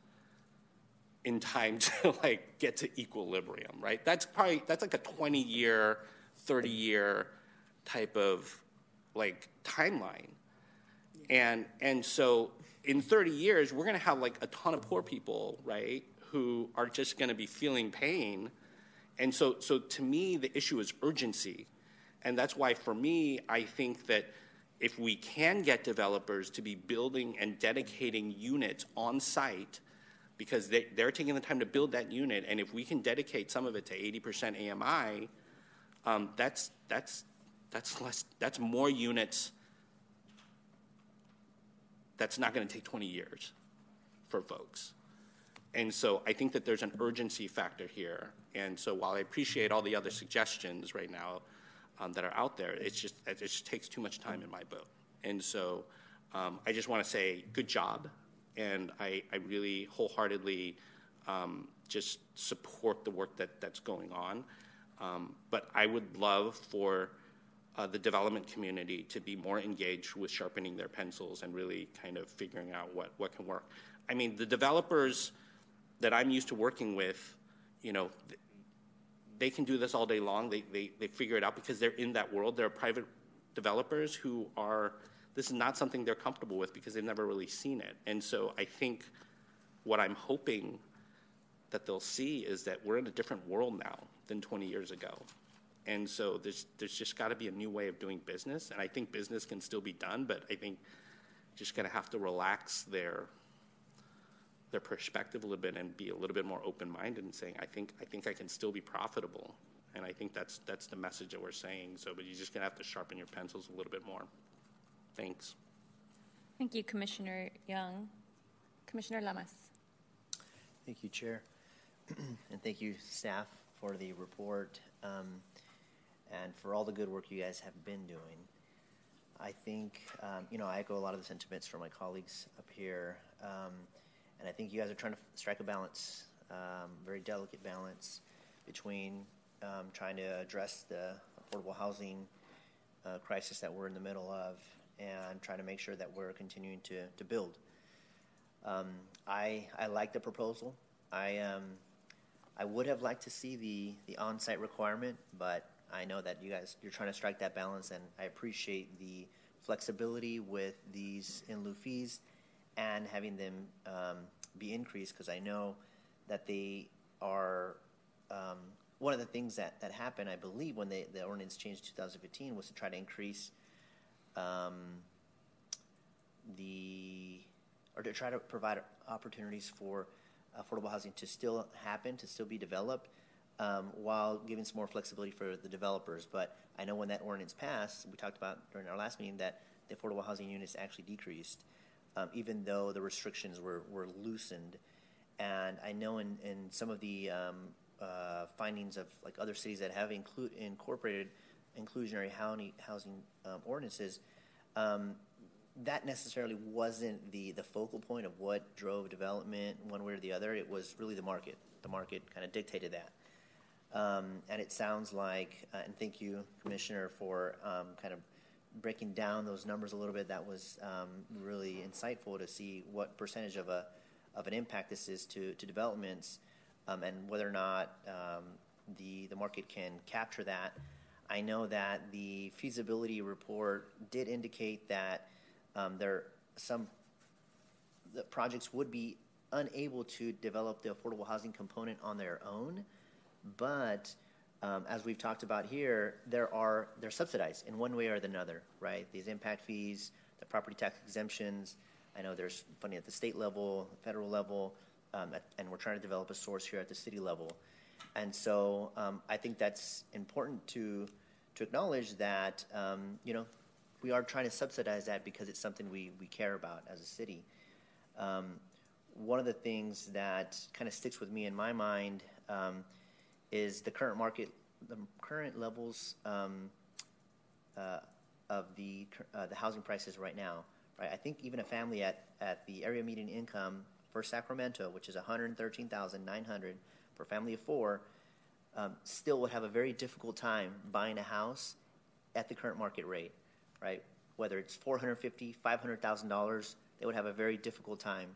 in time to like get to equilibrium, right? That's probably that's like a 20 year, 30 year type of like timeline. And and so in 30 years, we're going to have like a ton of poor people, right, who are just going to be feeling pain. And so, so to me, the issue is urgency. And that's why, for me, I think that if we can get developers to be building and dedicating units on site, because they, they're taking the time to build that unit, and if we can dedicate some of it to 80% AMI, um, that's, that's, that's, less, that's more units that's not going to take 20 years for folks. And so I think that there's an urgency factor here. And so while I appreciate all the other suggestions right now um, that are out there, it's just, it just takes too much time in my boat. And so um, I just want to say good job. And I, I really wholeheartedly um, just support the work that, that's going on. Um, but I would love for uh, the development community to be more engaged with sharpening their pencils and really kind of figuring out what, what can work. I mean, the developers that I'm used to working with, you know, they can do this all day long. They, they, they figure it out because they're in that world. There are private developers who are, this is not something they're comfortable with because they've never really seen it. And so I think what I'm hoping that they'll see is that we're in a different world now than 20 years ago. And so there's, there's just got to be a new way of doing business. And I think business can still be done, but I think just going to have to relax their, their perspective a little bit and be a little bit more open-minded and saying, I think, I think I can still be profitable. And I think that's, that's the message that we're saying. So, but you're just going to have to sharpen your pencils a little bit more. Thanks. Thank you, Commissioner Young. Commissioner Lamas. Thank you, Chair. and thank you, staff, for the report. Um, and for all the good work you guys have been doing. I think, um, you know, I echo a lot of the sentiments from my colleagues up here. Um, and I think you guys are trying to strike a balance, um, very delicate balance between um, trying to address the affordable housing uh, crisis that we're in the middle of and trying to make sure that we're continuing to, to build. Um, I, I like the proposal. I, um, I would have liked to see the, the on site requirement, but I know that you guys, you're trying to strike that balance, and I appreciate the flexibility with these in lieu fees and having them um, be increased, because I know that they are, um, one of the things that, that happened, I believe, when they, the ordinance changed in 2015 was to try to increase um, the, or to try to provide opportunities for affordable housing to still happen, to still be developed, um, while giving some more flexibility for the developers. But I know when that ordinance passed, we talked about during our last meeting that the affordable housing units actually decreased, um, even though the restrictions were, were loosened. And I know in, in some of the um, uh, findings of like other cities that have include, incorporated inclusionary housing, housing um, ordinances, um, that necessarily wasn't the, the focal point of what drove development one way or the other. It was really the market. The market kind of dictated that. Um, and it sounds like, uh, and thank you, Commissioner, for um, kind of breaking down those numbers a little bit. That was um, really insightful to see what percentage of a of an impact this is to, to developments um, and whether or not um, the, the market can capture that. I know that the feasibility report did indicate that um, there some the projects would be unable to develop the affordable housing component on their own, but um, as we've talked about here, there are they're subsidized in one way or another, right? These impact fees, the property tax exemptions. I know there's funding at the state level, federal level, um, at, and we're trying to develop a source here at the city level. And so um, I think that's important to to acknowledge that um, you know we are trying to subsidize that because it's something we, we care about as a city. Um, one of the things that kind of sticks with me in my mind um, is the current market, the current levels um, uh, of the uh, the housing prices right now. Right, I think even a family at, at the area median income for Sacramento, which is 113,900 for a family of four, um, still would have a very difficult time buying a house at the current market rate right? Whether it's $450,000, $500,000, they would have a very difficult time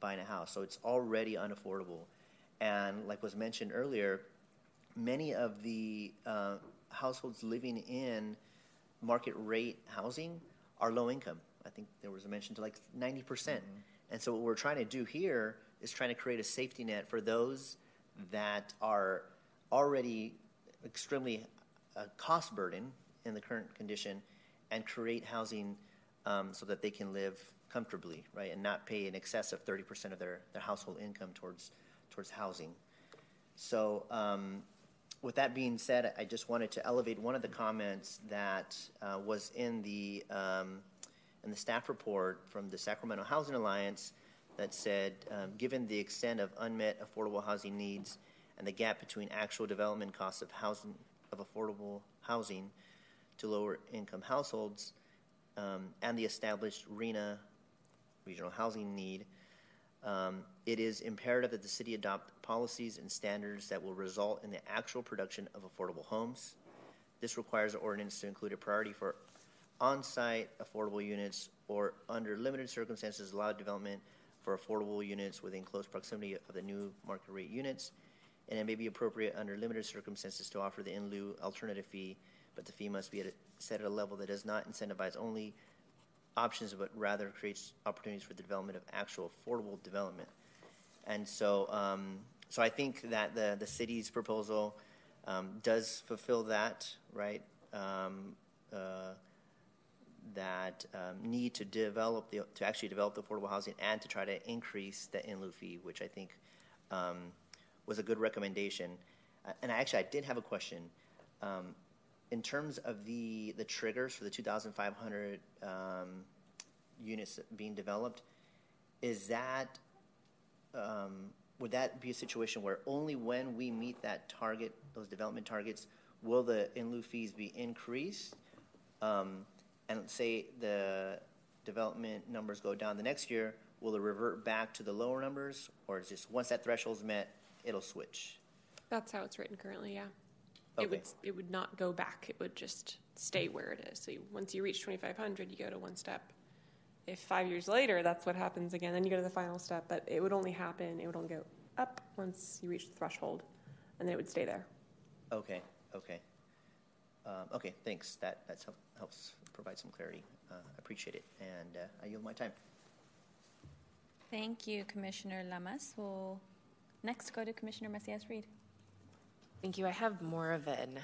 buying a house. So it's already unaffordable. And like was mentioned earlier, many of the uh, households living in market rate housing are low income. I think there was a mention to like 90%. percent mm hmm And so what we're trying to do here is trying to create a safety net for those that are already extremely uh, cost burden in the current condition and create housing um, so that they can live comfortably, right, and not pay in excess of 30% of their, their household income towards, towards housing. So, um, with that being said, I just wanted to elevate one of the comments that uh, was in the, um, in the staff report from the Sacramento Housing Alliance that said, um, given the extent of unmet affordable housing needs and the gap between actual development costs of housing of affordable housing to lower income households um, and the established RHNA regional housing need, um, it is imperative that the city adopt policies and standards that will result in the actual production of affordable homes. This requires the ordinance to include a priority for on site affordable units or, under limited circumstances, allow development for affordable units within close proximity of the new market rate units. And it may be appropriate under limited circumstances to offer the in lieu alternative fee but the fee must be at a, set at a level that does not incentivize only options, but rather creates opportunities for the development of actual affordable development. And so, um, so I think that the, the city's proposal um, does fulfill that, right? Um, uh, that um, need to develop the, to actually develop the affordable housing and to try to increase the in lieu fee, which I think um, was a good recommendation. Uh, and actually, I did have a question. Um, in terms of the the triggers for the 2,500 um, units being developed, is that um, would that be a situation where only when we meet that target, those development targets, will the in lieu fees be increased? Um, and say the development numbers go down the next year, will it revert back to the lower numbers, or is just once that threshold is met, it'll switch? That's how it's written currently, yeah. Okay. It would it would not go back. It would just stay where it is. So you, once you reach 2,500, you go to one step. If five years later that's what happens again, then you go to the final step. But it would only happen. It would only go up once you reach the threshold, and then it would stay there. Okay, okay. Um, okay, thanks. That that's help, helps provide some clarity. Uh, I appreciate it, and uh, I yield my time. Thank you, Commissioner Lamas. We'll next go to Commissioner Macias Reed. Thank you. I have more of an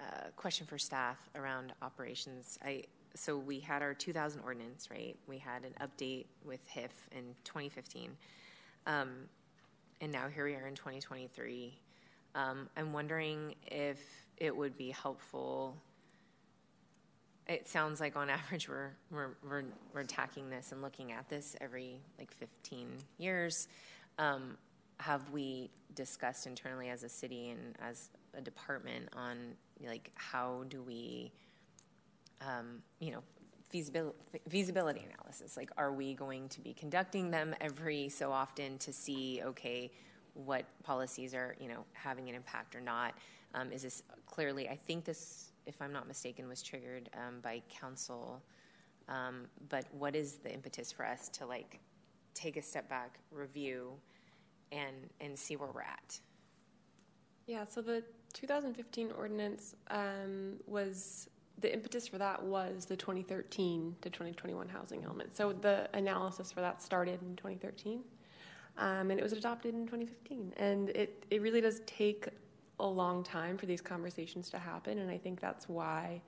uh, question for staff around operations. I so we had our 2000 ordinance, right? We had an update with HIF in 2015, um, and now here we are in 2023. Um, I'm wondering if it would be helpful. It sounds like on average we're, we're, we're, we're attacking this and looking at this every like 15 years. Um, have we discussed internally as a city and as a department on like how do we, um, you know, feasibility, feasibility analysis? Like, are we going to be conducting them every so often to see, okay, what policies are, you know, having an impact or not? Um, is this clearly? I think this, if I'm not mistaken, was triggered um, by council. Um, but what is the impetus for us to like take a step back, review, and and see where we're at? Yeah. So the 2015 ordinance um, was the impetus for that was the 2013 to 2021 housing element. So the analysis for that started in 2013. Um, and it was adopted in 2015. And it, it really does take a long time for these conversations to happen, and I think that's why,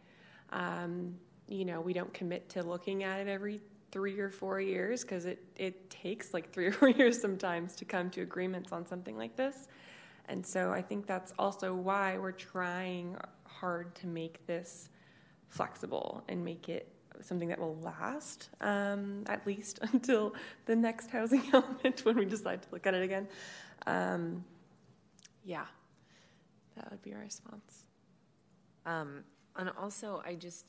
um, you know, we don't commit to looking at it every three or four years because it, it takes like three or four years sometimes to come to agreements on something like this. And so I think that's also why we're trying hard to make this flexible and make it something that will last um, at least until the next housing element when we decide to look at it again. Um, yeah, that would be our response. Um, and also, I just,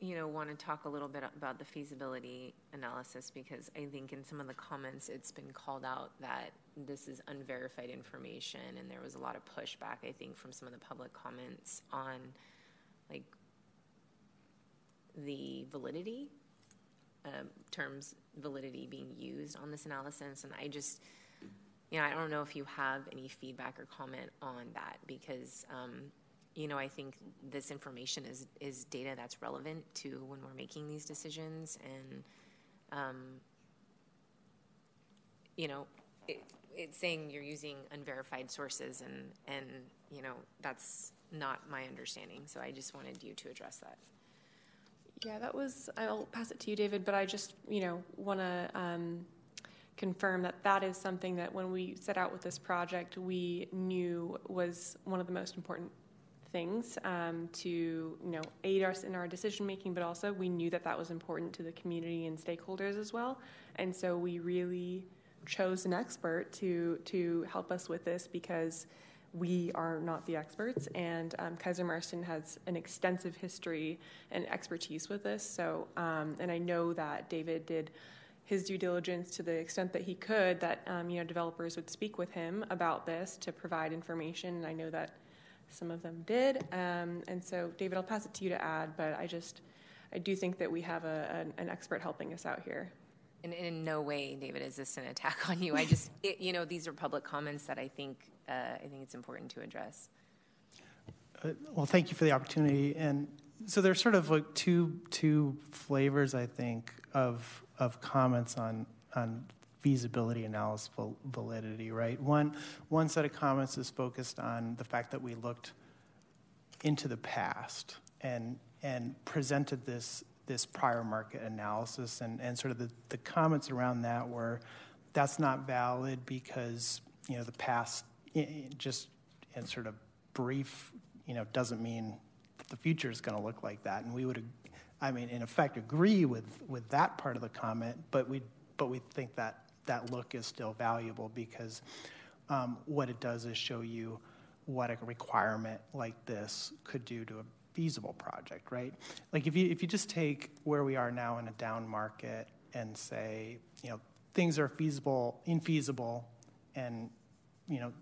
you know, want to talk a little bit about the feasibility analysis because I think in some of the comments it's been called out that this is unverified information, and there was a lot of pushback, I think, from some of the public comments on like the validity um, terms validity being used on this analysis. And i just you know i don't know if you have any feedback or comment on that because um, you know i think this information is is data that's relevant to when we're making these decisions. And um, you know it, it's saying you're using unverified sources and and you know that's not my understanding. So i just wanted you to address that yeah, that was, I'll pass it to you, David, but I just, you know, want to um, confirm that that is something that when we set out with this project, we knew was one of the most important things um, to, you know, aid us in our decision making, but also we knew that that was important to the community and stakeholders as well. And so we really chose an expert to to help us with this because we are not the experts, and um, Keyser Marston has an extensive history and expertise with this. So, um, and I know that David did his due diligence to the extent that he could. That um, you know, developers would speak with him about this to provide information. And I know that some of them did. Um, and so, David, I'll pass it to you to add. But I just, I do think that we have a, an, an expert helping us out here. And in no way, David, is this an attack on you. I just, it, you know, these are public comments that I think I think it's important to address. Uh, well, thank you for the opportunity. And so there's sort of like two two flavors, I think, of of comments on on feasibility analysis validity. Right. One one set of comments is focused on the fact that we looked into the past and and presented this this prior market analysis and, and sort of the, the comments around that were that's not valid because you know the past just in sort of brief, you know, doesn't mean that the future is going to look like that. And we would, I mean, in effect, agree with with that part of the comment, but we but we think that that look is still valuable because um, what it does is show you what a requirement like this could do to a feasible project, right? Like if you if you just take where we are now in a down market and say, you know, things are feasible, infeasible, and you know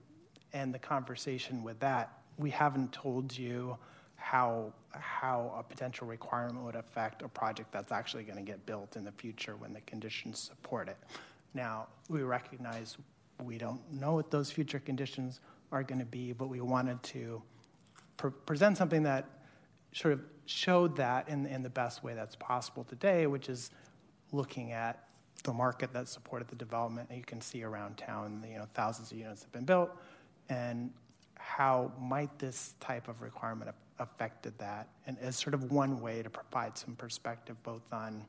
and the conversation with that, we haven't told you how how a potential requirement would affect a project that's actually going to get built in the future when the conditions support it. Now, we recognize we don't know what those future conditions are going to be, but we wanted to pre- present something that sort of showed that in, in the best way that's possible today, which is looking at the market that supported the development. And you can see around town, you know, thousands of units have been built, and how might this type of requirement affected that? And as sort of one way to provide some perspective, both on,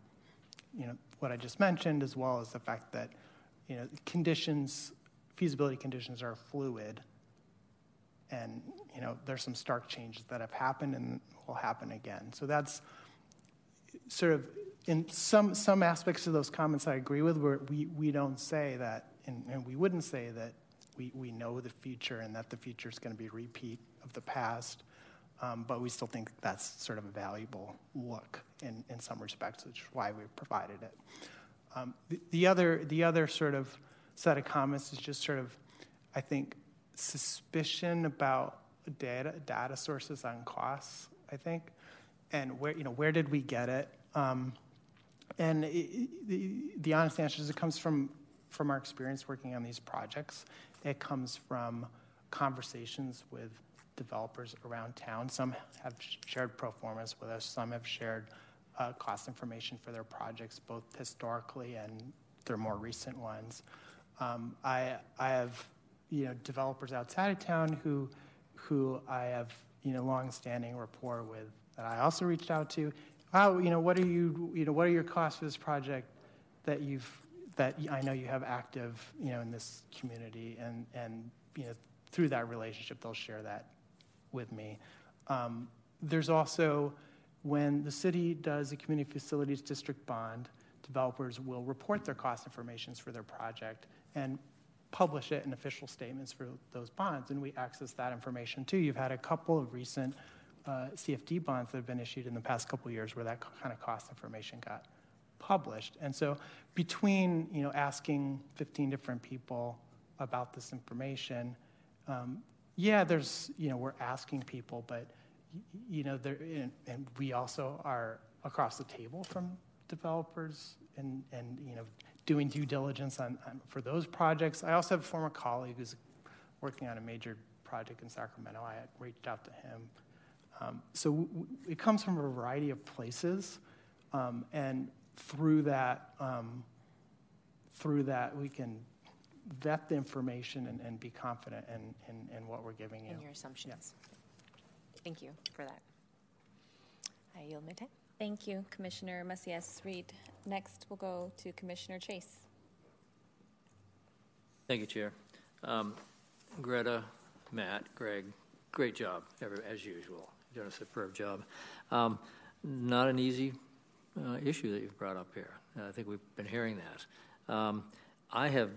you know, what I just mentioned, as well as the fact that, you know, conditions, feasibility conditions are fluid, and you know, there's some stark changes that have happened and will happen again. So that's sort of in some some aspects of those comments I agree with. Where we we don't say that, and, and we wouldn't say that we we know the future and that the future is going to be a repeat of the past. Um, but we still think that's sort of a valuable look in, in some respects, which is why we provided it. Um, the, the other the other sort of set of comments is just sort of, I think, suspicion about data data sources on costs. I think, and where you know where did we get it? Um, and it, the, the honest answer is it comes from from our experience working on these projects. It comes from conversations with developers around town. Some have shared pro formas with us. Some have shared uh, cost information for their projects, both historically and their more recent ones. Um, I I have you know developers outside of town who who I have you know long-standing rapport with that I also reached out to. How you know what are you you know what are your costs for this project that you've that I know you have active you know in this community and and you know through that relationship they'll share that with me. Um, there's also when the city does a community facilities district bond, developers will report their cost informations for their project and publish it in official statements for those bonds, and we access that information too. You've had a couple of recent uh, CFD bonds that have been issued in the past couple years where that kind of cost information got published. And so, between you know asking 15 different people about this information, um, yeah, there's you know we're asking people, but you know there and, and we also are across the table from developers and and you know doing due diligence on, on, for those projects. I also have a former colleague who's working on a major project in Sacramento. I reached out to him. Um, so w- it comes from a variety of places, um, and through that, um, through that, we can vet the information and, and be confident in, in, in, what we're giving you. In your assumptions. Thank you for that. I yield my time. Thank you, Commissioner Macias Reed. Next, we'll go to Commissioner Chase. Thank you, Chair. Um, Greta, Matt, Greg, great job, as usual. You've done a superb job. Um, not an easy uh, issue that you've brought up here. I think we've been hearing that. Um, I have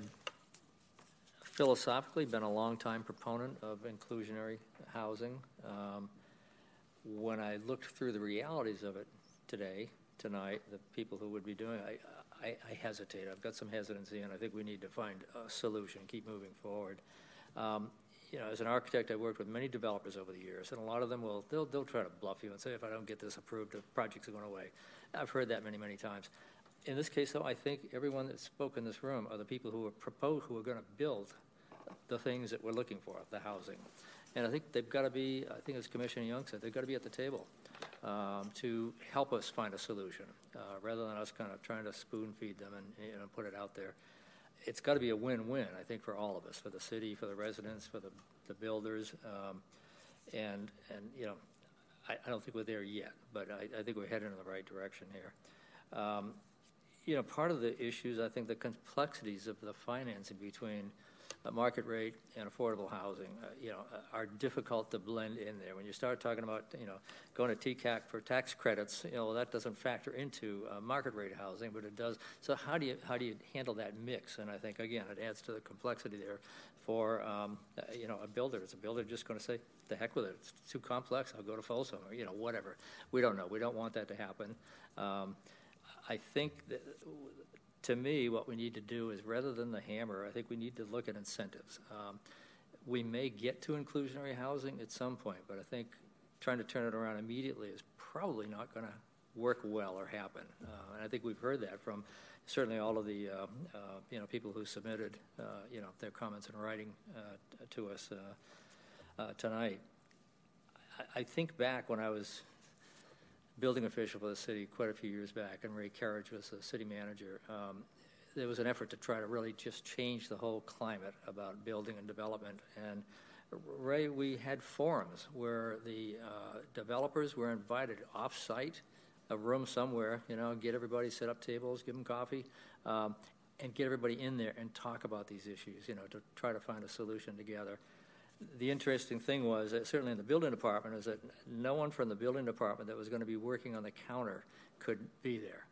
philosophically been a long-time proponent of inclusionary housing. Um, when I looked through the realities of it today, tonight, the people who would be doing it, I, I, I, hesitate. I've got some hesitancy, and I think we need to find a solution, keep moving forward. Um, you know, as an architect, I worked with many developers over the years, and a lot of them will they'll they'll try to bluff you and say, if I don't get this approved, the project's going away. I've heard that many many times. In this case, though, I think everyone that spoke in this room are the people who are proposed who are going to build the things that we're looking for, the housing. And I think they've got to be, I think as Commissioner Young said, they've got to be at the table um, to help us find a solution uh, rather than us kind of trying to spoon feed them and you know, put it out there. It's got to be a win-win, I think, for all of us, for the city, for the residents, for the, the builders. Um, and, and, you know, I, I, don't think we're there yet, but I, I, think we're heading in the right direction here. Um, you know, part of the issues, I think the complexities of the financing between – market rate and affordable housing, uh, you know, uh, are difficult to blend in there. When you start talking about, you know, going to TCAC for tax credits, you know, that doesn't factor into uh, market rate housing, but it does. So how do you how do you handle that mix? And I think again, it adds to the complexity there for um, uh, you know a builder. Is a builder just going to say, "The heck with it! It's too complex. I'll go to Folsom," or you know, whatever. We don't know. We don't want that to happen. Um, I think that to me, what we need to do is rather than the hammer, I think we need to look at incentives. Um, we may get to inclusionary housing at some point, but I think trying to turn it around immediately is probably not going to work well or happen. Uh, and I think we've heard that from certainly all of the uh, uh, you know people who submitted uh, you know their comments in writing to us tonight. I think back when I was building official for the city quite a few years back, and Ray Kerridge was the city manager. Um, there was an effort to try to really just change the whole climate about building and development. And Ray, we had forums where the uh, developers were invited off-site, a room somewhere, you know, get everybody set up tables, give them coffee, um, and get everybody in there and talk about these issues, you know, to try to find a solution together. The interesting thing was, that certainly in the building department, is that no one from the building department that was going to be working on the counter could be there.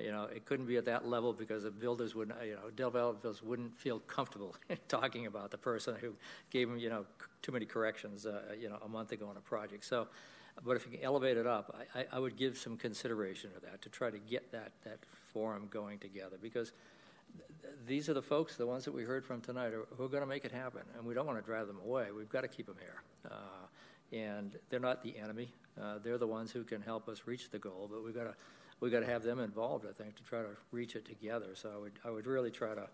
You know, it couldn't be at that level because the builders wouldn't, you know, developers wouldn't feel comfortable talking about the person who gave them, you know, too many corrections, uh, you know, a month ago on a project. So, but if you can elevate it up, I, I would give some consideration to that to try to get that that forum going together because th- these are the folks, the ones that we heard from tonight, are, who are going to make it happen, and we don't want to drive them away. We've got to keep them here, uh, and they're not the enemy. Uh, they're the ones who can help us reach the goal, but we've got to we got to have them involved, I think, to try to reach it together. So I would, I would really try to,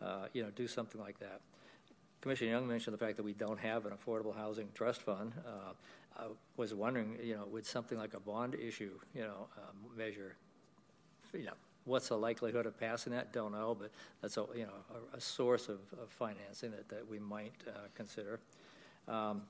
uh, you know, do something like that. Commissioner Young mentioned the fact that we don't have an affordable housing trust fund. Uh, I was wondering, you know, would something like a bond issue, you know, um, measure, you know, what's the likelihood of passing that? Don't know, but that's a, you know, a, a source of, of, financing that, that we might uh, consider. Um,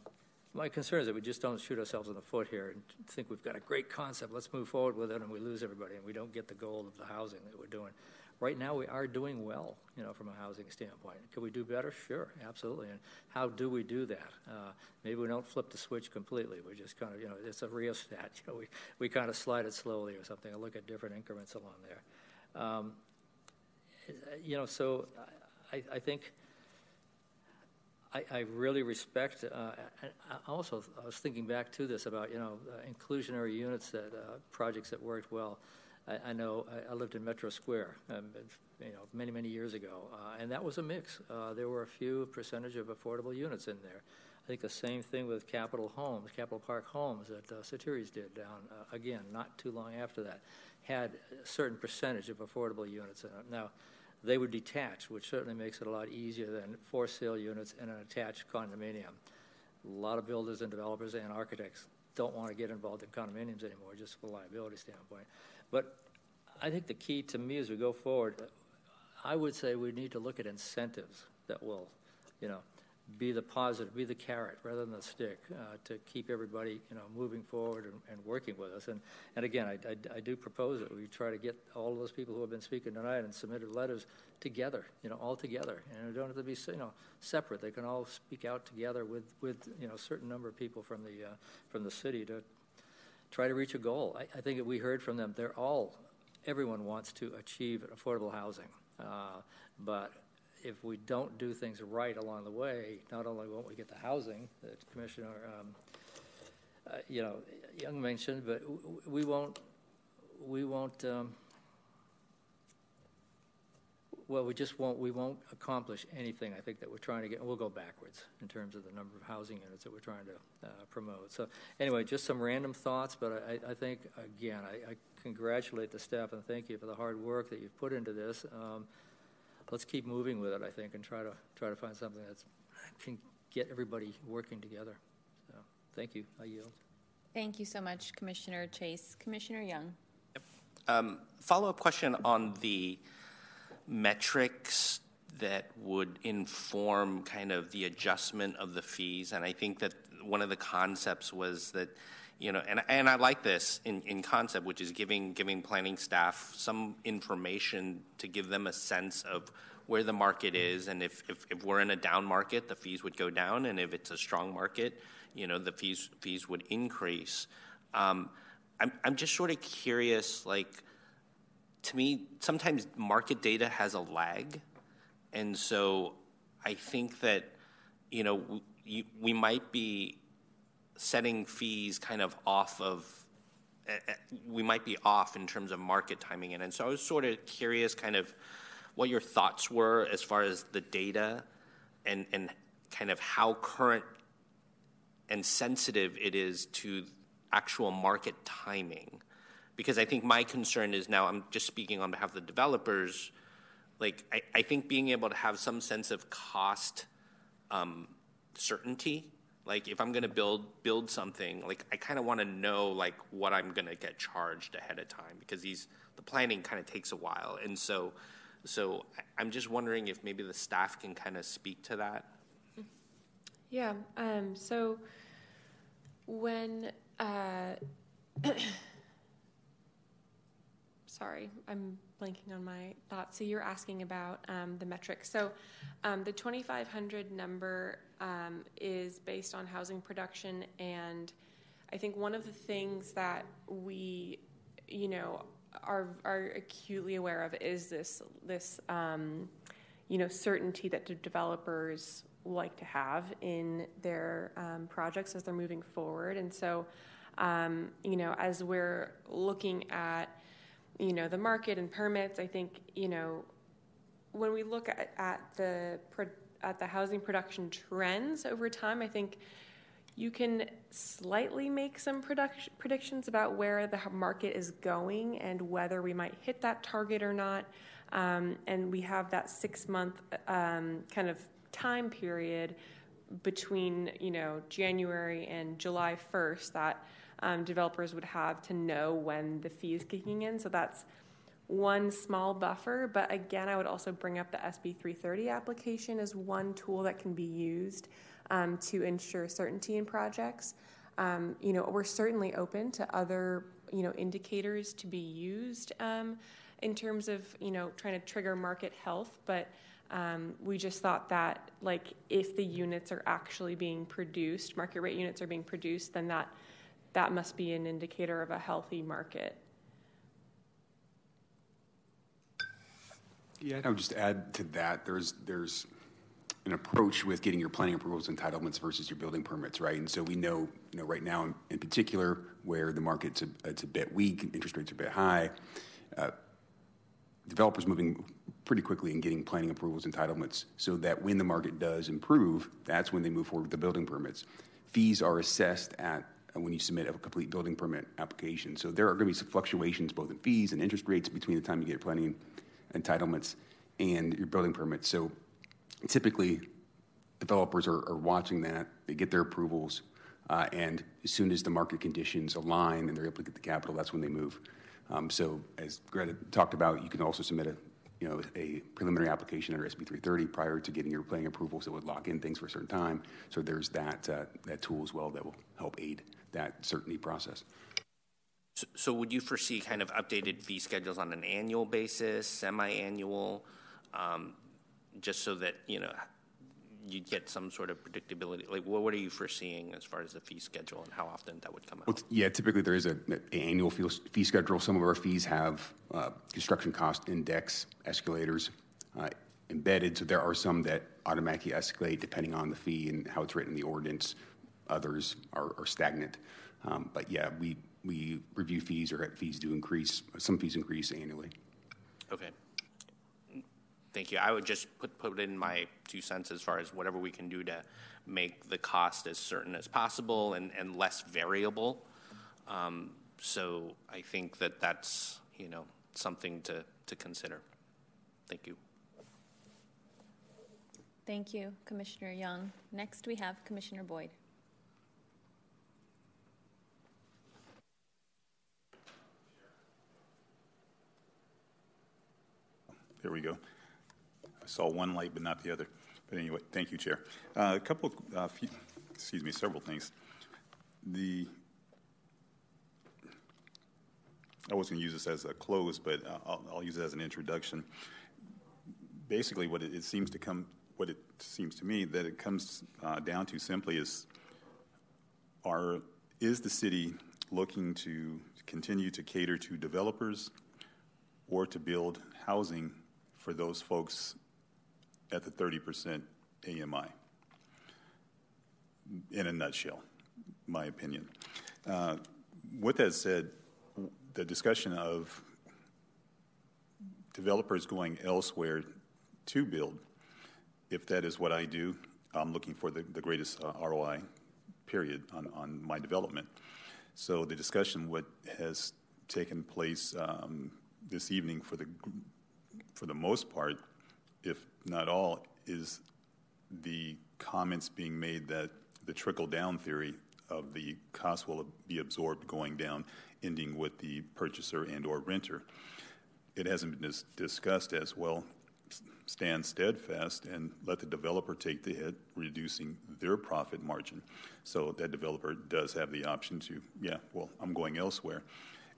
my concern is that we just don't shoot ourselves in the foot here and think we've got a great concept, let's move forward with it, and we lose everybody, and we don't get the goal of the housing that we're doing. Right now, we are doing well, you know, from a housing standpoint. Could we do better? Sure, absolutely. And how do we do that? Uh, maybe we don't flip the switch completely. We just kind of, you know, it's a rheostat. You know, we, we kind of slide it slowly or something and look at different increments along there. Um, you know, so I, I think – I, I really respect. Uh, I also, I was thinking back to this about you know uh, inclusionary units that uh, projects that worked well. I, I know I, I, lived in Metro Square, um, you know, many many years ago, uh, and that was a mix. Uh, there were a few percentage of affordable units in there. I think the same thing with Capital Homes, Capital Park Homes that uh, did down again not too long after that, had a certain percentage of affordable units in it. Now they were detached, which certainly makes it a lot easier than for sale units in an attached condominium. A lot of builders and developers and architects don't want to get involved in condominiums anymore, just from a liability standpoint. But I think the key to me as we go forward, I would say we need to look at incentives that will, you know, be the positive, be the carrot rather than the stick uh, to keep everybody, you know, moving forward and, and working with us. And, and again, I, I, I, do propose that we try to get all of those people who have been speaking tonight and submitted letters together, you know, all together. And they don't have to be, you know, separate. They can all speak out together with, with you know, a certain number of people from the, uh, from the city to try to reach a goal. I, I think we heard from them. They're all, everyone wants to achieve affordable housing. Uh, but if we don't do things right along the way, not only won't we get the housing that Commissioner, um, uh, you know, Young mentioned, but we won't, we won't, um, well, we just won't, we won't accomplish anything, I think, that we're trying to get, we'll go backwards in terms of the number of housing units that we're trying to uh, promote. So anyway, just some random thoughts, but I, I think, again, I, I, congratulate the staff and thank you for the hard work that you've put into this. Um, let's keep moving with it, I think, and try to try to find something that can get everybody working together. So, thank you. I yield. Thank you so much, Commissioner Chase. Commissioner Young. Yep. Um, follow up question on the metrics that would inform kind of the adjustment of the fees, and I think that one of the concepts was that you know, and, and I like this in, in concept, which is giving giving planning staff some information to give them a sense of where the market is, and if, if, if we're in a down market, the fees would go down, and if it's a strong market, you know, the fees fees would increase. Um, I'm I'm just sort of curious, like to me, sometimes market data has a lag, and so I think that you know we, we might be setting fees kind of off of uh, we might be off in terms of market timing. And, and so I was sort of curious kind of what your thoughts were as far as the data and and kind of how current and sensitive it is to actual market timing because I think my concern is now I'm just speaking on behalf of the developers like I, I think being able to have some sense of cost um, certainty Like if I'm going to build build something, like I kind of want to know like what I'm going to get charged ahead of time because these the planning kind of takes a while, and so so I'm just wondering if maybe the staff can kind of speak to that. Yeah. Um, so when uh, sorry, I'm blanking on my thoughts. So you're asking about um, the metrics. So um, the 2,500 number um, is based on housing production, and I think one of the things that we, you know, are are acutely aware of is this this um, you know certainty that the developers like to have in their um, projects as they're moving forward, and so. Um, you know, as we're looking at you know the market and permits i think you know when we look at, at the at the housing production trends over time i think you can slightly make some production, predictions about where the market is going and whether we might hit that target or not. Um, and we have that six month um, kind of time period between you know january and july 1st that um, developers would have to know when the fee is kicking in. So that's one small buffer. But again, I would also bring up the SB 330 application as one tool that can be used um, to ensure certainty in projects. Um, you know, we're certainly open to other you know indicators to be used um, in terms of you know trying to trigger market health, but. Um, we just thought that like if the units are actually being produced market rate units are being produced then that that must be an indicator of a healthy market. Yeah, I would just add to that. There's there's an approach with getting your planning approvals, and entitlements versus your building permits, right? And so we know, you know, right now in, in particular, where the market's a, it's a bit weak, interest rates are a bit high, uh, developers moving pretty quickly in getting planning approvals, and entitlements, so that when the market does improve, that's when they move forward with the building permits. Fees are assessed at when you submit a complete building permit application. So there are going to be some fluctuations both in fees and interest rates between the time you get planning entitlements and your building permits. So typically, developers are, are watching that. They get their approvals, uh, and as soon as the market conditions align and they're able to get the capital, that's when they move. Um, so as Greta talked about, you can also submit a you know, a preliminary application under SB 330 prior to getting your planning approvals that would lock in things for a certain time. So there's that, uh, that tool as well that will help aid that certainty process. So, so, would you foresee kind of updated fee schedules on an annual basis, semi-annual, um, just so that you know you get some sort of predictability? Like, what, what are you foreseeing as far as the fee schedule and how often that would come out? Well, yeah, typically there is an annual fee, fee schedule. Some of our fees have uh, construction cost index escalators uh, embedded, so there are some that automatically escalate depending on the fee and how it's written in the ordinance. Others are, are stagnant. Um, but yeah, we, we review fees or fees do increase. Some fees increase annually. Okay. Thank you. I would just put, put in my two cents as far as whatever we can do to make the cost as certain as possible and, and less variable. Um, so I think that that's, you know, something to, to consider. Thank you. Thank you, Commissioner Young. Next, we have Commissioner Boyd. There we go. I saw one light, but not the other. But anyway, thank you, Chair. Uh, a couple, uh, few, excuse me, several things. The I was going to use this as a close, but I'll, I'll, use it as an introduction. Basically, what it, it, seems to come, what it seems to me that it comes uh, down to simply is, are is the city looking to continue to cater to developers or to build housing for those folks at the 30% AMI. In a nutshell, my opinion. Uh, with that said, the discussion of developers going elsewhere to build, if that is what I do, I'm looking for the, the greatest uh, ROI, period, on, on my development. So the discussion, what has taken place um, this evening for the for the most part, if not all, is the comments being made that the trickle down theory of the cost will be absorbed going down, ending with the purchaser and or renter. It hasn't been dis- discussed as well. Stand steadfast and let the developer take the hit, reducing their profit margin. So that developer does have the option to, yeah, well, I'm going elsewhere.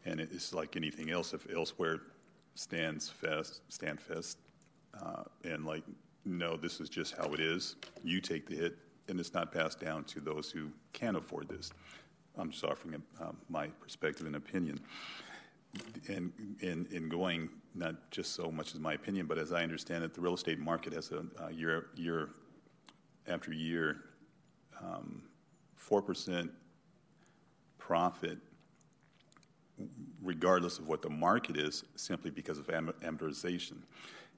And it's like anything else. If elsewhere stands fast, stand fast, uh, and like, no, this is just how it is. You take the hit, and it's not passed down to those who can't afford this. I'm just offering uh, my perspective and opinion. And in, in going, not just so much as my opinion, but as I understand it, the real estate market has a, a year, year after year, um, 4% profit regardless of what the market is, simply because of amortization.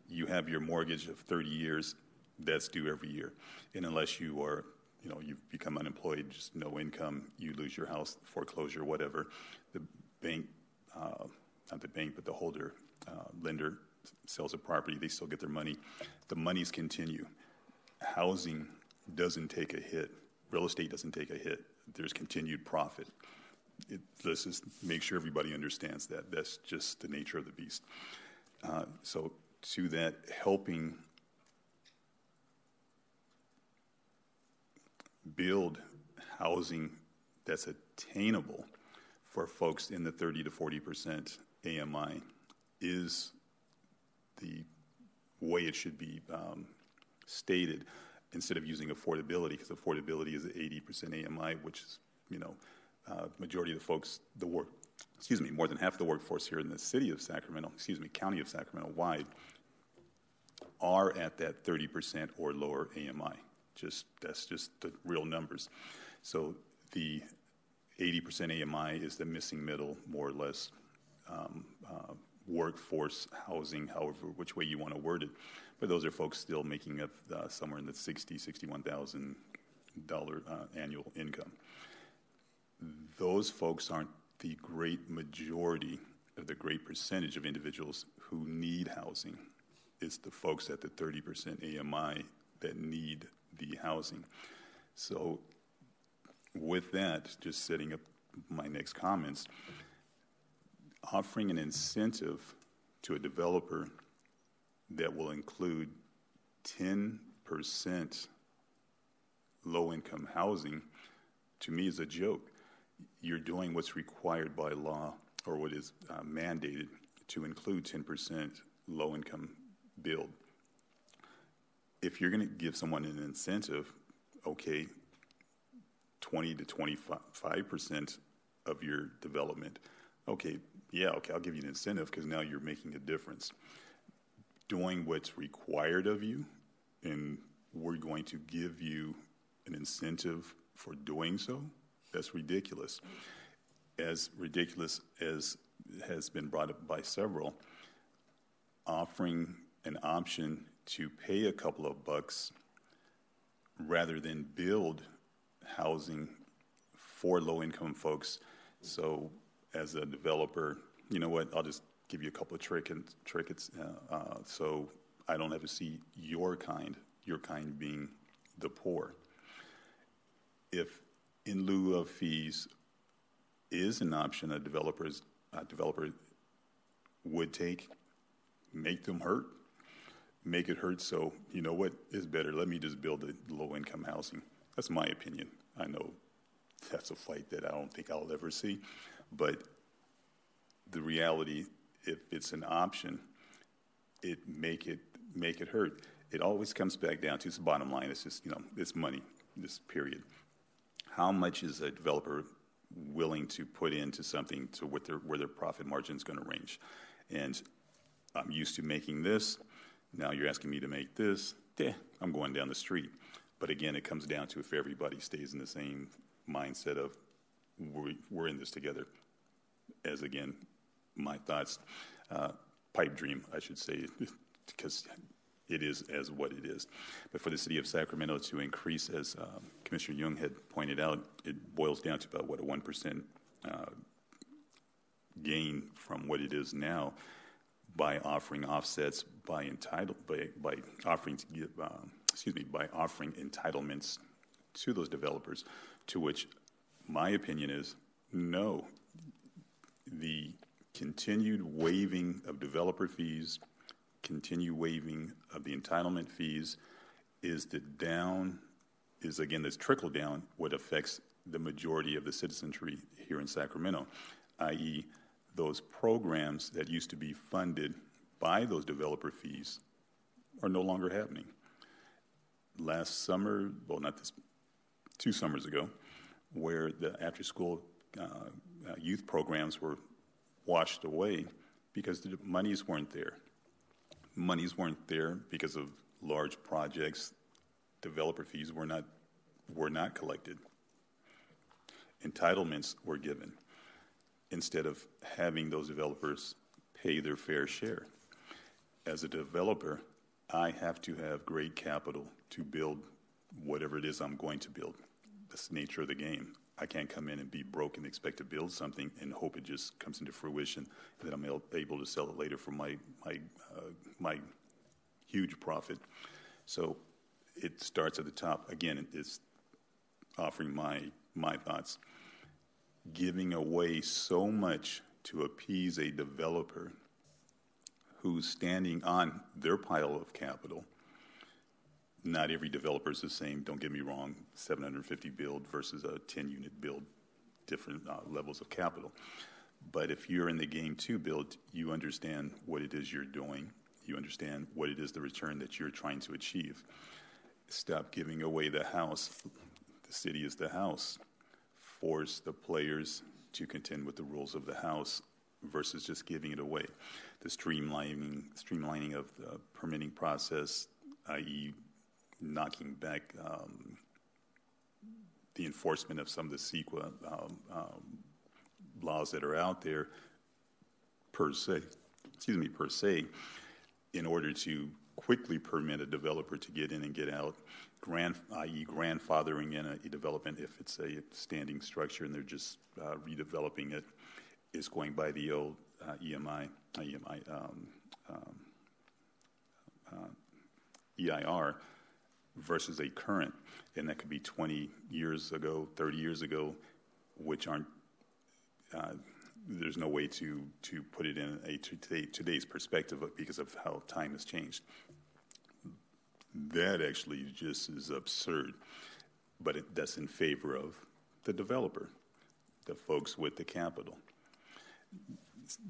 You have your mortgage of 30 years that's due every year. And unless you are, you know, you've become unemployed, just no income, you lose your house, foreclosure, whatever, the bank, uh, not the bank, but the holder, uh, lender sells a property, they still get their money. The monies continue. Housing doesn't take a hit. Real estate doesn't take a hit. There's continued profit. It, let's just make sure everybody understands that. That's just the nature of the beast. Uh, so, to that, helping build housing that's attainable for folks in the 30 to 40 percent AMI is the way it should be um, stated instead of using affordability because affordability is 80 percent AMI, which is you know uh, majority of the folks, the work, excuse me, more than half the workforce here in the city of Sacramento, excuse me, county of Sacramento wide, are at that 30% or lower AMI. Just that's just the real numbers. So the 80% AMI is the missing middle, more or less, um, uh, workforce housing, however, which way you want to word it. But those are folks still making up uh, somewhere in the 60, 61,000 dollar uh, annual income those folks aren't the great majority of the great percentage of individuals who need housing. It's the folks at the 30% AMI that need the housing. So, with that, just setting up my next comments, offering an incentive to a developer that will include 10% low income housing to me is a joke you're doing what's required by law or what is uh, mandated to include 10% low income build. If you're going to give someone an incentive, okay, 20 to 25% of your development, okay, yeah, okay, I'll give you an incentive because now you're making a difference. Doing what's required of you, and we're going to give you an incentive for doing so that's ridiculous. As ridiculous as has been brought up by several, offering an option to pay a couple of bucks rather than build housing for low income folks. So, as a developer, you know what? I'll just give you a couple of trinkets, uh, uh, so I don't have to see your kind, your kind being the poor. If in lieu of fees is an option a developer's a developer would take. Make them hurt. Make it hurt so you know what is better. Let me just build a low income housing. That's my opinion. I know that's a fight that I don't think I'll ever see, but the reality, if it's an option, it make it make it hurt. It always comes back down to the bottom line. It's just you know it's money. This period how much is a developer willing to put into something to what their, where their profit margin is going to range. And I'm used to making this. Now you're asking me to make this. Yeah, I'm going down the street. But again, it comes down to if everybody stays in the same mindset of we're, we're in this together. As again, my thoughts, uh, pipe dream, I should say, because it is as what it is. But for the city of Sacramento to increase, as um, Commissioner Young had pointed out, it boils down to about what a one percent uh, gain from what it is now by offering offsets by entitle by, by offering to give um, excuse me by offering entitlements to those developers. To which my opinion is no. The continued waiving of developer fees, continued waiving of the entitlement fees is the down, is again this trickle down what affects the majority of the citizenry here in Sacramento, i.e., those programs that used to be funded by those developer fees are no longer happening. Last summer, well, not this, two summers ago, where the after school uh, uh, youth programs were washed away because the monies weren't there. Monies weren't there because of large projects. Developer fees were not were not collected. Entitlements were given instead of having those developers pay their fair share. As a developer, I have to have great capital to build whatever it is I'm going to build. That's the nature of the game. I can't come in and be broke and expect to build something and hope it just comes into fruition that I'm able to sell it later for my my uh, my huge profit. So it starts at the top. Again, it's offering my my thoughts. Giving away so much to appease a developer who's standing on their pile of capital. Not every developer is the same, don't get me wrong. 750 build versus a 10 unit build, different uh, levels of capital. But if you're in the game to build, you understand what it is you're doing. You understand what it is the return that you're trying to achieve. Stop giving away the house. The city is the house. Force the players to contend with the rules of the house versus just giving it away. The streamlining, streamlining of the permitting process, i.e., knocking back um, the enforcement of some of the CEQA um, um, laws that are out there per se, excuse me, per se, in order to quickly permit a developer to get in and get out, grand, i.e., grandfathering in a, a, development if it's a standing structure and they're just uh, redeveloping it, is going by the old uh, EMI, EMI, um, um, uh, EIR versus a current, and that could be 20 years ago, 30 years ago, which aren't. Uh, there's no way to to put it in a today, today's perspective because of how time has changed. That actually just is absurd, but it, that's in favor of the developer, the folks with the capital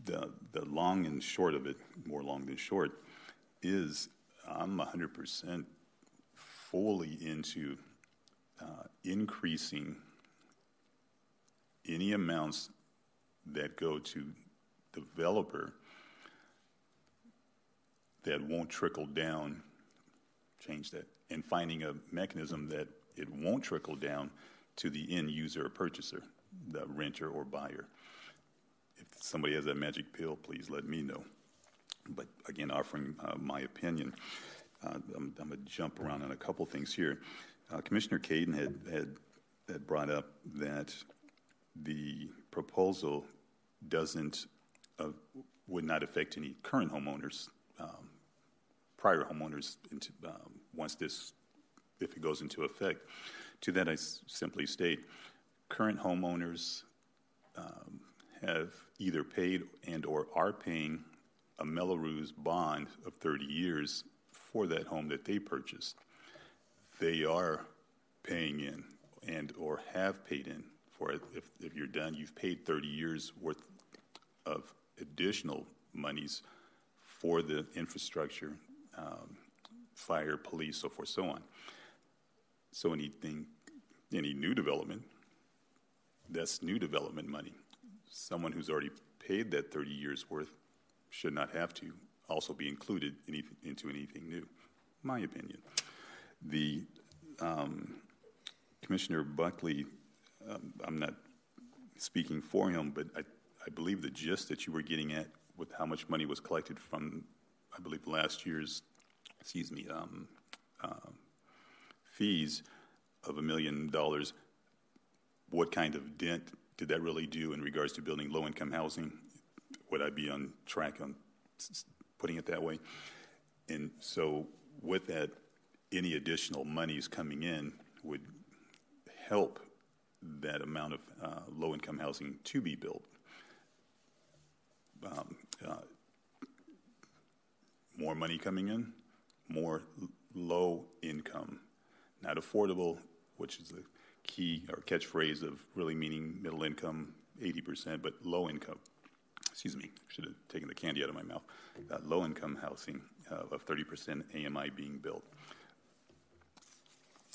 the, the long and short of it, more long than short, is I'm 100% fully into uh, increasing any amounts that go to developer that won't trickle down, change that, and finding a mechanism that it won't trickle down to the end user or purchaser, the renter or buyer if somebody has that magic pill, please let me know. But again, offering uh, my opinion, uh, I'm, I'm going to jump around on a couple things here. Uh, Commissioner Caden had, had, had brought up that the proposal doesn't uh, would not affect any current homeowners, um, prior homeowners, into, um, once this, if it goes into effect. To that, I s- simply state, current homeowners um, have either paid and or are paying a Mello-Roos bond of 30 years for that home that they purchased. They are paying in and or have paid in for it. If, if you're done, you've paid 30 years worth of additional monies for the infrastructure, um, fire, police, so forth, so on. So anything, any new development, that's new development money someone who's already paid that 30 years worth should not have to also be included in, into anything new, my opinion. The um, Commissioner Buckley, um, I'm not speaking for him, but I, I believe the gist that you were getting at with how much money was collected from, I believe, last year's, excuse me, um, uh, fees of a million dollars. What kind of dent did that really do in regards to building low income housing? Would I be on track on putting it that way? And so, with that, any additional monies coming in would help that amount of uh, low income housing to be built. Um, uh, more money coming in, more low income, not affordable, which is the key or catchphrase of really meaning middle income, 80%, but low income. Excuse me, should have taken the candy out of my mouth. Low income housing uh, of 30% AMI being built.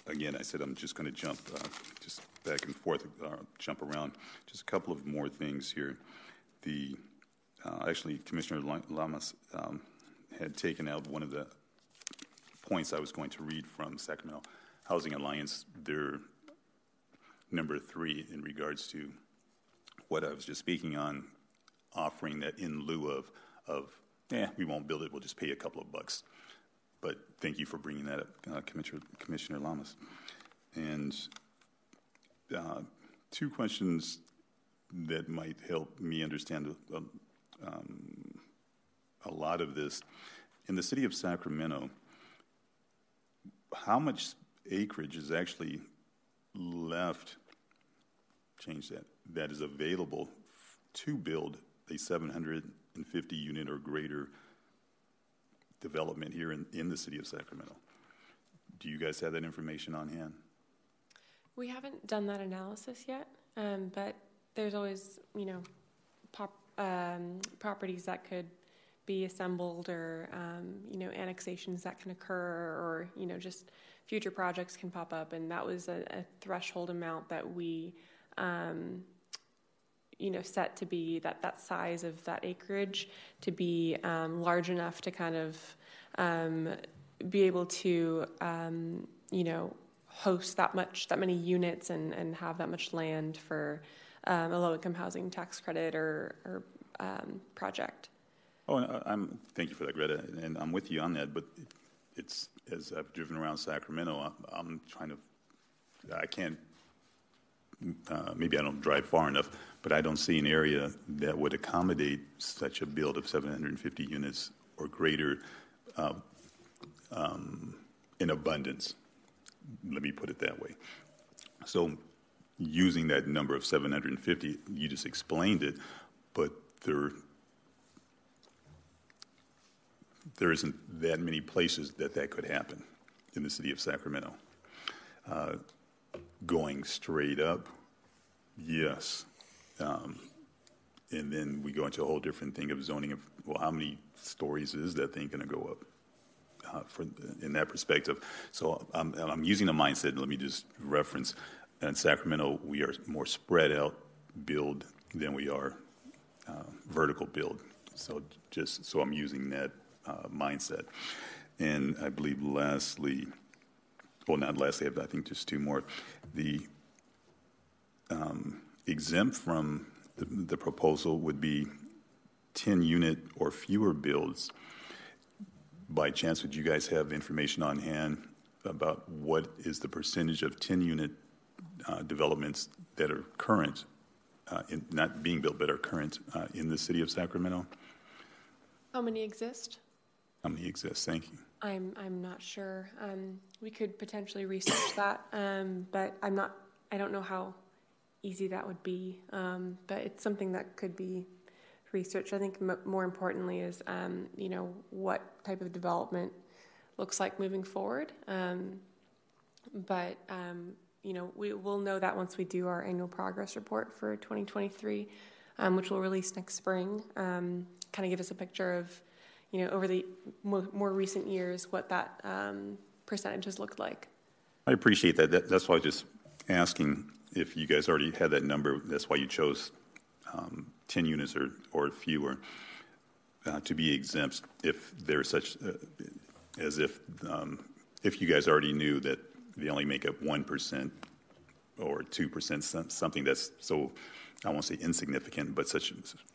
Again, I said I'm just going to jump uh, just back and forth, uh, jump around. Just a couple of more things here. The uh, actually, Commissioner Lamas um, had taken out one of the points I was going to read from Sacramento Housing Alliance, their number three in regards to what I was just speaking on, offering that in lieu of, of eh, we won't build it, we'll just pay a couple of bucks. But thank you for bringing that up, uh, Commissioner, Commissioner Lamas. And uh, two questions that might help me understand a, um, a lot of this. In the city of Sacramento, how much acreage is actually left, change that, that is available to build a 750 unit or greater development here in, in the city of Sacramento? Do you guys have that information on hand? We haven't done that analysis yet, um, but there's always, you know, pop, um, properties that could be assembled or um, you know annexations that can occur or you know just future projects can pop up and that was a, a threshold amount that we um, you know set to be that that size of that acreage to be um, large enough to kind of um, be able to um, you know host that much that many units and and have that much land for um, a low income housing tax credit or, or um, project. Oh, I'm thank you for that, Greta, and I'm with you on that. But it's as I've driven around Sacramento, I'm, I'm trying to, I can't. Uh, maybe I don't drive far enough, but I don't see an area that would accommodate such a build of 750 units or greater uh, um, in abundance. Let me put it that way. So, using that number of 750, you just explained it, but there there isn't that many places that that could happen in the city of Sacramento. Uh, going straight up, yes. Um, and then we go into a whole different thing of zoning of, well, how many stories is that thing going to go up? Uh, for, in that perspective. So I'm, I'm using a mindset, let me just reference, in Sacramento, we are more spread out build than we are uh, vertical build. So just so I'm using that uh, mindset. And I believe lastly, well, not lastly, I think just two more. The um, exempt from the, the proposal would be 10 unit or fewer builds. By chance, would you guys have information on hand about what is the percentage of 10 unit uh, developments that are current, uh, in, not being built, but are current uh, in the city of Sacramento? How many exist? How many exist? Thank you. I'm I'm not sure. Um, we could potentially research that, um, but I'm not. I don't know how easy that would be. Um, but it's something that could be researched. I think m- more importantly is um, you know what type of development looks like moving forward. Um, but um, you know we will know that once we do our annual progress report for 2023, which we'll release next spring. kind of give us a picture of you know, over the more, more recent years, what that um, percentage has looked like. I appreciate that. that. That's why I was just asking if you guys already had that number. That's why you chose um, 10 units or, or fewer uh, to be exempt if there's such, uh, as if, um, if you guys already knew that they only make up 1% or 2%, something that's so, I won't say insignificant, but such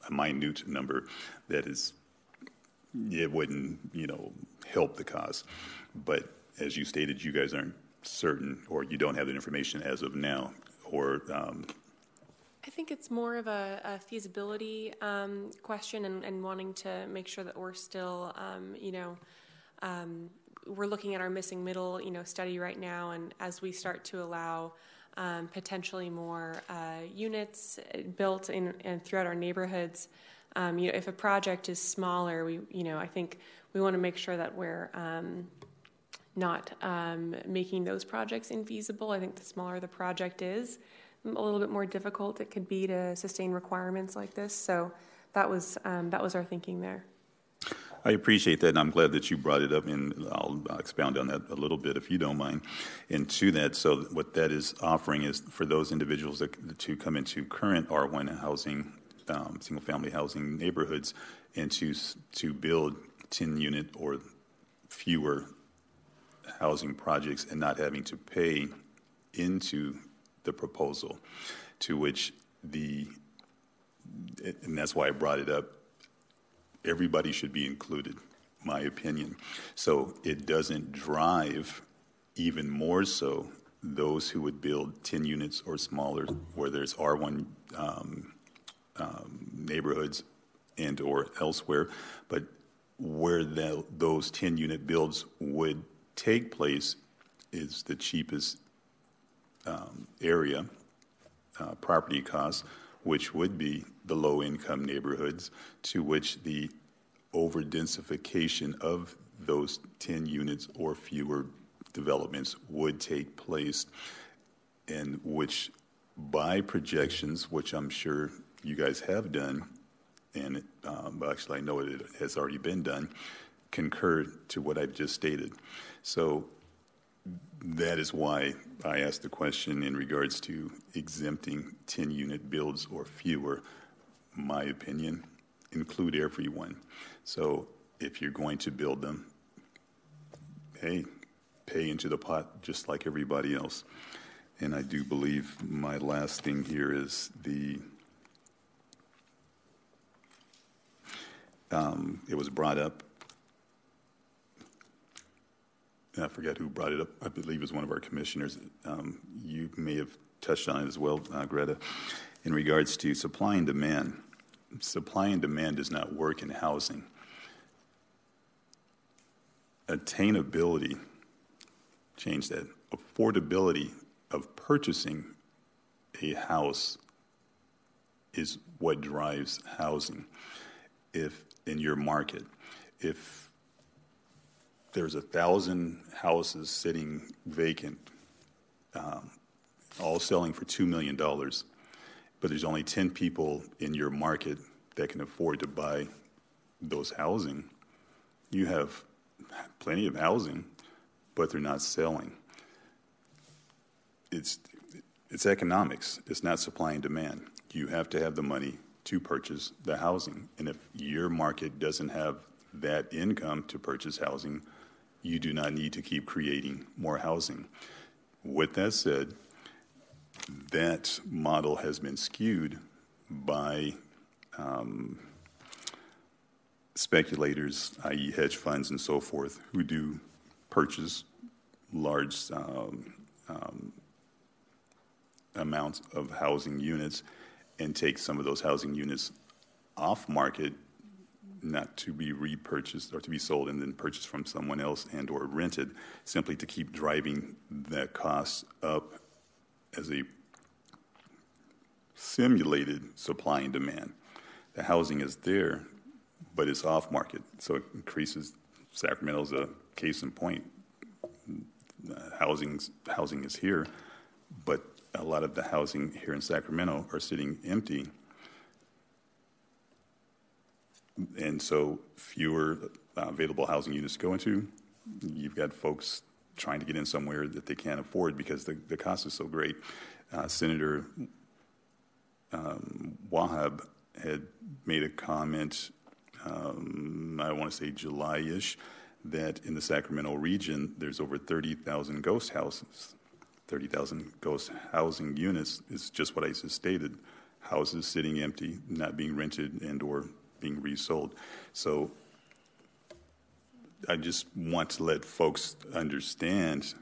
a minute number that is it wouldn't, you know, help the cause. But as you stated, you guys aren't certain, or you don't have that information as of now, Um, I think it's more of a, a feasibility um, question and, and, wanting to make sure that we're still, um, you know, um, we're looking at our missing middle, you know, study right now, and as we start to allow um, potentially more uh, units built in and throughout our neighborhoods. Um, you know, if a project is smaller, we, you know, I think we want to make sure that we're um, not um, making those projects infeasible. I think the smaller the project is, a little bit more difficult it could be to sustain requirements like this. So that was um, that was our thinking there. I appreciate that, and I'm glad that you brought it up, and I'll expound on that a little bit if you don't mind. And to that, so what that is offering is for those individuals that, to come into current R1 housing, um, single-family housing neighborhoods, and to to build 10 unit or fewer housing projects and not having to pay into the proposal, to which the and that's why I brought it up everybody should be included, my opinion. So it doesn't drive even more so those who would build 10 units or smaller, where there's R1 um, um, neighborhoods and or elsewhere, but where the, those 10 unit builds would take place is the cheapest um, area, uh, property costs, which would be the low income neighborhoods, to which the over densification of those 10 units or fewer developments would take place, and which by projections, which I'm sure you guys have done, and um, actually I know it has already been done, concur to what I've just stated. So that is why I asked the question in regards to exempting 10 unit builds or fewer. My opinion, include everyone. So if you're going to build them, hey, pay into the pot just like everybody else. And I do believe my last thing here is the. Um, it was brought up I forget who brought it up. I believe it was one of our commissioners. Um, you may have touched on it as well, uh, Greta, in regards to supply and demand. Supply and demand does not work in housing. Attainability, change that, affordability of purchasing a house is what drives housing. If in your market, if there's a thousand houses sitting vacant, um, all selling for $2 million, but there's only 10 people in your market that can afford to buy those housing. You have plenty of housing, but they're not selling. It's, it's economics, it's not supply and demand. You have to have the money to purchase the housing. And if your market doesn't have that income to purchase housing, you do not need to keep creating more housing. With that said, that model has been skewed by um, speculators, i.e., hedge funds and so forth, who do purchase large um, um, amounts of housing units and take some of those housing units off market not to be repurchased or to be sold and then purchased from someone else and or rented simply to keep driving that cost up as a simulated supply and demand. The housing is there but it's off market so it increases sacramento's a case in point. Housing housing is here but a lot of the housing here in sacramento are sitting empty and so fewer uh, available housing units to go into. You've got folks trying to get in somewhere that they can't afford because the, the cost is so great. Uh, Senator um, Wahab had made a comment, um, I want to say July ish, that in the Sacramento region there's over 30,000 ghost houses. 30,000 ghost housing units is just what I just stated. Houses sitting empty, not being rented and or being resold. So I just want to let folks understand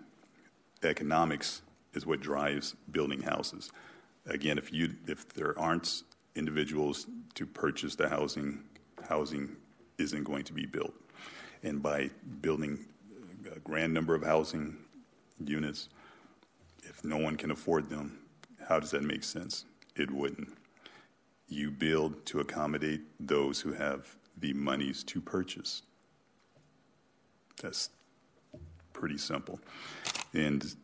economics is what drives building houses. Again, if you if there aren't individuals to purchase the housing, housing isn't going to be built. And by building a grand number of housing units, If no one can afford them, how does that make sense? It wouldn't. You build to accommodate those who have the monies to purchase. That's pretty simple. And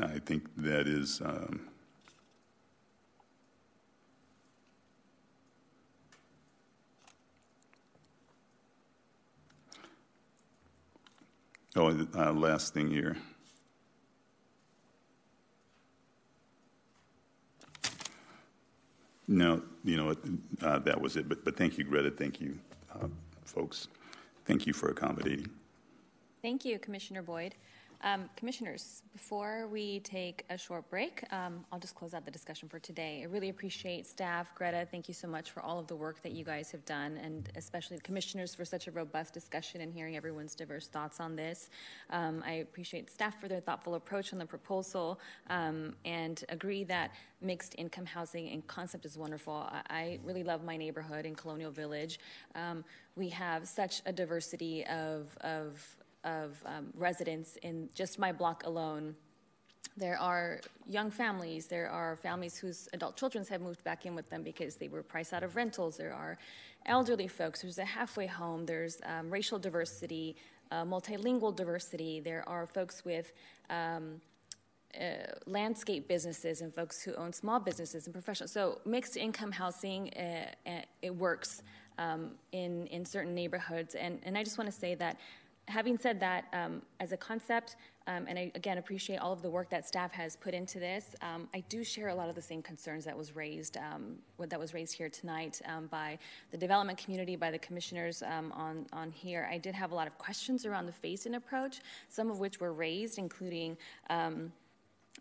I think that is. Um, oh, uh, last thing here. No, you know, uh, that was it. But, but thank you, Greta. Thank you, uh, folks. Thank you for accommodating. Thank you, Commissioner Boyd. Um, commissioners, before we take a short break, um, I'll just close out the discussion for today. I really appreciate staff. Greta, thank you so much for all of the work that you guys have done, and especially the commissioners for such a robust discussion and hearing everyone's diverse thoughts on this. Um, I appreciate staff for their thoughtful approach on the proposal um, and agree that mixed income housing and concept is wonderful. I, I really love my neighborhood in Colonial Village. Um, we have such a diversity of, of of um, residents in just my block alone. There are young families. There are families whose adult children have moved back in with them because they were priced out of rentals. There are elderly folks. There's a halfway home. There's um, racial diversity, uh, multilingual diversity. There are folks with um, uh, landscape businesses and folks who own small businesses and professionals. So mixed income housing, uh, uh it works um, in in certain neighborhoods. And and I just want to say that having said that, um, as a concept, um, and I again appreciate all of the work that staff has put into this, um, I do share a lot of the same concerns that was raised um, that was raised here tonight um, by the development community, by the commissioners um, on on here. I did have a lot of questions around the phase-in approach, some of which were raised, including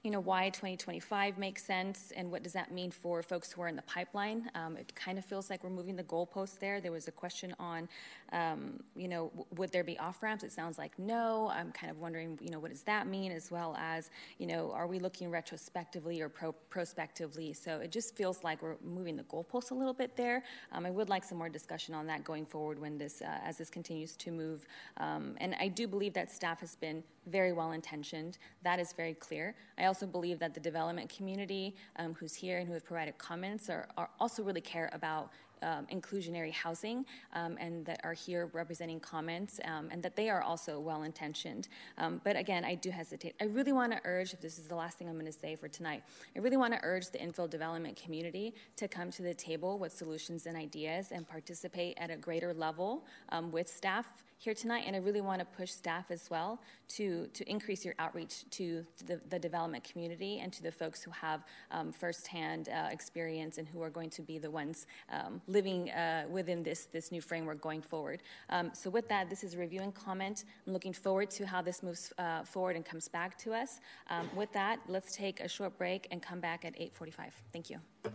you know, why 2025 makes sense and what does that mean for folks who are in the pipeline. Um, it kind of feels like we're moving the goalposts there. There was a question on, um, you know, w- would there be off ramps? It sounds like no. I'm kind of wondering, you know, what does that mean, as well as, you know, are we looking retrospectively or pro- prospectively? So it just feels like we're moving the goalposts a little bit there. Um, I would like some more discussion on that going forward when this, uh, as this continues to move. Um, and I do believe that staff has been very well intentioned. That is very clear. I also believe that the development community um, who's here and who have provided comments are, are also really care about um, inclusionary housing um, and that are here representing comments um, and that they are also well intentioned. Um, but again, I do hesitate. I really want to urge, if this is the last thing I'm going to say for tonight, I really want to urge the infill development community to come to the table with solutions and ideas and participate at a greater level um, with staff here tonight, and I really want to push staff as well to, to increase your outreach to the, the development community and to the folks who have um, firsthand uh, experience and who are going to be the ones um, living uh, within this, this new framework going forward. Um, so with that, this is review and comment. I'm looking forward to how this moves uh, forward and comes back to us. Um, with that, let's take a short break and come back at 8.45. Thank you. Thank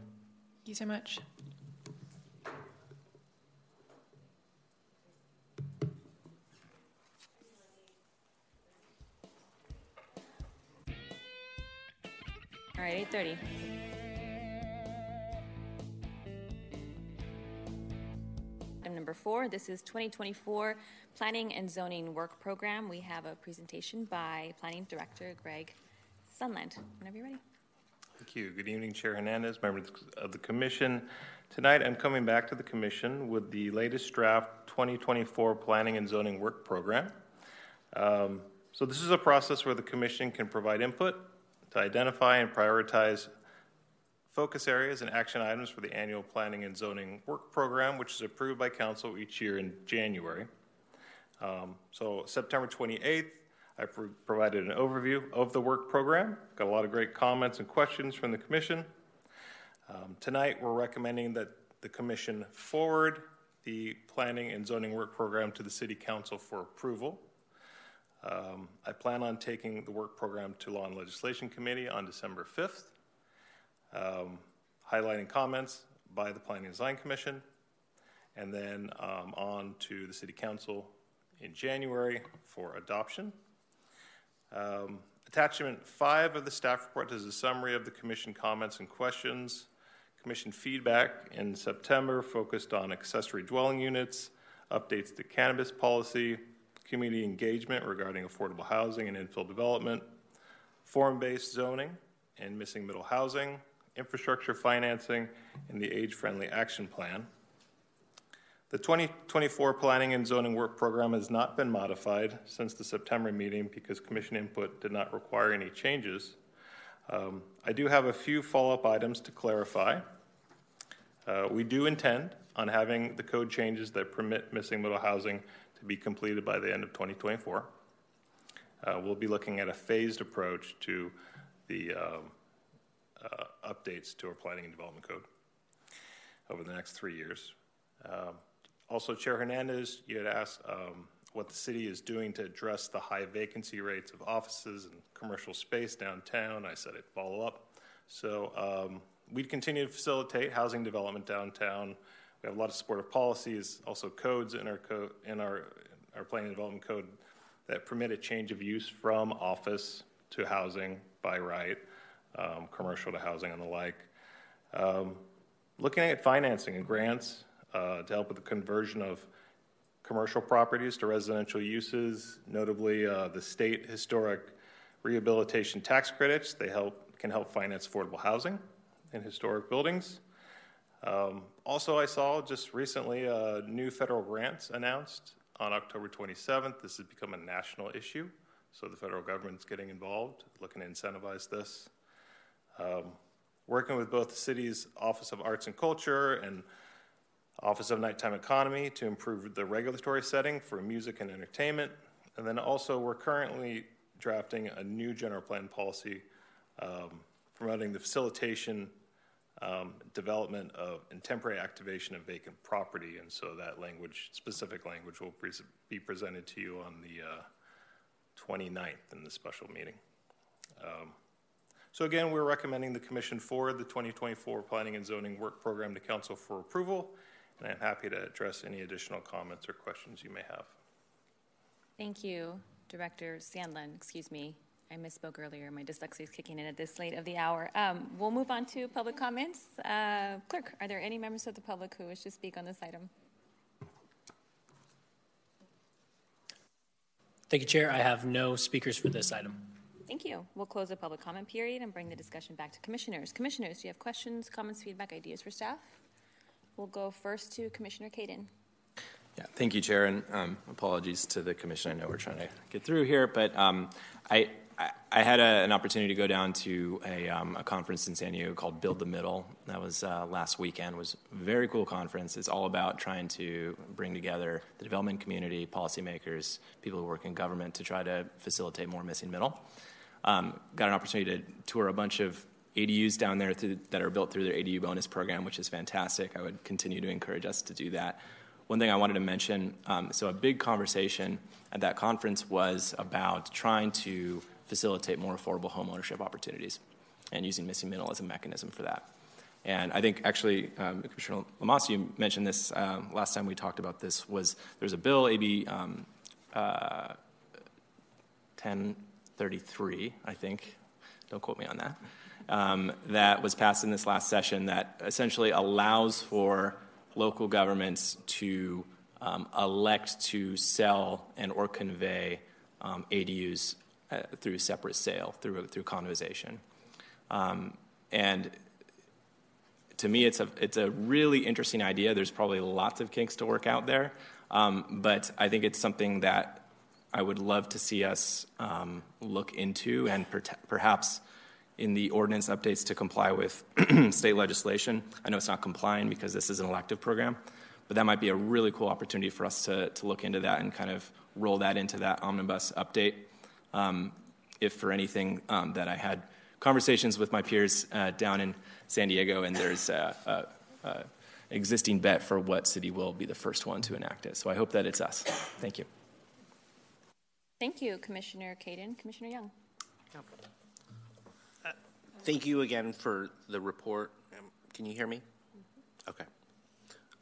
you so much. All right, 8:30. Item number four, this is 2024 Planning and Zoning Work Program. We have a presentation by Planning Director Greg Sandlin. Whenever you're ready. Thank you. Good evening, Chair Hernandez, members of the Commission. Tonight, I'm coming back to the Commission with the latest draft 2024 Planning and Zoning Work Program. Um, so, this is a process where the Commission can provide input to identify and prioritize focus areas and action items for the annual Planning and Zoning Work Program, which is approved by Council each year in January. Um, so, September 28th, I pro- provided an overview of the work program. Got a lot of great comments and questions from the Commission. Um, tonight, we're recommending that the Commission forward the Planning and Zoning Work Program to the City Council for approval. Um, I plan on taking the work program to Law and Legislation Committee on December 5th, um, highlighting comments by the Planning and Design Commission, and then um, on to the City Council in January for adoption. Um, attachment 5 of the staff report is a summary of the Commission comments and questions. Commission feedback in September focused on accessory dwelling units, updates to cannabis policy, community engagement regarding affordable housing and infill development, form based zoning, and missing middle housing, infrastructure financing, and the age friendly action plan. The 2024 Planning and Zoning Work Program has not been modified since the September meeting because Commission input did not require any changes. Um, I do have a few follow up items to clarify. Uh, we do intend on having the code changes that permit missing middle housing to be completed by the end of 2024. Uh, we'll be looking at a phased approach to the um, uh, updates to our planning and development code over the next three years. Um, also, Chair Hernandez, you had asked um, what the city is doing to address the high vacancy rates of offices and commercial space downtown. I said I'd follow up. So um, we'd continue to facilitate housing development downtown. We have a lot of supportive policies, also codes in our co- in our our planning and development code that permit a change of use from office to housing by right, um, commercial to housing and the like. Um, looking at financing and grants, uh, to help with the conversion of commercial properties to residential uses, notably uh, the state historic rehabilitation tax credits. They help can help finance affordable housing in historic buildings. Um, also, I saw just recently new federal grants announced on October 27th. This has become a national issue, so the federal government's getting involved, looking to incentivize this. Um, working with both the city's Office of Arts and Culture and Office of Nighttime Economy to improve the regulatory setting for music and entertainment. And then also, we're currently drafting a new general plan policy um, promoting the facilitation, um, development of, and temporary activation of vacant property. And so that language, specific language, will pre- be presented to you on the uh, 29th in the special meeting. Um, so again, we're recommending the Commission forward the 2024 Planning and Zoning Work Program to Council for approval and I'm happy to address any additional comments or questions you may have. Thank you, Director Sandlin. Excuse me, I misspoke earlier. My dyslexia is kicking in at this late of the hour. Um, we'll move on to public comments. Uh, clerk, are there any members of the public who wish to speak on this item? Thank you, Chair. I have no speakers for this item. Thank you. We'll close the public comment period and bring the discussion back to commissioners. Commissioners, do you have questions, comments, feedback, ideas for staff? We'll go first to Commissioner Caden. Yeah, thank you, Chair, and um, apologies to the Commission. I know we're trying to get through here, but um, I, I, had a, an opportunity to go down to a, um, a, conference in San Diego called Build the Middle. That was uh, last weekend. It was a very cool conference. It's all about trying to bring together the development community, policymakers, people who work in government to try to facilitate more missing middle. Um, got an opportunity to tour a bunch of ADUs down there through, that are built through their ADU bonus program, which is fantastic. I would continue to encourage us to do that. One thing I wanted to mention um, so, a big conversation at that conference was about trying to facilitate more affordable home ownership opportunities and using missing middle as a mechanism for that. And I think actually, um, Commissioner Lamas, you mentioned this uh, last time we talked about this. Was there's a bill, AB um, uh, 1033, I think. Don't quote me on that um, that was passed in this last session that essentially allows for local governments to um, elect to sell and or convey um, ADUs through separate sale, through, through condomization. Um, and to me, it's a, it's a really interesting idea. There's probably lots of kinks to work out there, um, but I think it's something that I would love to see us um, look into and per- perhaps in the ordinance updates to comply with state legislation. I know it's not complying because this is an elective program, but that might be a really cool opportunity for us to, to look into that and kind of roll that into that omnibus update. Um, if for anything um, that I had conversations with my peers uh, down in San Diego, and there's a, a, a, existing bet for what city will be the first one to enact it. So I hope that it's us. Thank you. Thank you, Commissioner Caden. Commissioner Young. Yep. Thank you again for the report. Um, can you hear me? Okay.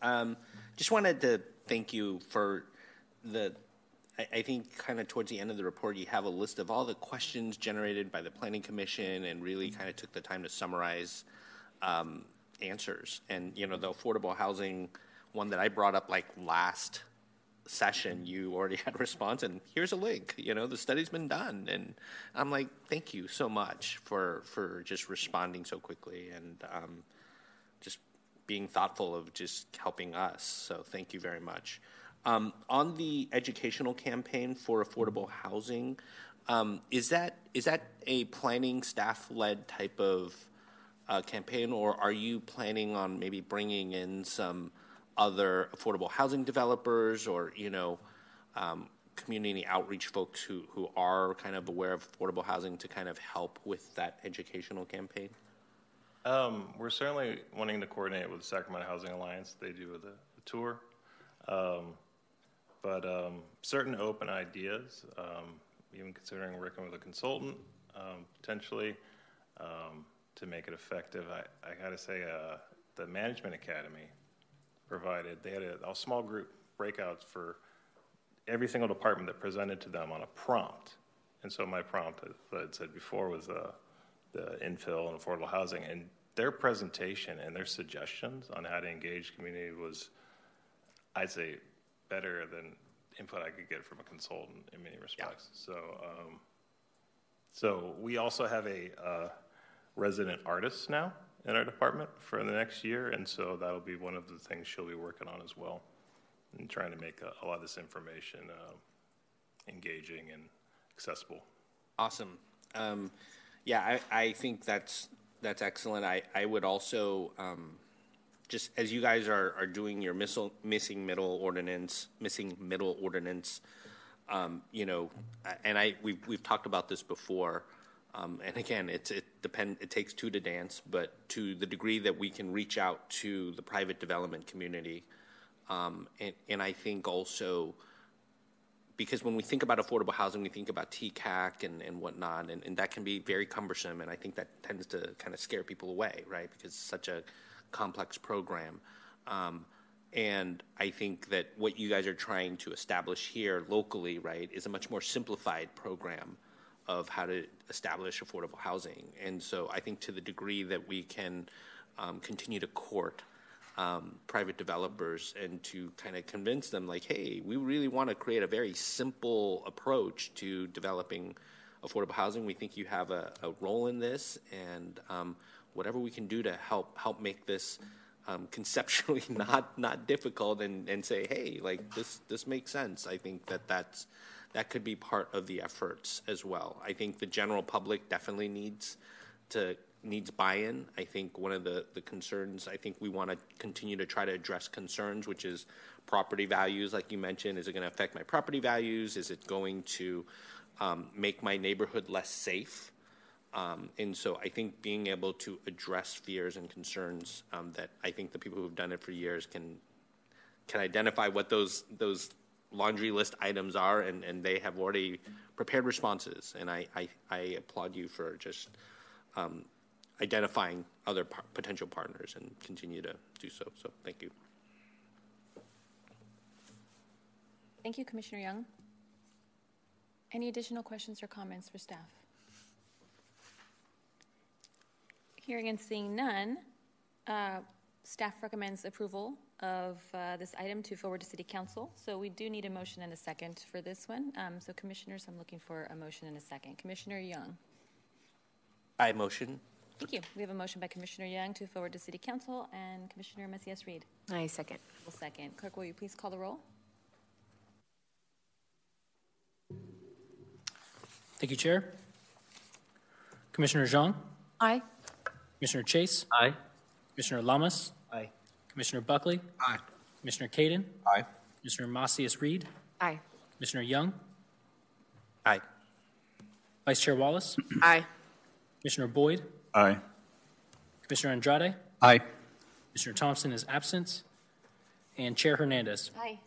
Um, just wanted to thank you for the, I, I think kind of towards the end of the report, you have a list of all the questions generated by the Planning Commission and really kind of took the time to summarize um, answers. And, you know, the affordable housing one that I brought up like last session, you already had a response, and here's a link. You know, the study's been done, and I'm like, thank you so much for for just responding so quickly and um, just being thoughtful of just helping us. So thank you very much. Um, on the educational campaign for affordable housing, um, is that is that a planning staff led type of uh, campaign, or are you planning on maybe bringing in some other affordable housing developers, or you know, um, community outreach folks who who are kind of aware of affordable housing to kind of help with that educational campaign? Um, we're certainly wanting to coordinate with the Sacramento Housing Alliance. They do the, the tour. Um, but um, certain open ideas, um, even considering working with a consultant um, potentially um, to make it effective, I, I got to say uh, the Management Academy provided, they had a, a, small group breakouts for every single department that presented to them on a prompt. And so my prompt, as I said before, was uh, the infill and affordable housing. And their presentation and their suggestions on how to engage community was, I'd say, better than input I could get from a consultant in many respects. Yeah. So, um, so we also have a uh, resident artist now in our department for the next year, and so that'll be one of the things she'll be working on as well, and trying to make a, a lot of this information uh, engaging and accessible. Awesome. Um, yeah, I, I think that's that's excellent. I, I would also um, just as you guys are, are doing your missile, missing middle ordinance, missing middle ordinance, um, you know, and I we've we've talked about this before, um, and again, it's it depend it takes two to dance, but to the degree that we can reach out to the private development community, um, and and I think also because when we think about affordable housing, we think about TCAC and, and whatnot, and, and that can be very cumbersome, and I think that tends to kind of scare people away, right? Because it's such a complex program. Um, and I think that what you guys are trying to establish here locally, right, is a much more simplified program of how to establish affordable housing. And so I think to the degree that we can um, continue to court um, private developers and to kind of convince them, like, hey, we really want to create a very simple approach to developing affordable housing. We think you have a, a role in this, and um, whatever we can do to help help make this um, conceptually not not difficult and, and say, hey, like this this makes sense. I think that that's that could be part of the efforts as well. I think the general public definitely needs to needs buy-in. I think one of the, the concerns, I think we want to continue to try to address concerns, which is property values, like you mentioned. Is it going to affect my property values? Is it going to um, make my neighborhood less safe? Um, and so I think being able to address fears and concerns um, that I think the people who've done it for years can can identify what those those laundry list items are, and, and they have already prepared responses. And I, I, I applaud you for just um, identifying other par- potential partners and continue to do so. So thank you. Thank you, Commissioner Young. Any additional questions or comments for staff? Hearing and seeing none, uh, staff recommends approval of uh, this item to forward to City Council. So we do need a motion and a second for this one. Um, so commissioners, I'm looking for a motion and a second. Commissioner Young. I motion. Thank you. We have a motion by Commissioner Young to forward to City Council and Commissioner Macias Reed. I second. Will second. Clerk, will you please call the roll? Thank you, Chair. Commissioner Zhang? Aye. Commissioner Chase? Aye. Commissioner Lamas? Aye. Commissioner Buckley? Aye. Commissioner Caden? Aye. Commissioner Macias Reed? Aye. Commissioner Young? Aye. Vice Chair Wallace? Aye. Commissioner Boyd? Aye. Commissioner Andrade? Aye. Commissioner Thompson is absent. And Chair Hernandez. Aye.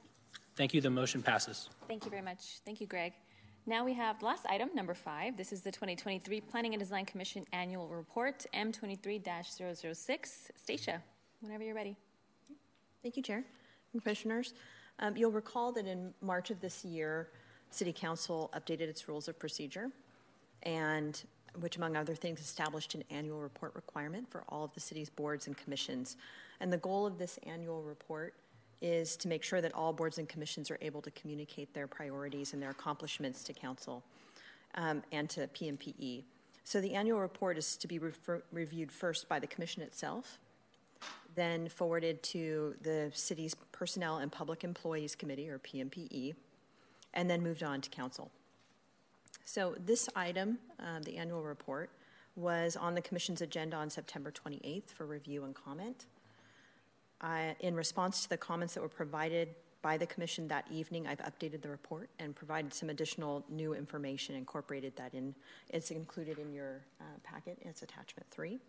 Thank you. The motion passes. Thank you very much. Thank you, Greg. Now we have last item, number five. This is the 2023 Planning and Design Commission Annual Report, M23-006. Stacia, whenever you're ready. Thank you, Chair and Commissioners. Um, you'll recall that in March of this year, City Council updated its rules of procedure, and which, among other things, established an annual report requirement for all of the city's boards and commissions. And the goal of this annual report is to make sure that all boards and commissions are able to communicate their priorities and their accomplishments to council um, and to PMPE. So the annual report is to be refer- reviewed first by the commission itself, then forwarded to the city's Personnel and Public Employees Committee, or PMPE, and then moved on to council. So this item, uh, the annual report, was on the commission's agenda on September 28th for review and comment. I, in response to the comments that were provided by the commission that evening, I've updated the report and provided some additional new information, incorporated that in. It's included in your uh, packet. It's attachment three.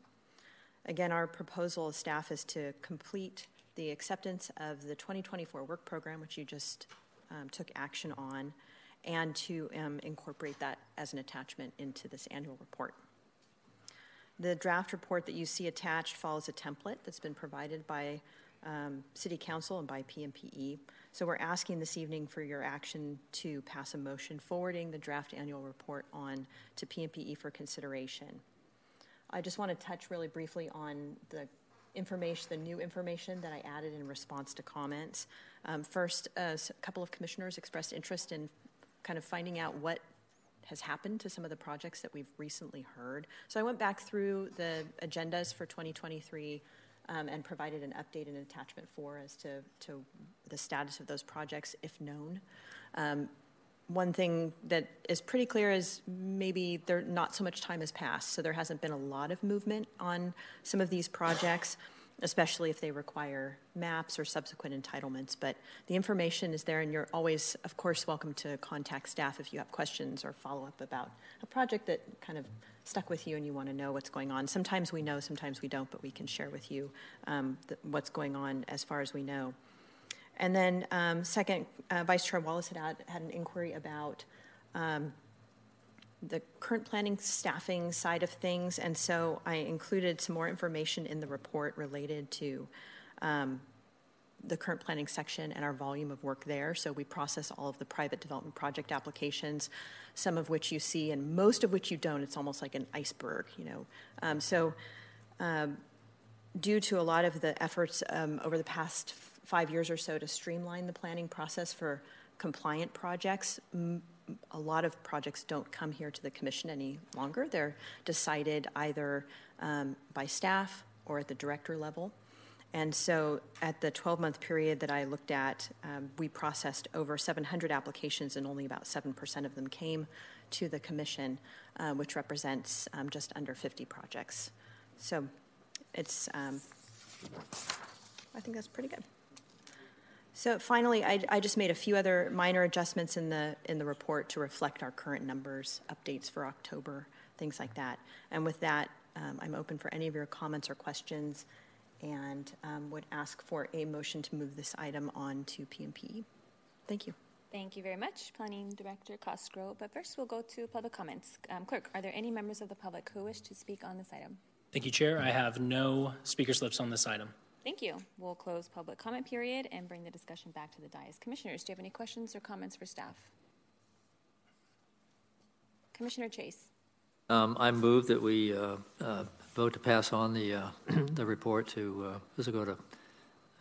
Again, our proposal as staff is to complete the acceptance of the 2024 work program, which you just um, took action on, and to um, incorporate that as an attachment into this annual report. The draft report that you see attached follows a template that's been provided by um, City Council and by PMPE. So we're asking this evening for your action to pass a motion forwarding the draft annual report on to PMPE for consideration. I just want to touch really briefly on the information, the new information that I added in response to comments. Um, first, uh, a couple of commissioners expressed interest in kind of finding out what has happened to some of the projects that we've recently heard. So I went back through the agendas for 2023 um, and provided an update and attachment four as to, to the status of those projects, if known. Um, one thing that is pretty clear is maybe there not so much time has passed, so there hasn't been a lot of movement on some of these projects especially if they require maps or subsequent entitlements. But the information is there, and you're always, of course, welcome to contact staff if you have questions or follow up about a project that kind of stuck with you and you want to know what's going on. Sometimes we know, sometimes we don't, but we can share with you um, the, what's going on as far as we know. And then, um, second, uh, Vice Chair Wallace had, had an inquiry about um, the current planning staffing side of things, and so I included some more information in the report related to um, the current planning section and our volume of work there. So we process all of the private development project applications, some of which you see and most of which you don't. It's almost like an iceberg, you know. Um, so um, due to a lot of the efforts um, over the past five years or so to streamline the planning process for compliant projects, m- a lot of projects don't come here to the commission any longer. They're decided either um, by staff or at the director level. And so at the 12 month period that I looked at, um, we processed over 700 applications and only about 7% of them came to the commission, uh, which represents um, just under 50 projects. So it's, um, I think that's pretty good. So finally, I, I, just made a few other minor adjustments in the in the report to reflect our current numbers, updates for October, things like that. And with that, um, I'm open for any of your comments or questions, and um, would ask for a motion to move this item on to PMP. Thank you. Thank you very much, Planning Director Cosgrove. But first, we'll go to public comments. Um, Clerk, are there any members of the public who wish to speak on this item? Thank you, Chair. I have no speaker slips on this item. Thank you. We'll close public comment period and bring the discussion back to the dais. Commissioners, do you have any questions or comments for staff? Commissioner Chase. Um, I move that we uh, uh, vote to pass on the uh, the report to uh, does it go to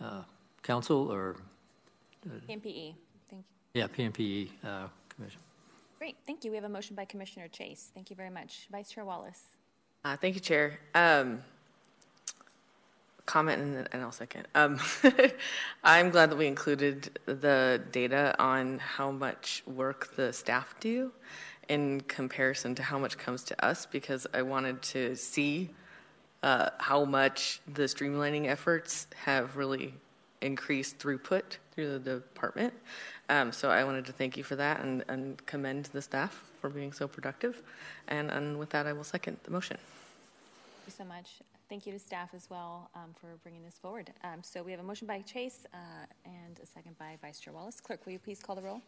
uh, council or uh, PMPE? Thank you. Yeah, PMPE uh, commission. Great, thank you. We have a motion by Commissioner Chase. Thank you very much, Vice Chair Wallace. thank you, Chair. Um, comment and, and I'll second. Um, I'm glad that we included the data on how much work the staff do in comparison to how much comes to us because I wanted to see uh, how much the streamlining efforts have really increased throughput through the department. Um, so I wanted to thank you for that and, and commend the staff for being so productive. And, and with that, I will second the motion. Thank you so much. Thank you to staff as well um, for bringing this forward. Um, so we have a motion by Chase uh, and a second by Vice Chair Wallace. Clerk, will you please call the roll?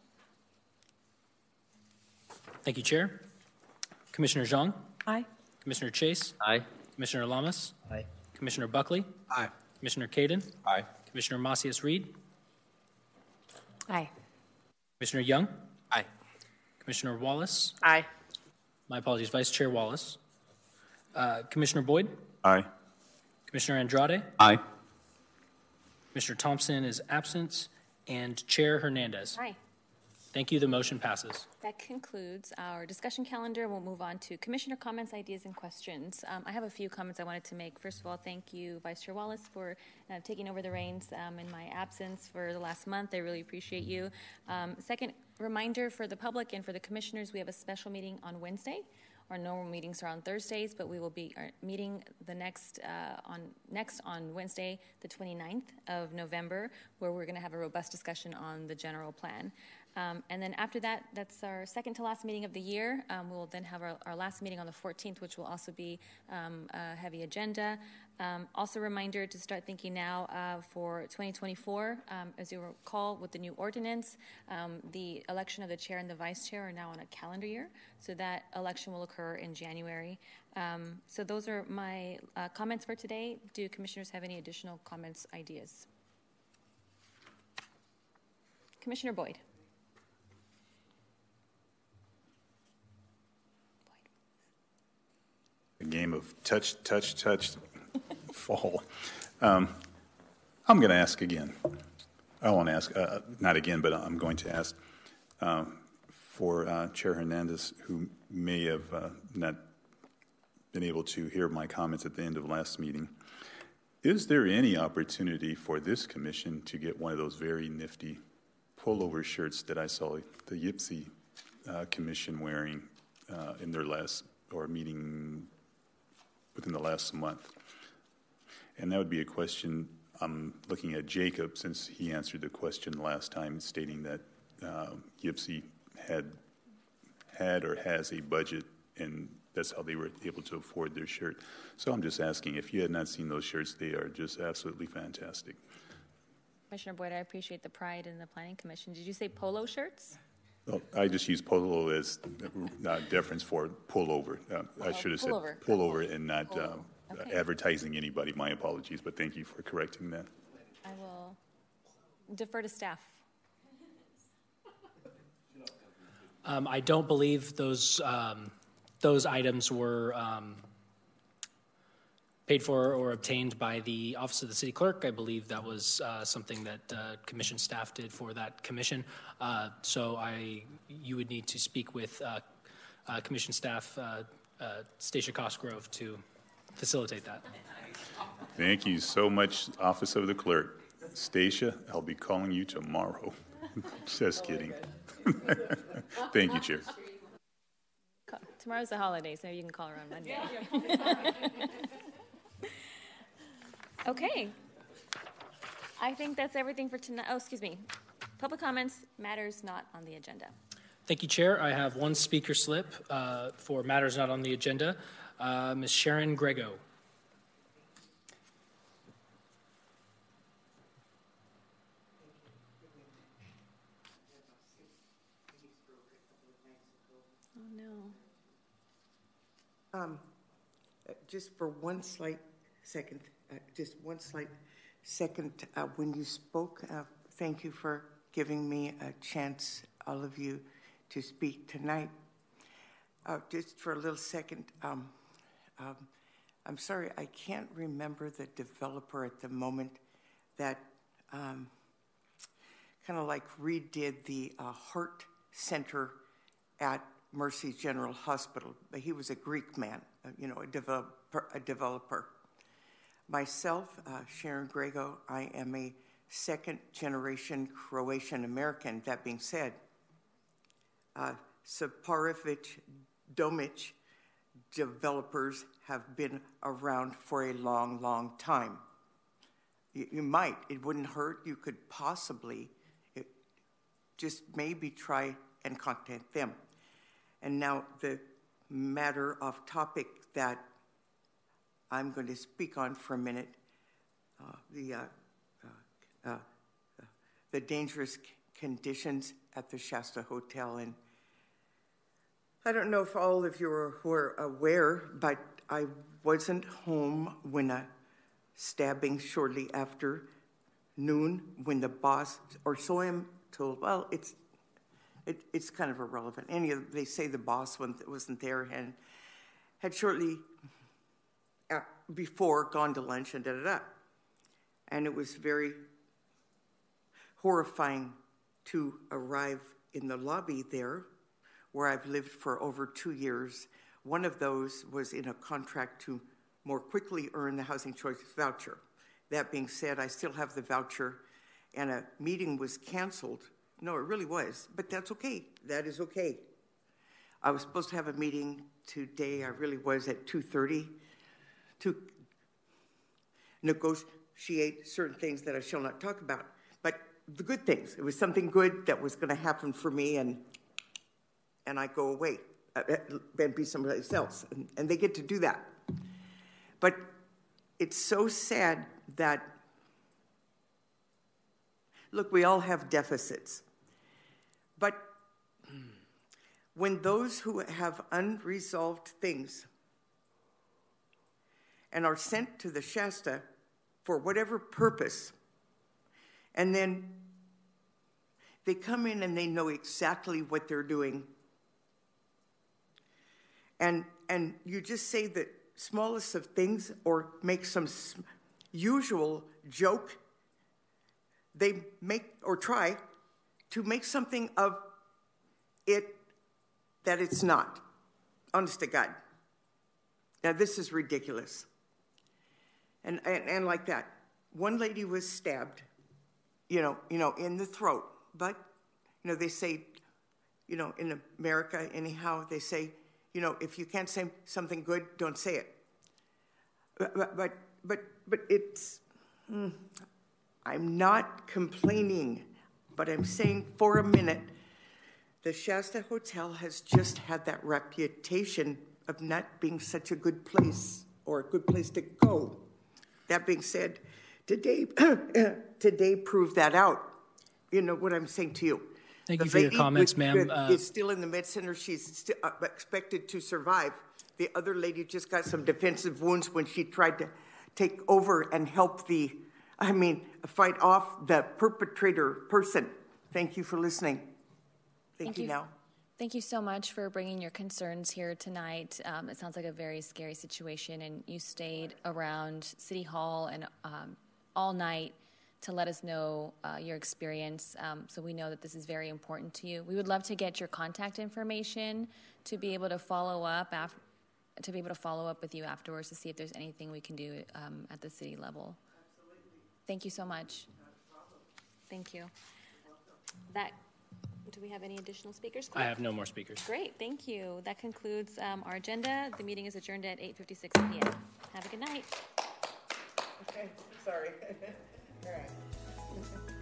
Thank you, Chair. Commissioner Zhang? Aye. Commissioner Chase? Aye. Commissioner Lamas? Aye. Commissioner Buckley? Aye. Commissioner Caden? Aye. Commissioner Macias Reed? Aye. Commissioner Young? Aye. Commissioner Wallace? Aye. My apologies, Vice Chair Wallace. Uh, Commissioner Boyd? Aye. Commissioner Andrade? Aye. Mr. Thompson is absent, and Chair Hernandez. Aye. Thank you. The motion passes. That concludes our discussion calendar. We'll move on to commissioner comments, ideas, and questions. Um, I have a few comments I wanted to make. First of all, thank you, Vice Chair Wallace, for uh, taking over the reins um, in my absence for the last month. I really appreciate you. Um, second, reminder for the public and for the commissioners, we have a special meeting on Wednesday. Our normal meetings are on Thursdays, but we will be uh, meeting the next uh, on next on Wednesday, the 29th of November, where we're going to have a robust discussion on the general plan. Um, and then after that, that's our second to last meeting of the year. Um, we'll then have our, our, last meeting on the 14th, which will also be um, a heavy agenda. Um, also, reminder to start thinking now uh, for 2024. Um, as you recall, with the new ordinance, um, the election of the chair and the vice chair are now on a calendar year, so that election will occur in January. so, those are my uh, comments for today. Do commissioners have any additional comments, ideas? Commissioner Boyd. game of touch, touch, touch, fall. Um, I'm going to ask again. I won't ask, uh, not again, but I'm going to ask uh, for uh, Chair Hernandez, who may have uh, not been able to hear my comments at the end of last meeting. Is there any opportunity for this commission to get one of those very nifty pullover shirts that I saw the Yipsy uh, commission wearing uh, in their last or meeting within the last month? And that would be a question I'm looking at Jacob since he answered the question last time, stating that uh, YPCE had had or has a budget, and that's how they were able to afford their shirt. So I'm just asking if you had not seen those shirts, they are just absolutely fantastic. Commissioner Boyd, I appreciate the pride in the Planning Commission. Did you say polo shirts? Well, I just use polo as uh, deference for pullover. Uh, I should have said pullover. and not um, okay. advertising anybody. My apologies, but thank you for correcting that. I will defer to staff. Um, I don't believe those um, those items were um, paid for or obtained by the Office of the City Clerk. I believe that was uh, something that uh, commission staff did for that commission. Uh, so I, you would need to speak with uh, uh, commission staff, uh, Stacia Cosgrove, to facilitate that. Thank you so much, Office of the Clerk. Stacia, I'll be calling you tomorrow. Just kidding. Thank you, Chair. Tomorrow's a holiday, so you can call her on Monday. Okay. I think that's everything for tonight. Oh, excuse me. Public comments, matters not on the agenda. Thank you, Chair. I have one speaker slip uh, for matters not on the agenda. Uh, Ms. Sharon Grego. Oh, no. Um, just for one slight second, uh, just one slight second. Uh, when you spoke, uh, thank you for giving me a chance, all of you, to speak tonight. Uh, just for a little second, um, um, I'm sorry, I can't remember the developer at the moment that um, kind of like redid the uh, heart center at Mercy General Hospital. But he was a Greek man, uh, you know, a developer. A developer. Myself, uh, Sharon Grego, I am a second generation Croatian American. That being said, uh, Saparovic Domic developers have been around for a long, long time. You, you might, it wouldn't hurt, you could possibly it, just maybe try and contact them. And now, the matter of topic that I'm going to speak on for a minute uh, the, uh, uh, uh the dangerous conditions at the Shasta Hotel. And I don't know if all of you were aware, but I wasn't home when a stabbing shortly after noon when the boss, or so I'm told, well, it's, it, it's kind of irrelevant. Any of, they say the boss wasn't there and had shortly uh, before gone to lunch and da da da. And it was very horrifying to arrive in the lobby there, where I've lived for over two years. One of those was in a contract to more quickly earn the housing choice voucher. That being said, I still have the voucher, and a meeting was canceled. No, it really was, but that's okay. That is okay. I was supposed to have a meeting today. I really was at 2:30 to negotiate certain things that I shall not talk about. But the good things. It was something good that was going to happen for me, and and I go away uh, uh, and be somebody else, and, and they get to do that. But it's so sad that look, we all have deficits, but when those who have unresolved things and are sent to the Shasta for whatever purpose, and then they come in and they know exactly what they're doing. And, and you just say the smallest of things or make some usual joke. They make or try to make something of it that it's not. Honest to God. Now, this is ridiculous. And, and, and like that. One lady was stabbed, you know, you know, in the throat. But, you know, they say, you know, in America, anyhow, they say, you know, if you can't say something good, don't say it. But, but, but, but it's, hmm, I'm not complaining, but I'm saying for a minute, the Shasta Hotel has just had that reputation of not being such a good place or a good place to go. That being said, today, today proved that out. You know what I'm saying to you. Thank the you for your comments, with- ma'am. with- Uh, is still in the med center. She's sti- uh, expected to survive. The other lady just got some defensive wounds when she tried to take over and help the, I mean, fight off the perpetrator person. Thank you for listening. Thank, Thank you you. now. Thank you so much for bringing your concerns here tonight. Um, it sounds like a very scary situation, and you stayed around City Hall and um, all night to let us know uh, your experience. Um, so we know that this is very important to you. We would love to get your contact information to be able to follow up af- to be able to follow up with you afterwards to see if there's anything we can do um, at the city level. Thank you so much. Thank you. That. Do we have any additional speakers? I have no more speakers. Great, thank you. That concludes um, our agenda. The meeting is adjourned at 8:56 PM. Have a good night. Okay, sorry. All right.